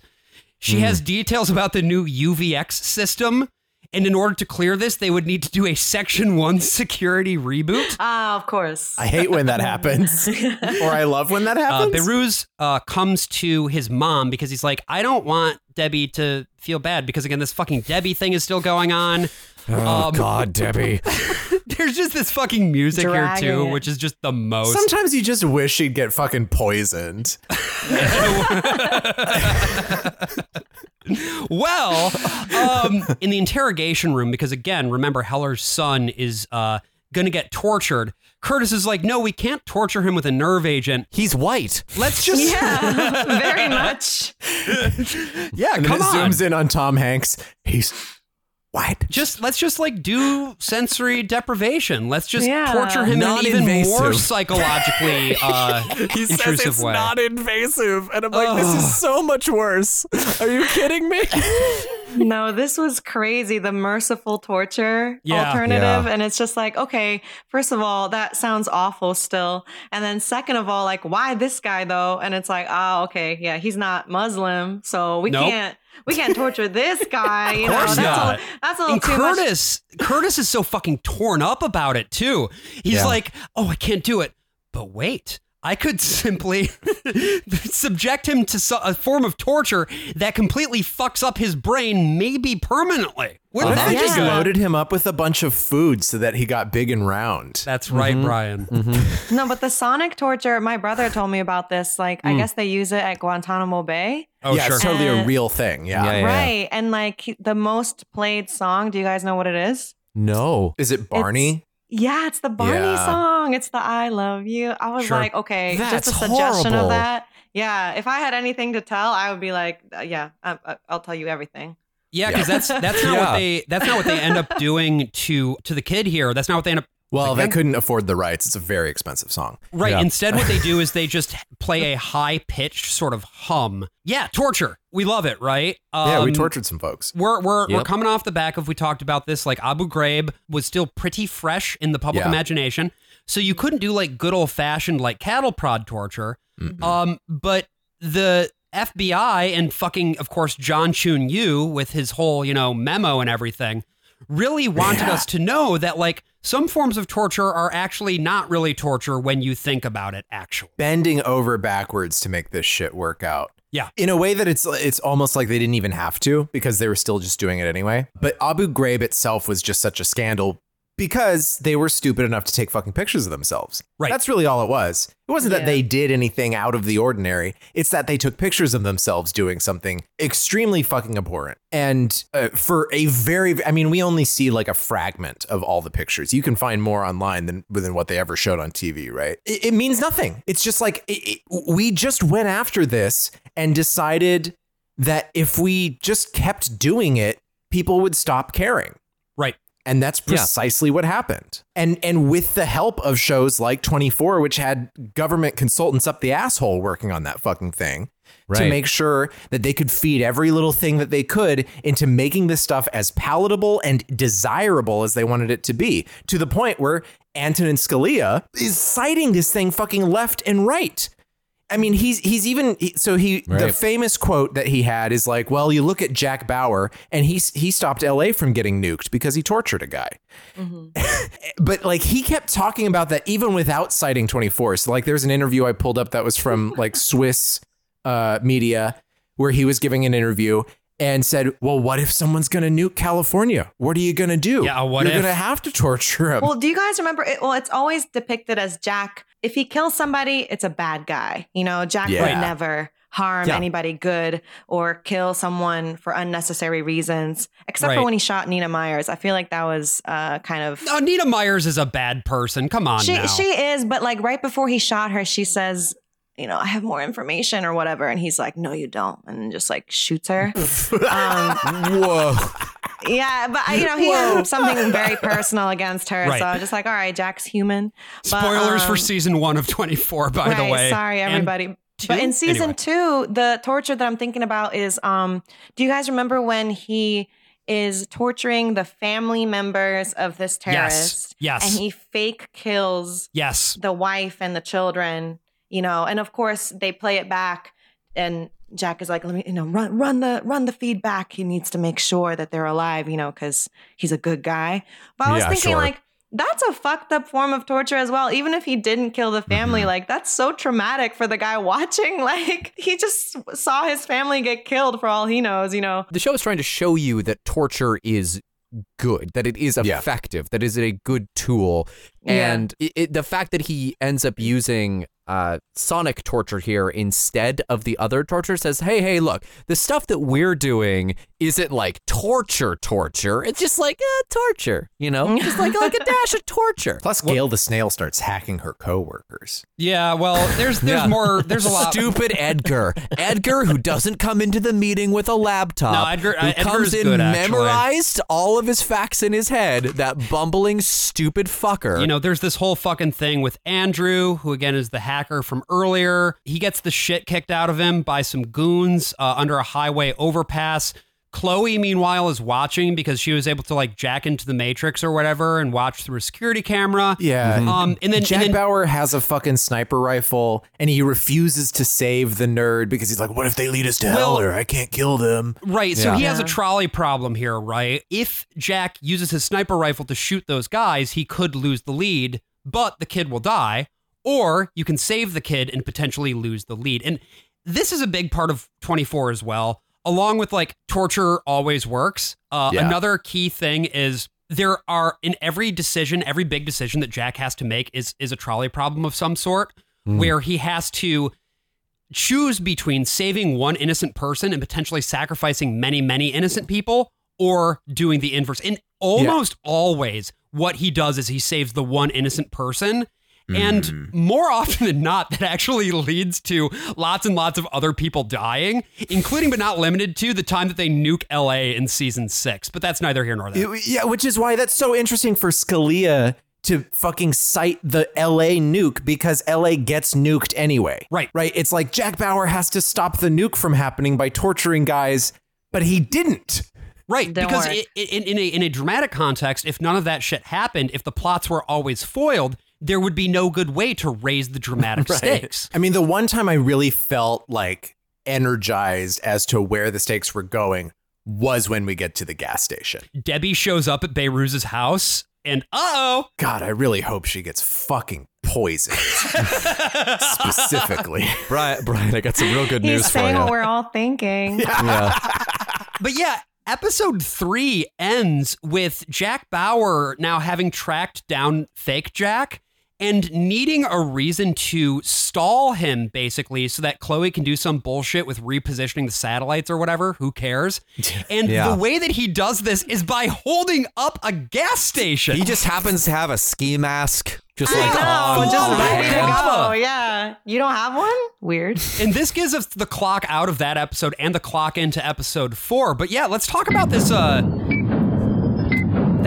She Hmm. has details about the new UVX system. And in order to clear this, they would need to do a Section 1 security reboot. <laughs> Ah, of course. I hate when that happens, <laughs> or I love when that Uh, happens. Behrooz uh, comes to his mom because he's like, I don't want Debbie to feel bad because, again, this fucking Debbie thing is still going on. oh um, God, Debbie. <laughs> There's just this fucking music here, too, it. which is just the most. Sometimes you just wish she'd get fucking poisoned. Well, <laughs> um, in the interrogation room, because again, remember Heller's son is uh, going to get tortured. Curtis is like, no, we can't torture him with a nerve agent. He's white. Let's just, yeah, very much. <laughs> yeah, And then come it on. zooms in on Tom Hanks. He's white. Just let's just like do sensory deprivation. Let's just Yeah. torture him in an even more psychologically <laughs> uh, He says it's way. not invasive, and I'm like, this is so much worse. Are you kidding me? <laughs> No, this was crazy. The merciful torture Yeah. alternative. Yeah. And it's just like, okay, first of all, that sounds awful still. And then second of all, like, why this guy though? And it's like, oh, okay, yeah, he's not Muslim. So we Nope. can't we can't torture this guy. You know, course that's not. a, that's a little And too much. Curtis, Curtis is so fucking torn up about it too. He's Yeah. like, "Oh, I can't do it." But wait, I could <laughs> simply subject him to a form of torture that completely fucks up his brain, maybe permanently. Wouldn't What if that they be just loaded him up with a bunch of food so that he got big and round? That's right, mm-hmm. Brian. Mm-hmm. No, but the sonic torture, my brother told me about this. Like, I mm. guess they use it at Guantanamo Bay. Oh, yeah, sure. it's totally a real thing. Yeah. Yeah, yeah. Right. And like the most played song, do you guys know what it is? No. Is it Barney? Yeah, it's the Barney Yeah. song. It's the I love you. I was Sure. like, okay, That's just a suggestion horrible. of that. Yeah, if I had anything to tell, I would be like, uh, yeah, I, I, I'll tell you everything. Yeah, because that's that's not what <laughs> they that's not what they end up doing to to the kid here. That's not what they end up well, they couldn't afford the rights. It's a very expensive song. Right. Yeah. Instead, what they do is they just <laughs> play a high pitched sort of hum. Yeah, torture. We love it, right? yeah, we Um, tortured some folks. We're we're, we're coming off the back of we talked about this. Like Abu Ghraib was still pretty fresh in the public Yeah. imagination, so you couldn't do like good old fashioned like cattle prod torture. Um, but the FBI and fucking of course John Choon Yoo with his whole you know memo and everything really wanted Yeah. us to know that like some forms of torture are actually not really torture when you think about it. Actually, Bending over backwards to make this shit work out. Yeah. In a way that it's it's almost like they didn't even have to because they were still just doing it anyway. But Abu Ghraib itself was just such a scandal because they were stupid enough to take fucking pictures of themselves. Right. That's really all it was. It wasn't that they did anything out of the ordinary. It's that they took pictures of themselves doing something extremely fucking abhorrent. And uh, for a very, I mean, we only see like a fragment of all the pictures. You can find more online than than what they ever showed on TV, right? It, it means nothing. It's just like it, it, we just went after this and decided that if we just kept doing it, people would stop caring. right? And that's Yeah. precisely what happened. And and with the help of shows like 24 which had government consultants up the asshole working on that fucking thing to make sure that they could feed every little thing that they could into making this stuff as palatable and desirable as they wanted it to be to the point where Antonin Scalia is citing this thing fucking left and right. I mean, he's he's even so he the famous quote that he had is like, "Well, you look at Jack Bauer, and he he stopped L.A. from getting nuked because he tortured a guy." <laughs> but like he kept talking about that even without citing 24. So like, there's an interview I pulled up that was from <laughs> like Swiss uh, media where he was giving an interview and said, "Well, what if someone's going to nuke California? What are you going to do? Yeah, what You're if?" going to have to torture him." Well, do you guys remember? It, well, it's always depicted as Jack. If he kills somebody, it's a bad guy. You know, Jack Yeah. would never harm Yeah. anybody good or kill someone for unnecessary reasons, except Right. for when he shot Nina Myers. I feel like that was uh, kind of. No, Nina Myers is a bad person. Come on she now. she is, but like right before he shot her, she says, "You know, I have more information or whatever," and he's like, "No, you don't," and just like shoots her. <laughs> um, Whoa. Yeah, but you know, he had something very personal against her, Right. so I'm just like, all right, Jack's human. But, Spoilers for um, season one of 24, by the way. Sorry, And everybody. But in season Anyway. two, the torture that I'm thinking about is um do you guys remember when he is torturing the family members of this terrorist? Yes. And he fake kills yes. the wife and the children, you know, and of course they play it back and Jack is like, let me, you know, run, run the, run the feedback. He needs to make sure that they're alive, you know, because he's a good guy. But I was Yeah, thinking, sure. like, that's a fucked up form of torture as well. Even if he didn't kill the family, Mm-hmm. like that's so traumatic for the guy <laughs> watching. Like he just saw his family get killed for all he knows, you know. The show is trying to show you that torture is good, that it is Yeah. effective, that is a good tool. Yeah. And it, it, the fact that he ends up using uh, sonic torture here instead of the other torture says, hey, hey, look, the stuff that we're doing isn't like torture, torture. It's just like uh, torture, you know, <laughs> just like like a dash of torture. Plus, Gail the snail starts hacking her coworkers. Yeah, well, there's there's Yeah. more there's a lot Stupid Edgar. Edgar, who doesn't come into the meeting with a laptop. No, Edgar- who uh, Edgar's comes in good, memorized all of his facts in his head. That bumbling, stupid fucker. You know, there's this whole fucking thing with Andrew, who again is the hacker from earlier. He gets the shit kicked out of him by some goons uh, under a highway overpass. Chloe, meanwhile, is watching because she was able to like jack into the Matrix or whatever and watch through a security camera. Yeah. Um, and then, Jack and then Bauer has a fucking sniper rifle and he refuses to save the nerd because he's like, what if they lead us to hell or I can't kill them? Right. So he has a trolley problem here, right? If Jack uses his sniper rifle to shoot those guys, he could lose the lead, but the kid will die. Or you can save the kid and potentially lose the lead. And this is a big part of 24 as well. Along with like torture always works. Uh, Yeah. Another key thing is there are in every decision, every big decision that Jack has to make is is a trolley problem of some sort, where he has to choose between saving one innocent person and potentially sacrificing many, many innocent people or doing the inverse. And almost always, what he does is he saves the one innocent person. And hmm. more often than not, that actually leads to lots and lots of other people dying, including but not limited to the time that they nuke LA in season six. But that's neither here nor there. It- yeah, which is why that's so interesting for Scalia to fucking cite the LA nuke because LA gets nuked anyway. Right. Right. It's like Jack Bauer has to stop the nuke from happening by torturing guys, but he didn't. Right, Don't because worry. i i in, in, a, in a dramatic context, if none of that shit happened, if the plots were always foiled, there would be no good way to raise the dramatic <laughs> stakes. I mean, the one time I really felt like energized as to where the stakes were going was when we get to the gas station. Debbie shows up at Behrooz's house, and uh oh, God, I really hope she gets fucking poisoned. <laughs> Specifically. <laughs> Brian, Brian, I got some real good He's news for saying you. what we're all thinking. yeah. but yeah. Episode three ends with Jack Bauer now having tracked down fake Jack and needing a reason to stall him, basically, so that Chloe can do some bullshit with repositioning the satellites or whatever. Who cares? <laughs> And Yeah. the way that he does this is by holding up a gas station. He just happens to have a ski mask, just I like know, on. just Oh, ready to go. Yeah. You don't have one? Weird. <laughs> And this gives us the clock out of that episode and the clock into episode four. But yeah, let's talk about this. Uh,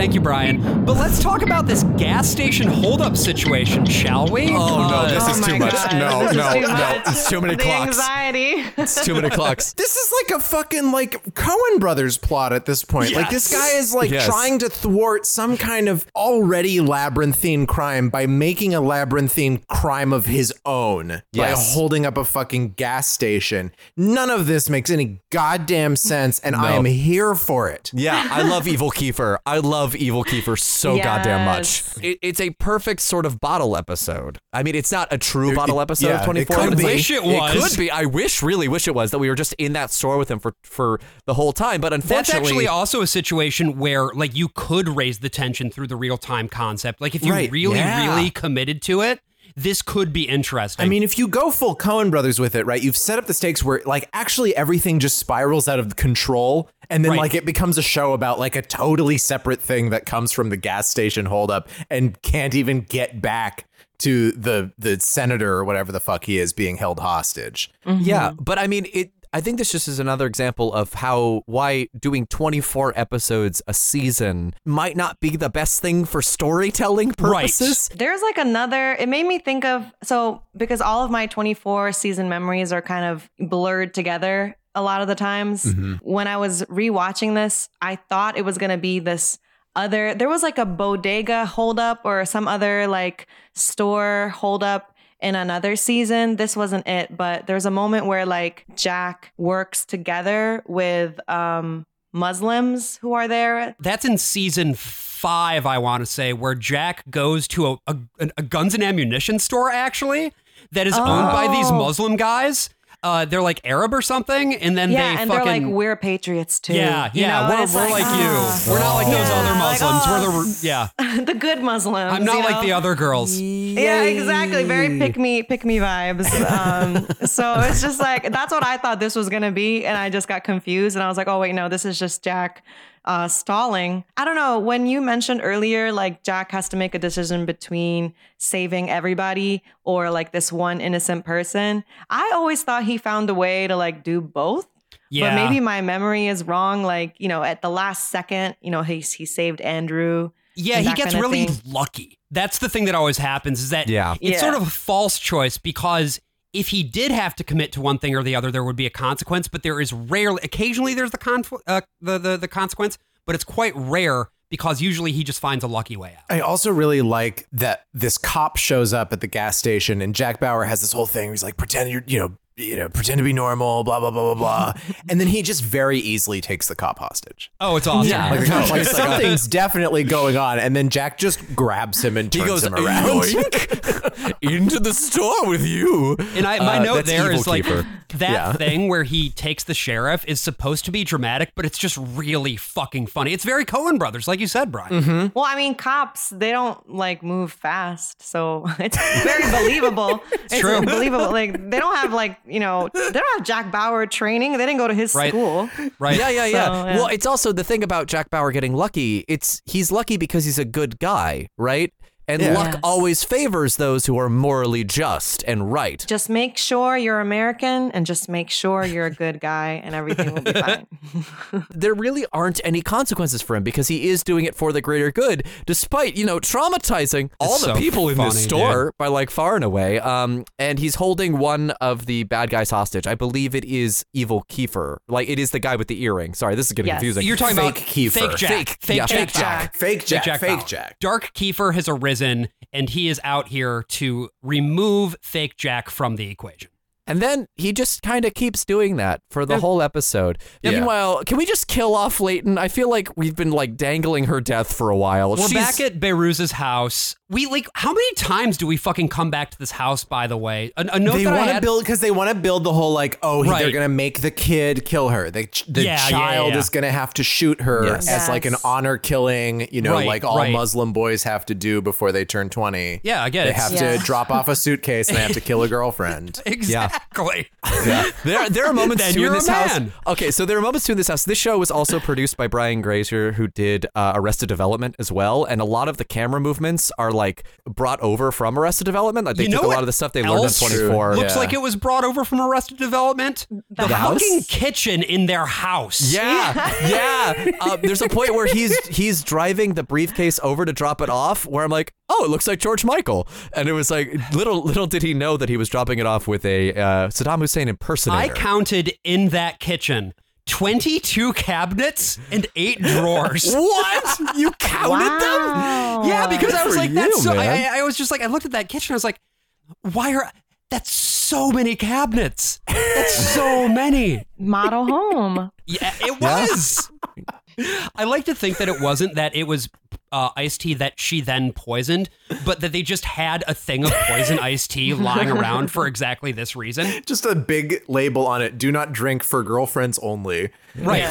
thank you, Brian. But let's talk about this gas station holdup situation, shall we? Oh, no, Uh, this oh is my too much. God. No, This no, no. much. It's too many the clocks. anxiety. It's too many clocks. <laughs> This is like a fucking like Coen Brothers plot at this point. Like this guy is like Yes. trying to thwart some kind of already labyrinthine crime by making a labyrinthine crime of his own Yes. by holding up a fucking gas station. None of this makes any goddamn sense, and I am here for it. Yeah, I love Evil Kiefer. I love love Evil Kiefer so goddamn much. It, it's a perfect sort of bottle episode. I mean, it's not a true It- bottle it- episode yeah, of it 24. could be. like- Wish it was. It could be. I wish, really wish it was that we were just in that store with him for, for the whole time. But unfortunately. That's actually also a situation where like you could raise the tension through the real time concept. Like if you Right, really, yeah. really committed to it, this could be interesting. I mean, if you go full Coen Brothers with it, right? You've set up the stakes where like actually everything just spirals out of control, and then Right. like it becomes a show about like a totally separate thing that comes from the gas station holdup and can't even get back to the the senator or whatever the fuck he is being held hostage. Mm-hmm. Yeah, but I mean, it. I think this just is another example of how why doing 24 episodes a season might not be the best thing for storytelling Right. purposes. There's like another, it made me think of, so because all of my 24 season memories are kind of blurred together a lot of the times. Mm-hmm. When I was rewatching this, I thought it was going to be this other, there was like a bodega holdup or some other like store holdup in another season. This wasn't it, but there's a moment where like Jack works together with um Muslims who are there that's in season five, I want to say, where Jack goes to a, a, a guns and ammunition store actually that is owned by these Oh. Muslim guys. Uh, they're like Arab or something, and then Yeah, they and fucking they're like, we're patriots too. yeah, You yeah, know, we're, we're like, ah. you. We're not like those Yeah, other like, Muslims. oh. we're the yeah. <laughs> the good Muslims. I'm not like know? the other girls. Yeah, exactly. Very pick me, pick me vibes. Um, <laughs> so it's just like that's what I thought this was gonna be, and I just got confused, and I was like, oh wait, no, this is just Jack uh, stalling. I don't know. When you mentioned earlier, like Jack has to make a decision between saving everybody or like this one innocent person, I always thought he found a way to like do both. Yeah, But maybe my memory is wrong. Like, you know, at the last second, you know, he, he saved Andrew. Yeah, and he gets kind of really thing. lucky. That's the thing that always happens is that Yeah. it's Yeah. sort of a false choice because if he did have to commit to one thing or the other, there would be a consequence. But there is rarely, occasionally, there's the conf- uh, the, the the consequence, but it's quite rare because usually he just finds a lucky way out. I also really like that this cop shows up at the gas station and Jack Bauer has this whole thing where he's like, pretend you're, you know, you know, pretend to be normal, blah, blah, blah, blah, blah. <laughs> and then he just very easily takes the cop hostage. Oh, it's awesome. Yeah. Like, the like like <laughs> something's definitely going on. And then Jack just grabs him and He turns goes him around. <laughs> Into the store with you. And I, my Uh, note there is there like Keeper. that Yeah. thing where he takes the sheriff is supposed to be dramatic, but it's just really fucking funny. It's very Coen Brothers, like you said, Brian. Mm-hmm. Well, I mean, cops, they don't like move fast. So it's very believable. it's true. believable. Like, they don't have, like, you know, they don't have Jack Bauer training. They didn't go to his Right. school. Right? Yeah, yeah, yeah. So, yeah. Well, it's also the thing about Jack Bauer getting lucky. It's he's lucky because he's a good guy, right? And Yeah. luck Yes. always favors those who are morally just and right. Just make sure you're American and just make sure you're a good guy and everything will be fine. <laughs> There really aren't any consequences for him because he is doing it for the greater good, despite you know traumatizing all the so people in this funny, store by like far and away. Um, and he's holding one of the bad guys hostage. I believe it is Evil Kiefer. Like it is the guy with the earring. Sorry, this is getting Yes. confusing. You're talking Fake about Kiefer. fake Jack, Fake. fake Yeah, Jack, fake Jack. Fake Jack, Jack fake Jack. Dark Kiefer has arisen, and he is out here to remove fake Jack from the equation. And then he just kind of keeps doing that for the whole episode. Yeah. Meanwhile, can we just kill off Leighton? I feel like we've been like dangling her death for a while. We're She's- back at Behrooz's house. We like how many times do we fucking come back to this house? By the way, a, a note They that I want to build because they want to build the whole like, oh, Right. they're gonna make the kid kill her. The, the Yeah, yeah, child yeah. is gonna have to shoot her Yes. as like an honor killing. You know, Right, like all right. Muslim boys have to do before they turn twenty. Yeah, I get They it. have Yeah. to drop off a suitcase and they have to kill a girlfriend. <laughs> exactly. Yeah. <laughs> There, there are moments Then too in you're this house. Okay, so there are moments too in this house. This show was also produced by Brian Grazer, who did uh, Arrested Development as well, and a lot of the camera movements are like brought over from Arrested Development. Like they You took know a lot of the stuff they learned on else 24. Looks Yeah. like it was brought over from Arrested Development. The, house? fucking kitchen in their house. Yeah, yeah. Uh, there's a point where he's he's driving the briefcase over to drop it off, where I'm like, oh, it looks like George Michael, and it was like little little did he know that he was dropping it off with a uh, Saddam Hussein impersonator. I counted in that kitchen 22 cabinets and eight drawers. <laughs> what? You counted them? Yeah, because I was for like, that's so. I. I, I was just like, I looked at that kitchen. I was like, why are that's so many cabinets? That's so many. Model home. <laughs> Yeah, it was. <laughs> I like to think that it wasn't that it was uh, iced tea that she then poisoned, but that they just had a thing of poison iced tea <laughs> lying around for exactly this reason. Just a big label on it. Do not drink for girlfriends only. Right.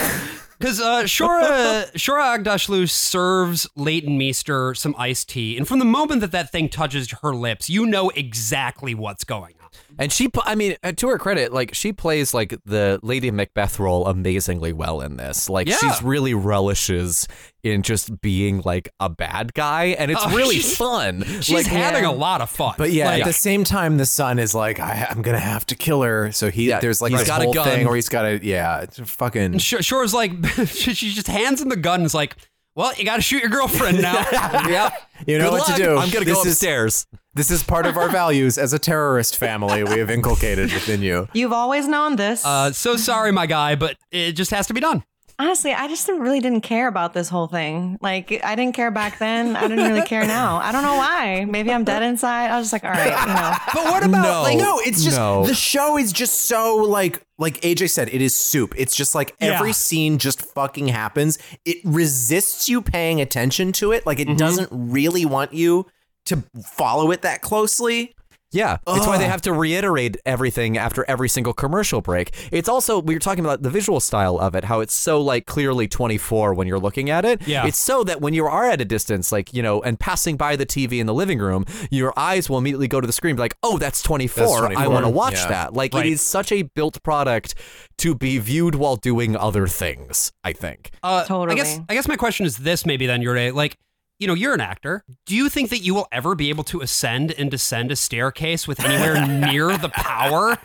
Because <laughs> uh, Shohreh Shohreh Aghdashloo serves Leighton Meester some iced tea, and from the moment that that thing touches her lips, you know exactly what's going on. And she, I mean, uh, to her credit, like she plays like the Lady Macbeth role amazingly well in this. Like Yeah. she's really relishes in just being like a bad guy, and it's Oh, really she's- fun. She's like, having yeah. a lot of fun. But yeah, Like, at the same time, the son is like, I, I'm gonna have to kill her. So he Yeah, there's like he's this got a whole gun. thing, or he's got a yeah, it's a fucking Sh- Shohreh's like, <laughs> she she just hands him the gun and is like, well, you got to shoot your girlfriend now. <laughs> yep. You know Good what to do. I'm gonna This go is- upstairs. This is part of our values as a terrorist family we have inculcated within you. You've always known this. Uh, so sorry, my guy, but it just has to be done. Honestly, I just really didn't care about this whole thing. Like, I didn't care back then. I didn't really care now. I don't know why. Maybe I'm dead inside. I was just like, all right, you know. But what about No. like no? It's just No. the show is just so like like AJ said, it is soup. It's just like every Yeah. scene just fucking happens. It resists you paying attention to it. Like it mm-hmm. doesn't really want you to follow it that closely. Yeah, it's why they have to reiterate everything after every single commercial break. It's also we were talking about the visual style of it, how it's so like clearly 24 when you're looking at it. Yeah. It's so that when you are at a distance, like, you know, and passing by the TV in the living room, your eyes will immediately go to the screen and be like, "Oh, that's 24. That's I want to watch Yeah. that." Like Right. it is such a built product to be viewed while doing other things, I think. Uh, I guess I guess my question is this: maybe then you're like, you know, you're an actor. Do you think that you will ever be able to ascend and descend a staircase with anywhere <laughs> near the power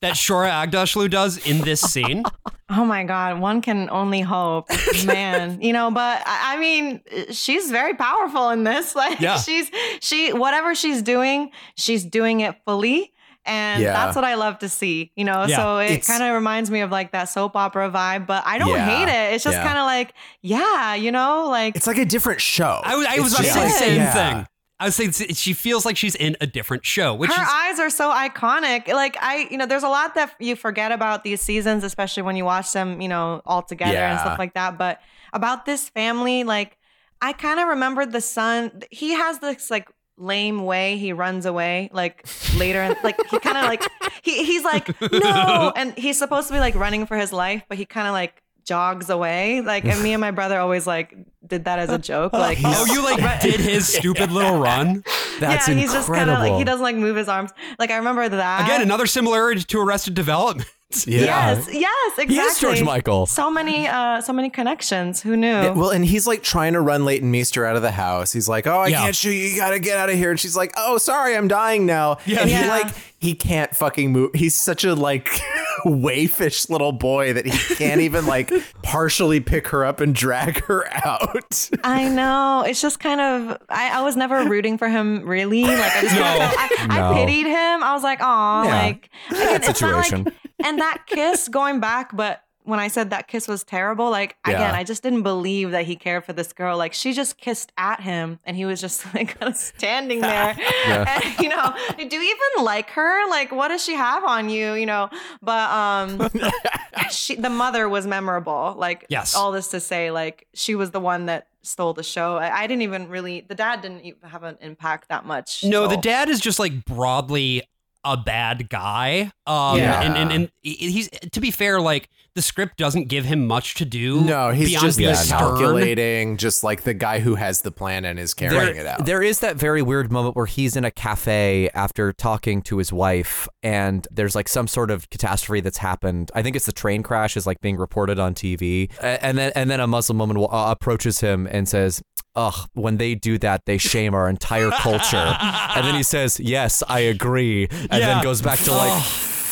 that Shohreh Aghdashloo does in this scene? Oh my God, one can only hope, <laughs> man. You know, but I I mean, she's very powerful in this. <laughs> Like, Yeah. she's she whatever she's doing, she's doing it fully, and Yeah. that's what I love to see. You know, Yeah. so it kind of reminds me of like that soap opera vibe, but I don't Yeah. hate it. It's just Yeah. kind of like, yeah, you know, like It's like a different show. I was, I was about to say the same yeah. thing. I was saying she feels like she's in a different show, which her is eyes are so iconic. Like I, you know, there's a lot that you forget about these seasons, especially when you watch them, you know, all together and stuff like that. But about this family, like I kind of remembered the son. He has this like lame way he runs away like <laughs> later and like he kind of like he, he's like no <laughs> and he's supposed to be like running for his life but he kind of like jogs away like and me and my brother always like did that as a joke <laughs> like oh, you like did his stupid little run That's yeah, he's just kind of like incredible. he doesn't like move his arms. Like I remember that again. Another similarity to Arrested Development. Yes, yes, exactly. He is George Michael. So many, uh, so many connections. Who knew? Yeah, well, and he's like trying to run Leighton Meester out of the house. He's like, "Oh, I Yeah. can't shoot you. You gotta get out of here." And she's like, "Oh, sorry, I'm dying now." Yeah. and he Yeah. like he can't fucking move. He's such a like <laughs> wayfish little boy that he can't even like <laughs> partially pick her up and drag her out. I know. It's just kind of. I, I was never rooting for him. Really, like I just No. kind of I, No. I pitied him. I was like, oh, Yeah. like again, it's not situation. like. And that kiss going back, but when I said that kiss was terrible, like again, I just didn't believe that he cared for this girl. Like she just kissed at him, and he was just <laughs> like kind of standing there. <laughs> And, you know, do you even like her? Like, what does she have on you? You know, but um, <laughs> she the mother was memorable. Like, Yes. all this to say, like she was the one that stole the show. I, I didn't even really. The dad didn't even have an impact that much. No, so- the dad is just like broadly a bad guy. Um, Yeah. and, and and he's to be fair, like the script doesn't give him much to do. No, he's beyond just being like stern. calculating, just like the guy who has the plan and is carrying there, it out. there is that very weird moment where he's in a cafe after talking to his wife, and there's like some sort of catastrophe that's happened. I think it's the train crash is like being reported on TV, and then and then a Muslim woman wa- uh, approaches him and says. Ugh, when they do that, they shame our entire culture. and then he says, Yes, I agree. And Yeah. then goes back to like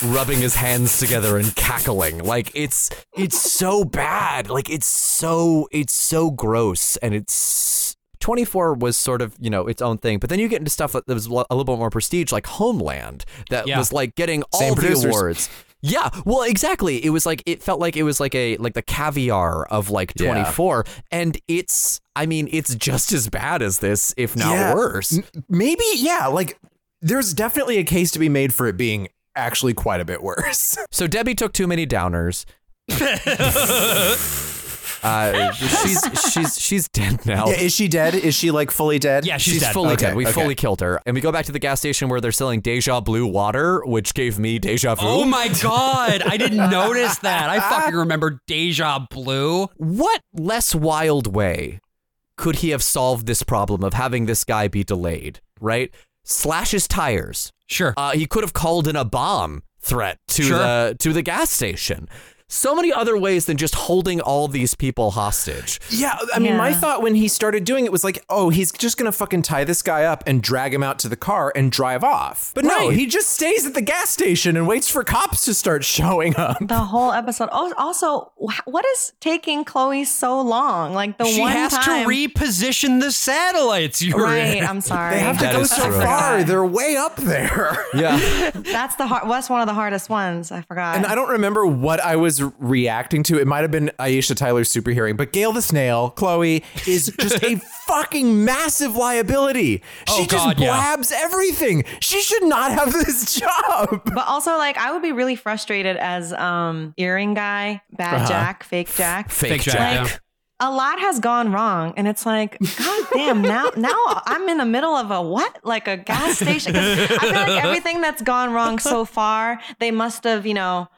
rubbing his hands together and cackling. Like it's it's so bad. Like it's so it's so gross and it's 24 was sort of, you know, its own thing. But then you get into stuff that was a little bit more prestige like Homeland that Yeah. was like getting all Same the producers. awards. Yeah, well, exactly. It was like it felt like it was like a like the caviar of like Yeah. 24 and it's I mean, it's just as bad as this if not Yeah. worse. M- Maybe, yeah. Like, there's definitely a case to be made for it being actually quite a bit worse. So Debbie took too many downers. <laughs> <laughs> Uh, <laughs> she's she's she's dead now. Yeah, is she dead? Is she like fully dead? Yeah, she's, She's dead. fully Okay, dead. We okay. fully killed her. And we go back to the gas station where they're selling Deja Blue water, which gave me deja vu. Oh my god, I didn't <laughs> notice that. I fucking remember Deja Blue. What less wild way could he have solved this problem of having this guy be delayed, right? Slash his tires. Sure. Uh, he could have called in a bomb threat to Sure. the to the gas station. So many other ways than just holding all these people hostage. Yeah, I mean, my thought when he started doing it was like, oh, he's just gonna fucking tie this guy up and drag him out to the car and drive off. But no, he just stays at the gas station and waits for cops to start showing up. The whole episode. Oh, also, what is taking Chloe so long? Like the one. she one has time. to reposition the satellites. You're Right, in. I'm <laughs> sorry. They have to that go so true. far. They're way up there. Yeah. <laughs> That's the hard. What's one of the hardest ones? I forgot. And I don't remember what I was reacting to. It might have been Aisha Tyler's super hearing, but Gail the Snail, Chloe, is <laughs> just a fucking massive liability. She Oh, just God, yeah. blabs everything. She should not have <laughs> this job. but also, like, I would be really frustrated as um earring guy, bad Uh-huh. Jack, fake Jack. Fake Jack. Like, yeah. a lot has gone wrong, and it's like, god damn, now now I'm in the middle of a what, like a gas station I feel like <laughs> everything that's gone wrong so far, they must have, you know,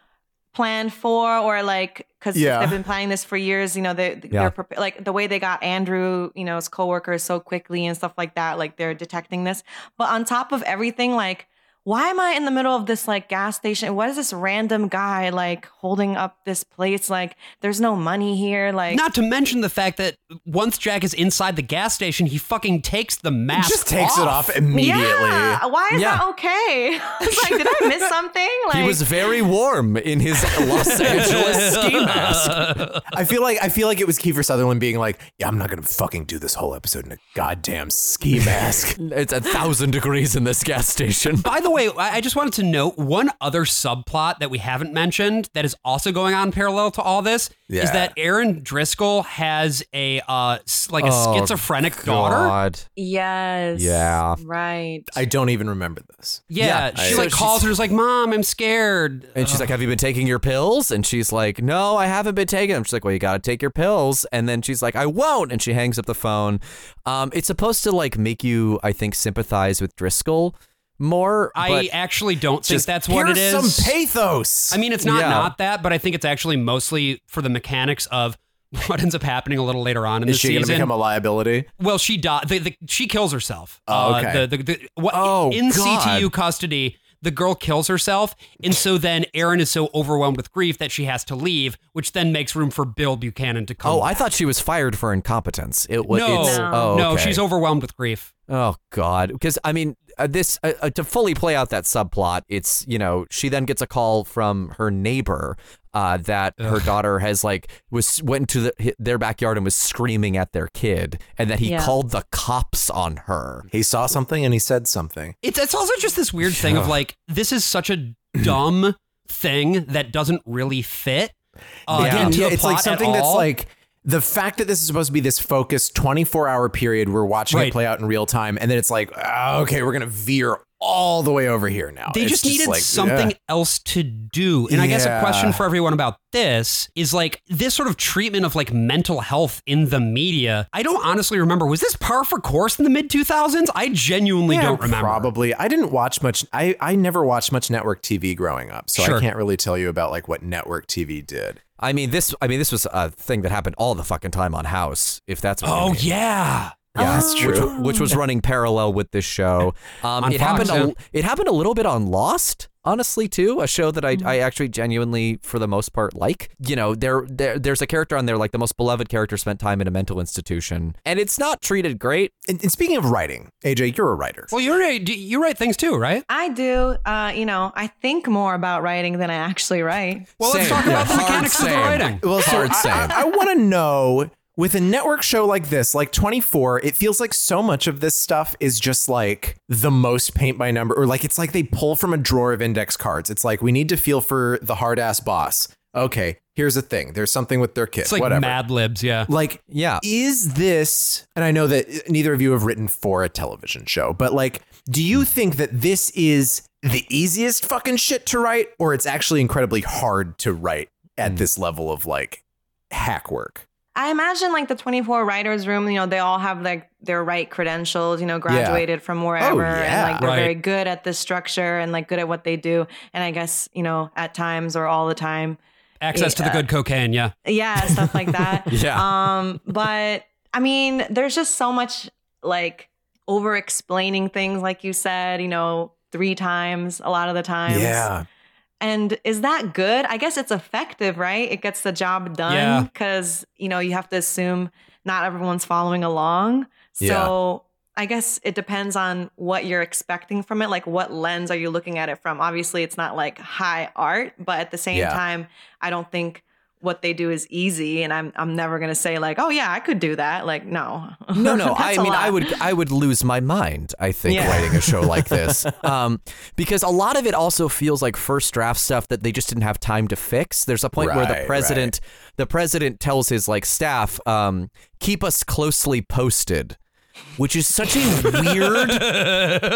planned for, or like because Yeah. they've been planning this for years. You know, they, they're prepa- like the way they got Andrew, you know, his coworkers so quickly and stuff like that. Like they're detecting this, but on top of everything, like. Why am I in the middle of this like gas station? What is this random guy like holding up this place? Like, there's no money here. Like, Not to mention the fact that once Jack is inside the gas station, he fucking takes the mask just takes it off immediately. Yeah. Why is Yeah. that okay? <laughs> I was like, did I miss <laughs> something? Like, He was very warm in his Los <laughs> Angeles ski mask. I feel like I feel like it was Kiefer Sutherland being like, "Yeah, I'm not gonna fucking do this whole episode in a goddamn ski mask." It's a thousand degrees in this gas station. By the way, I I just wanted to note one other subplot that we haven't mentioned that is also going on parallel to all this Yeah. is that Erin Driscoll has a uh like a Oh, schizophrenic daughter. God. yes. Yeah. Right. I don't even remember this. Yeah, Yeah, she I- like so calls her, is like, "Mom, I'm scared." And she's like, Have you been taking your pills? And she's like, No, I haven't been taking them. She's like, Well, you got to take your pills. And then she's like, I won't. And she hangs up the phone. Um, it's supposed to like make you, I think, sympathize with Driscoll more. I actually don't think Just that's what it is. here's is. Some pathos. I mean, it's not Yeah. not that, but I think it's actually mostly for the mechanics of <laughs> what ends up happening a little later on in is the season. Is she gonna season. become a liability? well, she died. The, the, she kills herself. Oh, Uh, okay. the, the, the, what, Oh, in God. CTU custody, the girl kills herself, and so then Erin is so overwhelmed with grief that she has to leave, which then makes room for Bill Buchanan to come. Oh, I thought she was fired for incompetence. It was. no, It's, No. oh, no, okay. she's overwhelmed with grief. Oh God, because I mean, uh, this uh, uh, to fully play out that subplot, it's you know she then gets a call from her neighbor uh, that her daughter has like was went to the, their backyard and was screaming at their kid, and that he Yeah. called the cops on her. He saw something and he said something. It's it's also just this weird thing of like this is such a <clears throat> dumb thing that doesn't really fit. Uh, Again, into yeah, the it's like plot at something that's like the fact that this is supposed to be this focused 24 hour period we're watching Right. it play out in real time and then it's like ah, okay we're gonna veer all the way over here now They It's just needed like, something yeah. else to do. And I guess a question for everyone about this is like this sort of treatment of like mental health in the media. I don't honestly remember. Was this par for course in the mid 2000s? I genuinely Yeah, don't remember. Probably. I didn't watch much. I, I never watched much network TV growing up, so Sure. I can't really tell you about like what network TV did. I mean this. I mean this was a thing that happened all the fucking time on House. If that's what you Oh, mean. yeah. Yeah, that's which, true. which was running parallel with this show. Um, it Fox, happened. yeah. A, it happened a little bit on Lost, honestly, too. A show that I, I actually genuinely, for the most part, like. You know, there, there there's a character on there, like the most beloved character, spent time in a mental institution, and it's not treated great. And, and speaking of writing, AJ, you're a writer. Well, you're right. you write things too, right? I do. Uh, you know, I think more about writing than I actually write. Well, let's Same. talk about the Hard mechanics of the writing. Well, so Hard I, same. I, want to know with a network show like this, like 24, it feels like so much of this stuff is just like the most paint by number, or like it's like they pull from a drawer of index cards. It's like we need to feel for the hard ass boss. Okay, here's the thing. There's something with their kid. It's like whatever. Mad Libs, yeah. Like, Yeah. is this, and I know that neither of you have written for a television show, but like, do you think that this is the easiest fucking shit to write, or it's actually incredibly hard to write at hmm. this level of like hack work? I imagine like the 24 writers room, you know, they all have like their right credentials, you know, graduated from wherever and yeah. like they're Right. very good at this structure and like good at what they do. And I guess, you know, at times or all the time, Access to the Yeah. good cocaine, yeah. yeah, stuff like that. <laughs> Yeah. Um, but I mean, there's just so much like over explaining things, like you said, you know, three times a lot of the times. Yeah. And is that good? I guess it's effective, right? It gets the job done because, you know, you have to assume not everyone's following along. So I guess it depends on what you're expecting from it. Like, what lens are you looking at it from? Obviously, it's not like high art, but at the same Yeah. time, I don't think what they do is easy. And I'm, I'm never going to say, like, oh, yeah, I could do that. Like, no. <laughs> No, no. I That's a mean, I would, I would lose my mind. I think Yeah. writing a show like <laughs> this, um, because a lot of it also feels like first draft stuff that they just didn't have time to fix. There's a point where the president, the president tells his like staff, um, "Keep us closely posted," which is such a weird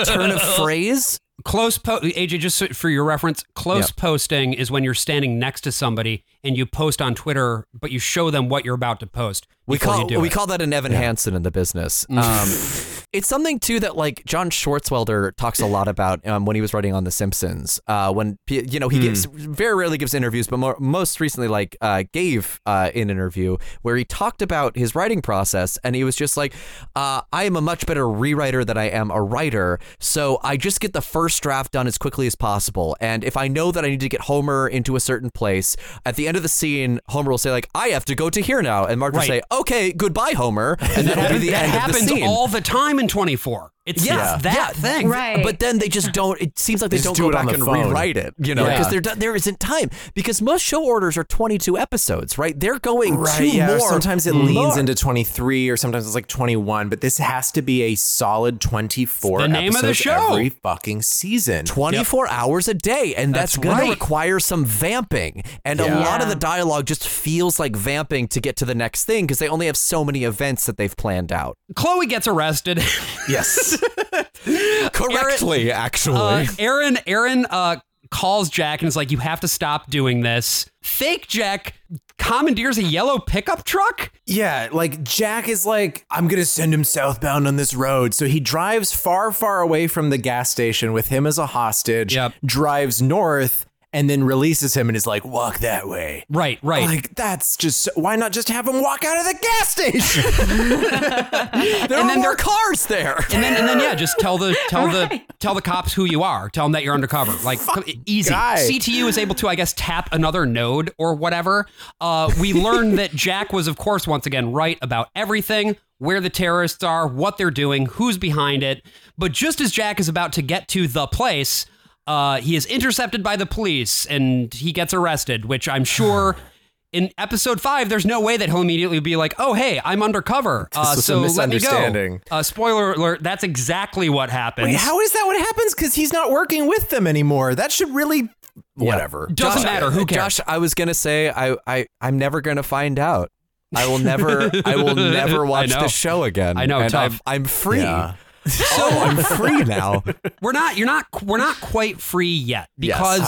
turn of <laughs> phrase. Close po- AJ, just for your reference, close Yep. posting is when you're standing next to somebody and you post on Twitter, but you show them what you're about to post. We call you do we it. call that an Evan Hansen in the business. Um, it's something too that like John Swartzwelder talks a lot about um, when he was writing on The Simpsons. Uh, when you know he gives very rarely gives interviews, but more, most recently like uh, gave uh, an interview where he talked about his writing process, and he was just like, uh, "I am a much better rewriter than I am a writer, so I just get the first draft done as quickly as possible. And if I know that I need to get Homer into a certain place, at the end of the scene, Homer will say like, "I have to go to here now," and Mark will Right. say, "Okay, goodbye, Homer," and that that'll be <laughs> the that end of the happens scene. all the time in 24. It's, Yeah. it's that Yeah. thing. Right. But then they just don't. It seems like they, They don't do go it on back the and phone. rewrite it, you know, Yeah. because there there isn't time. Because most show orders are twenty two episodes, right? They're going Right, two yeah. more. Sometimes it more. leans into 23 or sometimes it's like 21, but this has to be a solid 24 the name of the show. every fucking season. 24 hours a day and that's, That's going right. to require some vamping and a Yeah. lot of the dialogue just feels like vamping to get to the next thing because they only have so many events that they've planned out Chloe gets arrested. Yes. <laughs> <laughs> correctly actually Uh, Erin Erin uh, calls Jack and is like, "You have to stop doing this." Fake Jack commandeers a yellow pickup truck. yeah, like Jack is like, I'm going to send him southbound on this road. So he drives far, far away from the gas station with him as a hostage, Yep. drives north, and then releases him and is like, walk that way. Right, right. Like, that's just, why not just have him walk out of the gas station? <laughs> there are then more there- cars there and then and then yeah, just tell the tell the tell the cops who you are. Tell them that you're undercover. <laughs> Like easy. guy. CTU is able to, I guess, tap another node or whatever. Uh, we learned that Jack was, of course, once again right about everything. Where the terrorists are, what they're doing, who's behind it. But just as Jack is about to get to the place, uh, he is intercepted by the police and he gets arrested, which I'm sure <sighs> in episode five, there's no way that he'll immediately be like, oh, hey, I'm undercover. Uh, so let me go. Uh, spoiler alert, that's exactly what happens. Wait, how is that what happens? Because he's not working with them anymore. That should really, whatever. Doesn't matter. Who cares? Josh, I was gonna say I, I I'm never gonna find out. I will never I will <laughs> never watch the show again. I know, And. I'm, I'm free. Yeah. <laughs> So I'm free now. we're not you're not we're not quite free yet because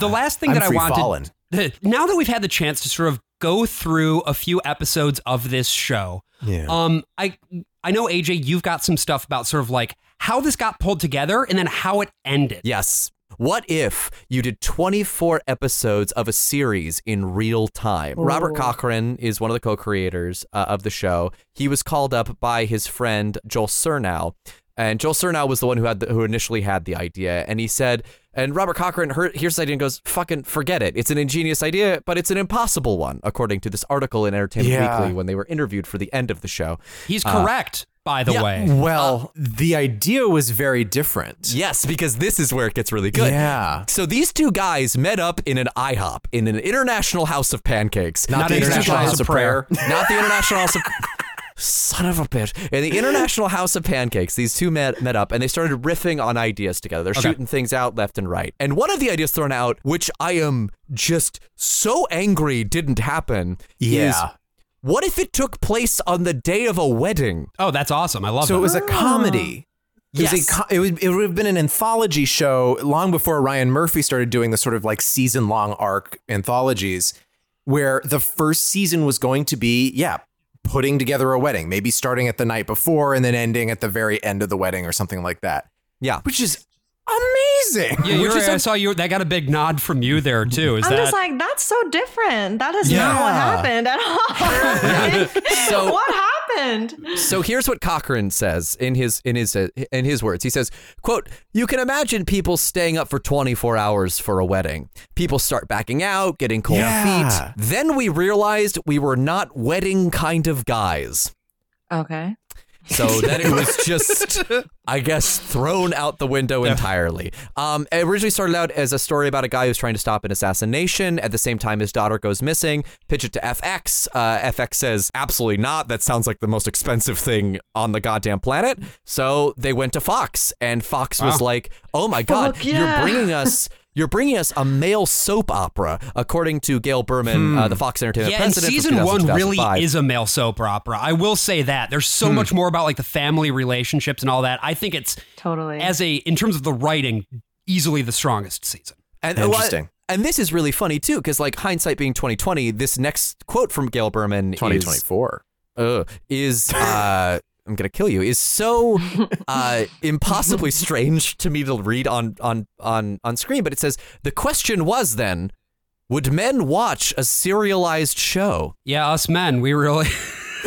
the last thing I'm that I wanted fallen. <laughs> now that we've had the chance to sort of go through a few episodes of this show Yeah. um I I know AJ you've got some stuff about sort of like how this got pulled together and then how it ended. Yes. What if you did 24 episodes of a series in real time? Robert Cochran is one of the co-creators uh, of the show. He was called up by his friend Joel Surnow, and Joel Surnow was the one who had the, who initially had the idea. And he said, and Robert Cochran heard, hears the idea and goes, "Fucking forget it. It's an ingenious idea, but it's an impossible one," according to this article in Entertainment Yeah. Weekly when they were interviewed for the end of the show. He's correct by the yeah. way. Well, uh, the idea was very different. Yes, because this is where it gets really good. Yeah. So these two guys met up in an IHOP in an international house of pancakes. Not the International House of Prayer. <laughs> Not the International House of Son of a bitch. In the International House of Pancakes, these two met, met up and they started riffing on ideas together. They're shooting things out left and right. And one of the ideas thrown out, which I am just so angry didn't happen, is Yeah. What if it took place on the day of a wedding? Oh, that's awesome. I love it. So it was a comedy. It Yes. a co- it would, it would have been an anthology show long before Ryan Murphy started doing the sort of like season long arc anthologies, where the first season was going to be, yeah, putting together a wedding, maybe starting at the night before and then ending at the very end of the wedding or something like that, Yeah. which is amazing. Yeah, you're, Which is I saw you. That got a big nod from you there too. Is I'm that just like, that's so different. That is Yeah. not what happened at all. <laughs> So- what happened? So here's what Cochran says in his in his uh, in his words. He says, "quote You can imagine people staying up for 24 hours for a wedding. People start backing out, getting cold Yeah. feet. Then we realized we were not wedding kind of guys." Okay. So <laughs> then it was just, I guess, thrown out the window entirely. Um, it originally started out as a story about a guy who's trying to stop an assassination. At the same time, his daughter goes missing. Pitch it to FX. Uh, FX says, absolutely not. That sounds like the most expensive thing on the goddamn planet. So they went to Fox, and Fox was like, oh my God, Fuck you're bringing <laughs> us. You're bringing us a male soap opera, according to Gail Berman, uh, the Fox Entertainment yeah, and president. from season one really is a male soap opera. I will say that. There's so much more about like the family relationships and all that. I think it's Totally. as a in terms of the writing, easily the strongest season. And, Interesting. and this is really funny too, because like hindsight being twenty twenty, this next quote from Gail Berman is 2024. uh, is uh, I'm gonna kill you is so <laughs> uh, impossibly strange to me to read on on on on screen. But it says the question was then, would men watch a serialized show? Yeah, us men, we really <laughs>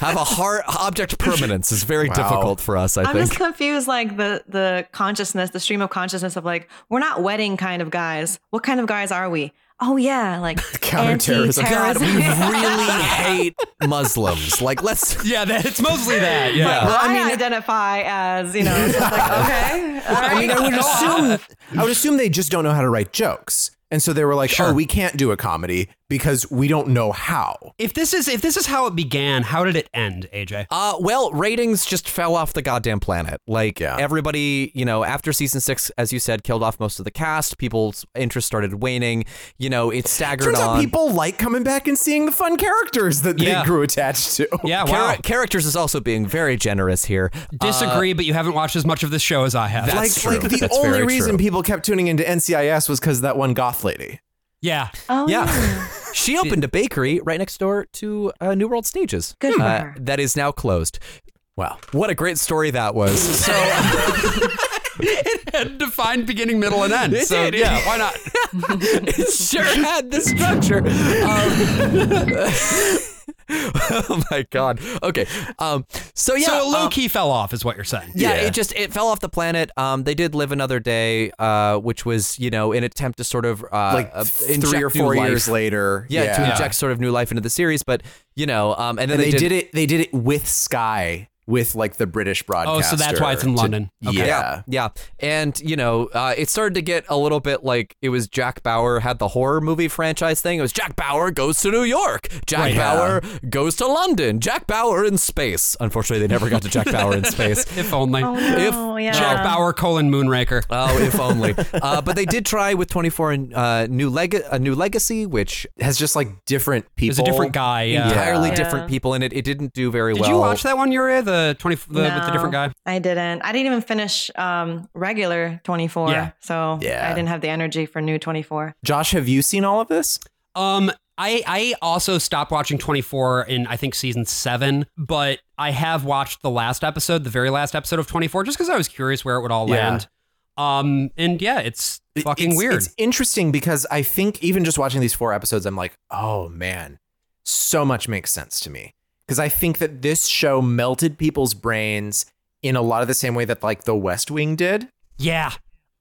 Have a hard object permanence is very difficult for us. I I'm think. just confused, like the the consciousness, the stream of consciousness of like we're not wedding kind of guys. What kind of guys are we? Oh yeah, like <laughs> Counterterrorism. God, we really <laughs> hate Muslims. Like, let's <laughs> Yeah, that, it's mostly that. Yeah. Like, Well, I I, mean- identify as you know, it's like okay, all I mean, I would assume I would assume they just don't know how to write jokes. And so they were like, oh, Sure. "Oh, we can't do a comedy because we don't know how." if this is if this is how it began, how did it end, AJ? Uh, well, ratings just fell off the goddamn planet. Like Yeah. everybody, you know, after season six, as you said, killed off most of the cast. People's interest started waning. You know, it staggered Turns on. out people like coming back and seeing the fun characters that Yeah. they grew attached to. Yeah, Chara- wow. characters is also being very generous here. Disagree, but you haven't watched as much of this show as I have. That's like, true. like the That's only reason true. people kept tuning into NCIS was because that one goth lady. Yeah. Oh, Yeah. <laughs> she opened a bakery right next door to uh, New World Stages. Good for uh, her. That is now closed. Wow. What a great story that was. <laughs> So <laughs> it had defined beginning, middle, and end. It so did. yeah, why not? it sure had the structure. Um, <laughs> oh my god. Okay. Um. So yeah. so low um, key fell off, is what you're saying. yeah, Yeah. it just it fell off the planet. Um, they did live another day, uh, which was you know an attempt to sort of uh, Like uh, three or new four life. years later. Yeah, to inject sort of new life into the series, but you know, um, and then And they, they, did, it. They did it with Sky, with like the British broadcast. Oh, so that's why it's in to- London. Okay. Yeah. Yeah, yeah, and you know, uh, it started to get a little bit like it was Jack Bauer had the horror movie franchise thing. It was Jack Bauer goes to New York, Jack Right. Bauer goes to London, Jack Bauer in space. Unfortunately, they never got to Jack Bauer in <laughs> space. If only. Oh If yeah. Jack Bauer colon Moonraker. Oh, if <laughs> only. Uh, but they did try with 24 and uh, new leg a new legacy, which Has just like different people. There's a different guy. Yeah. entirely Yeah. different people in it. It didn't do very Did well. Did you watch that one, Yurié? The twenty the, with the different guy. I didn't. I didn't even finish um, regular 24. Yeah. So Yeah. I didn't have the energy for new 24. Josh, have you seen all of this? Um, I I also stopped watching 24 in I think season seven, but I have watched the last episode, the very last episode of 24, just because I was curious where it would all Yeah. land. Um, and yeah, it's fucking It's- weird. It's interesting because I think even just watching these four episodes, I'm like, oh man, so much makes sense to me. Because I think that this show melted people's brains in a lot of the same way that like The West Wing did, yeah,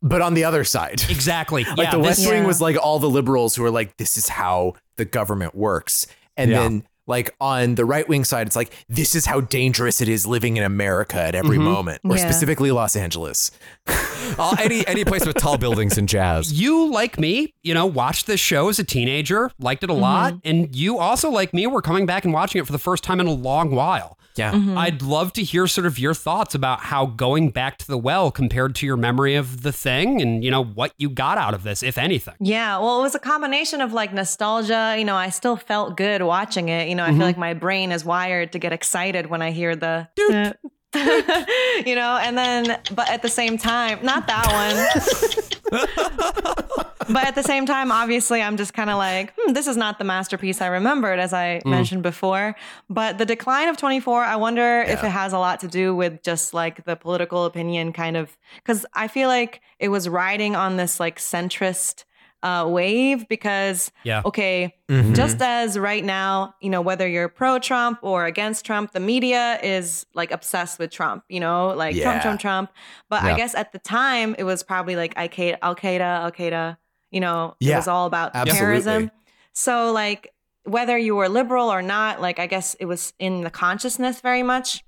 but on the other side. exactly. like yeah, The this- West Wing Yeah. was like all the liberals who were like, this is how the government works. And Yeah. then like on the right wing side, it's like, this is how dangerous it is living in America at every moment, or Yeah. specifically Los Angeles. <laughs> Uh, any any place with tall buildings and jazz. you like me, you know, watched this show as a teenager, liked it a lot, and you also like me were coming back and watching it for the first time in a long while. Yeah. Mm-hmm. I'd love to hear sort of your thoughts about how going back to the well compared to your memory of the thing and you know what you got out of this, if anything. Yeah, well, it was a combination of like nostalgia. You know, I still felt good watching it. You know, I feel mm-hmm. like my brain is wired to get excited when I hear the. <laughs> you know, and then, but at the same time, not that one. <laughs> but at the same time, obviously, I'm just kind of like, hmm, this is not the masterpiece I remembered, as I Mm. mentioned before. But the decline of 24, I wonder if it has a lot to do with just like the political opinion kind of, because I feel like it was riding on this like centrist uh, wave because, Yeah. okay, Mm-hmm. just as right now, you know, whether you're pro Trump or against Trump, the media is like obsessed with Trump, you know, like Yeah. Trump, Trump, Trump. But I guess at the time, it was probably like Al Qaeda, Al Qaeda, you know, it was all about absolutely. terrorism. So, like, whether you were liberal or not, like, I guess it was in the consciousness very much.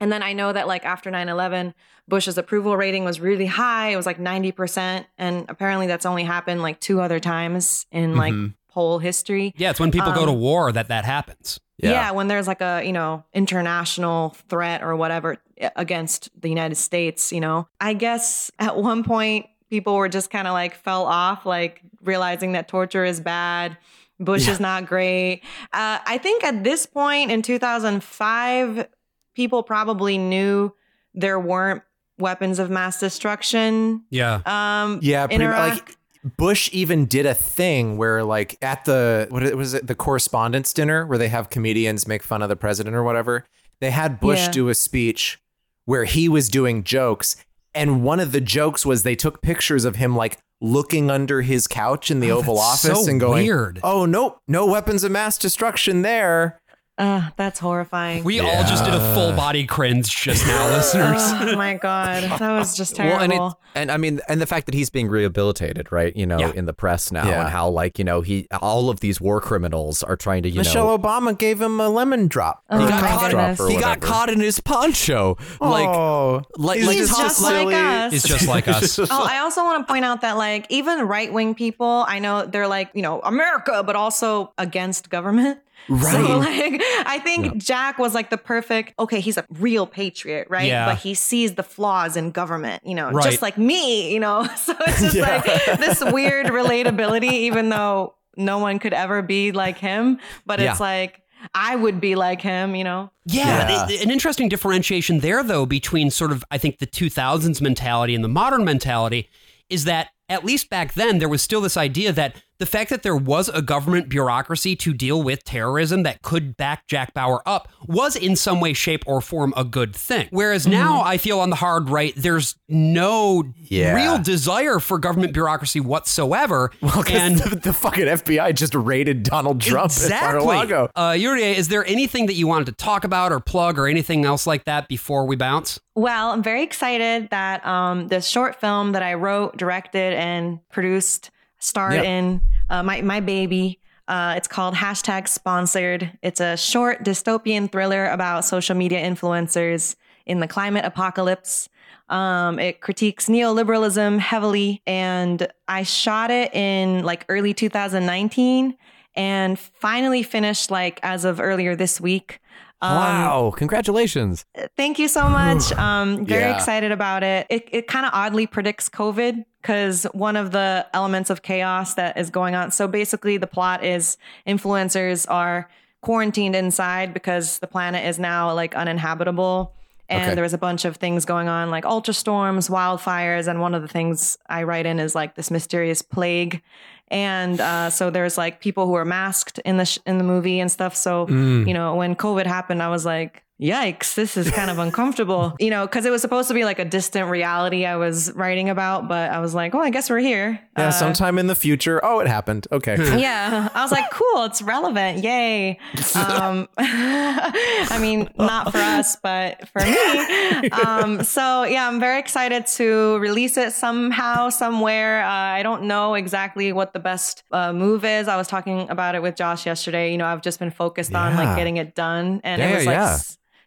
And then I know that, like, after 9 11, Bush's approval rating was really high. It was like 90%. And apparently that's only happened like two other times in like Mm-hmm. poll history. Yeah, it's when people go to Um, war that that happens. Yeah. when there's like a, you know, international threat or whatever against the United States, you know. I guess at one point people were just kind of like fell off, like realizing that torture is bad. Bush is not great. Uh, I think at this point in 2005, people probably knew there weren't weapons of mass destruction. Yeah. Um, Yeah, in pretty, Iraq. like Bush even did a thing where, like, at the what was it the correspondence dinner where they have comedians make fun of the president or whatever. They had Bush Yeah. do a speech where he was doing jokes, and one of the jokes was they took pictures of him like looking under his couch in the Oval Office so and going, weird. "Oh nope, no weapons of mass destruction there." Uh, that's horrifying. We all just did a full body cringe just now, <laughs> listeners. oh my god, that was just terrible. Well, and it, and I mean, and the fact that he's being rehabilitated, right? You know, Yeah. in the press now, Yeah. and how like you know he all of these war criminals are trying to you Michelle know. Obama gave him a lemon drop. Oh Or a my cough caught, drop or he got caught in his poncho, like oh, like he's like He's Tom- just like us. He's just like us. Oh, I also want to point out that like even right wing people, I know they're like, you know, America, but also against government. Right. So like I think Jack was like the perfect okay, he's a real patriot, right? Yeah. But he sees the flaws in government, you know, Right. just like me, you know. <laughs> So it's just like this weird relatability, even though no one could ever be like him. But it's Yeah. like I would be like him, you know. Yeah, Yeah. an interesting differentiation there, though, between sort of, I think, the 2000s mentality and the modern mentality is that at least back then, there was still this idea that the fact that there was a government bureaucracy to deal with terrorism that could back Jack Bauer up was in some way, shape, or form a good thing. Whereas now I feel on the hard right, there's no Yeah. real desire for government bureaucracy whatsoever. Well, 'cause and the, <laughs> the fucking FBI just raided Donald Trump Exactly. at Mar-a-Lago. Uh, Yurié, is there anything that you wanted to talk about or plug or anything else like that before we bounce? Well, I'm very excited that um, the short film that I wrote, directed, and produced starred Yeah. in uh, my my baby. Uh, it's called hashtag sponsored. It's a short dystopian thriller about social media influencers in the climate apocalypse. Um, it critiques neoliberalism heavily, and I shot it in like early 2019, and finally finished like as of earlier this week. Um, wow, congratulations! Thank you so much. Um, very Yeah. excited about it. It, it kind of oddly predicts COVID because one of the elements of chaos that is going on. So basically, the plot is influencers are quarantined inside because the planet is now like uninhabitable. And Okay. there was a bunch of things going on, like ultra storms, wildfires, and one of the things I write in is like this mysterious plague. And uh, so there's like people who are masked in the sh- in the movie and stuff. So Mm. you know, when COVID happened, I was like, yikes, this is kind of uncomfortable, <laughs> you know, because it was supposed to be like a distant reality I was writing about, but I was like, oh, I guess we're here. Yeah, Uh, sometime in the future. Oh, it happened. Okay. <laughs> yeah, I was like, cool, it's relevant. Yay. <laughs> Um, I mean, not for us, but for me. Um, so, yeah, I'm very excited to release it somehow, somewhere. Uh, I don't know exactly what the best uh, move is. I was talking about it with Josh yesterday. You know, I've just been focused on like getting it done, and Yeah, it was like yeah.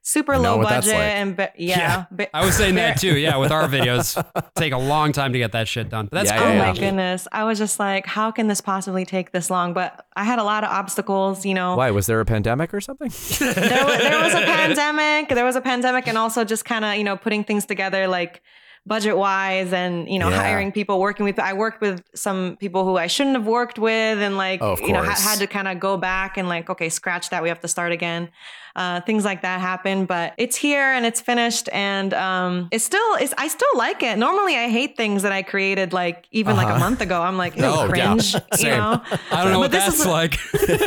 S- super I know low budget like. and be- <laughs> yeah. be- I was saying that too. Yeah, with our <laughs> videos, take a long time to get that shit done. But that's Yeah, cool. Oh yeah, my goodness. I was just like, how can this possibly take this long? But I had a lot of obstacles, you know. Why was there a pandemic or something? <laughs> There, wa- there was a pandemic. There was a pandemic, and also just kind of, you know, putting things together like budget wise and you know Yeah. hiring people working with i worked with some people who i shouldn't have worked with and like Of you know ha- had to kind of go back and like okay scratch that we have to start again uh, things like that happen but it's here and it's finished and um, it's still it's i still like it normally i hate things that i created like even like a month ago i'm like Ew, Oh, yeah. cringe <laughs> you know I don't know what But this that's is like. <laughs>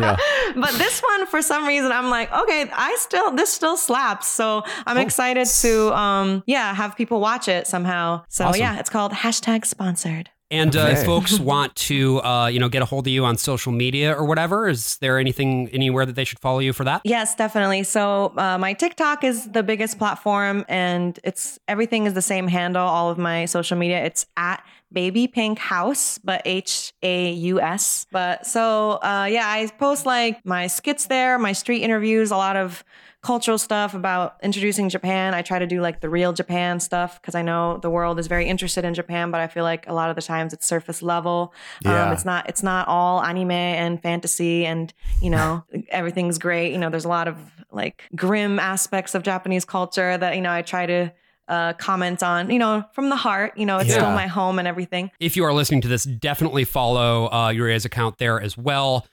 Yeah. but this one for some reason i'm like okay i still this still slaps so i'm Oh. excited to um yeah have people watch it somehow so Awesome. yeah it's called hashtag sponsored And uh, if folks want to, uh, you know, get a hold of you on social media or whatever, is there anything anywhere that they should follow you for that? Yes, definitely. So uh, my TikTok is the biggest platform, and it's everything is the same handle. All of my social media, it's at Baby Pink House, but H A U S. But so uh, yeah, I post like my skits there, my street interviews, a lot of cultural stuff about introducing Japan. I try to do like the real Japan stuff because I know the world is very interested in Japan, but I feel like a lot of the times it's surface level. Yeah. Um, it's not it's not all anime and fantasy and you know <laughs> everything's great. You know, there's a lot of like grim aspects of Japanese culture that you know I try to uh, comment on. You know, from the heart. You know, it's still my home and everything. If you are listening to this, definitely follow uh, Yurié's account there as well.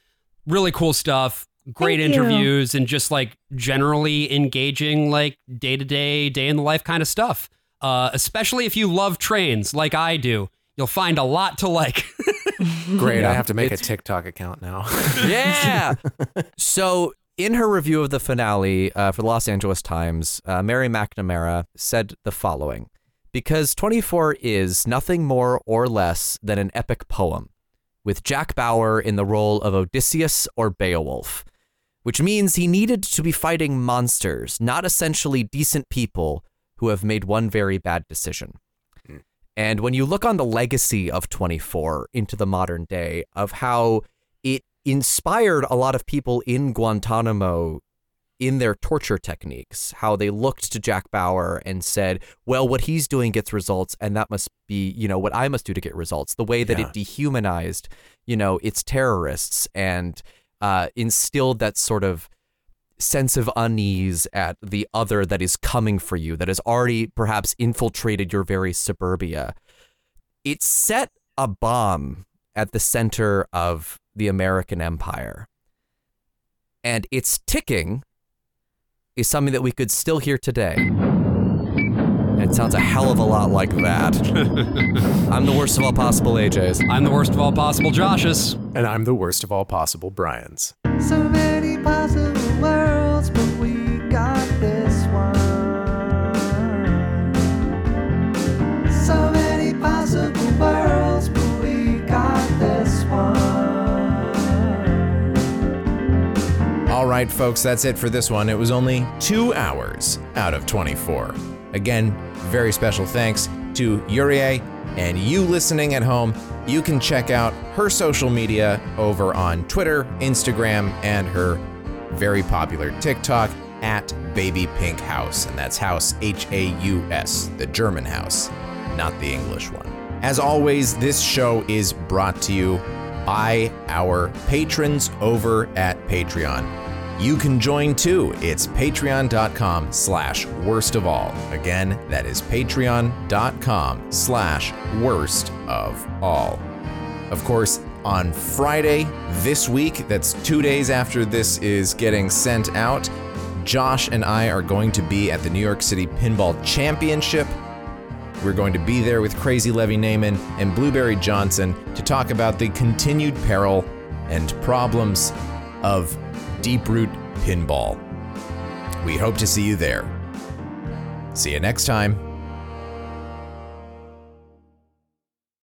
Really cool stuff. Great Thank you. interviews and just like generally engaging, like day to day, day in the life kind of stuff. Uh, especially if you love trains like I do, you'll find a lot to like. <laughs> Great. Yeah. I have to make a TikTok account now. <laughs> Yeah. <laughs> so, in her review of the finale uh, for the Los Angeles Times, uh, Mary McNamara said the following Because 24 is nothing more or less than an epic poem, with Jack Bauer in the role of Odysseus or Beowulf, which means he needed to be fighting monsters, not essentially decent people who have made one very bad decision. And when you look on the legacy of 24 into the modern day, of how inspired a lot of people in Guantanamo in their torture techniques, how they looked to Jack Bauer and said, well, what he's doing gets results, and that must be, you know, what I must do to get results. The way that Yeah. it dehumanized, you know, its terrorists and uh, instilled that sort of sense of unease at the other that is coming for you, that has already perhaps infiltrated your very suburbia. It set a bomb at the center of the American empire. And its ticking is something that we could still hear today. And it sounds a hell of a lot like that. <laughs> I'm the worst of all possible AJs. I'm the worst of all possible Joshes. and I'm the worst of all possible Brian's. So many possible Right, folks, that's it for this one. It was only two hours out of 24. Again, very special thanks to Yurié and you listening at home. You can check out her social media over on Twitter, Instagram, and her very popular TikTok at Baby Pink House. And that's House H A U S, the German house, not the English one. As always, this show is brought to you by our patrons over at Patreon. You can join too. It's patreon.com slash worst of all. Again, that is patreon.com slash worst of all. Of course, on Friday this week, that's two days after this is getting sent out, Josh and I are going to be at the New York City Pinball Championship. We're going to be there with Crazy Levy Naaman and Blueberry Johnson to talk about the continued peril and problems of Deep Root Pinball. We hope to see you there. See you next time.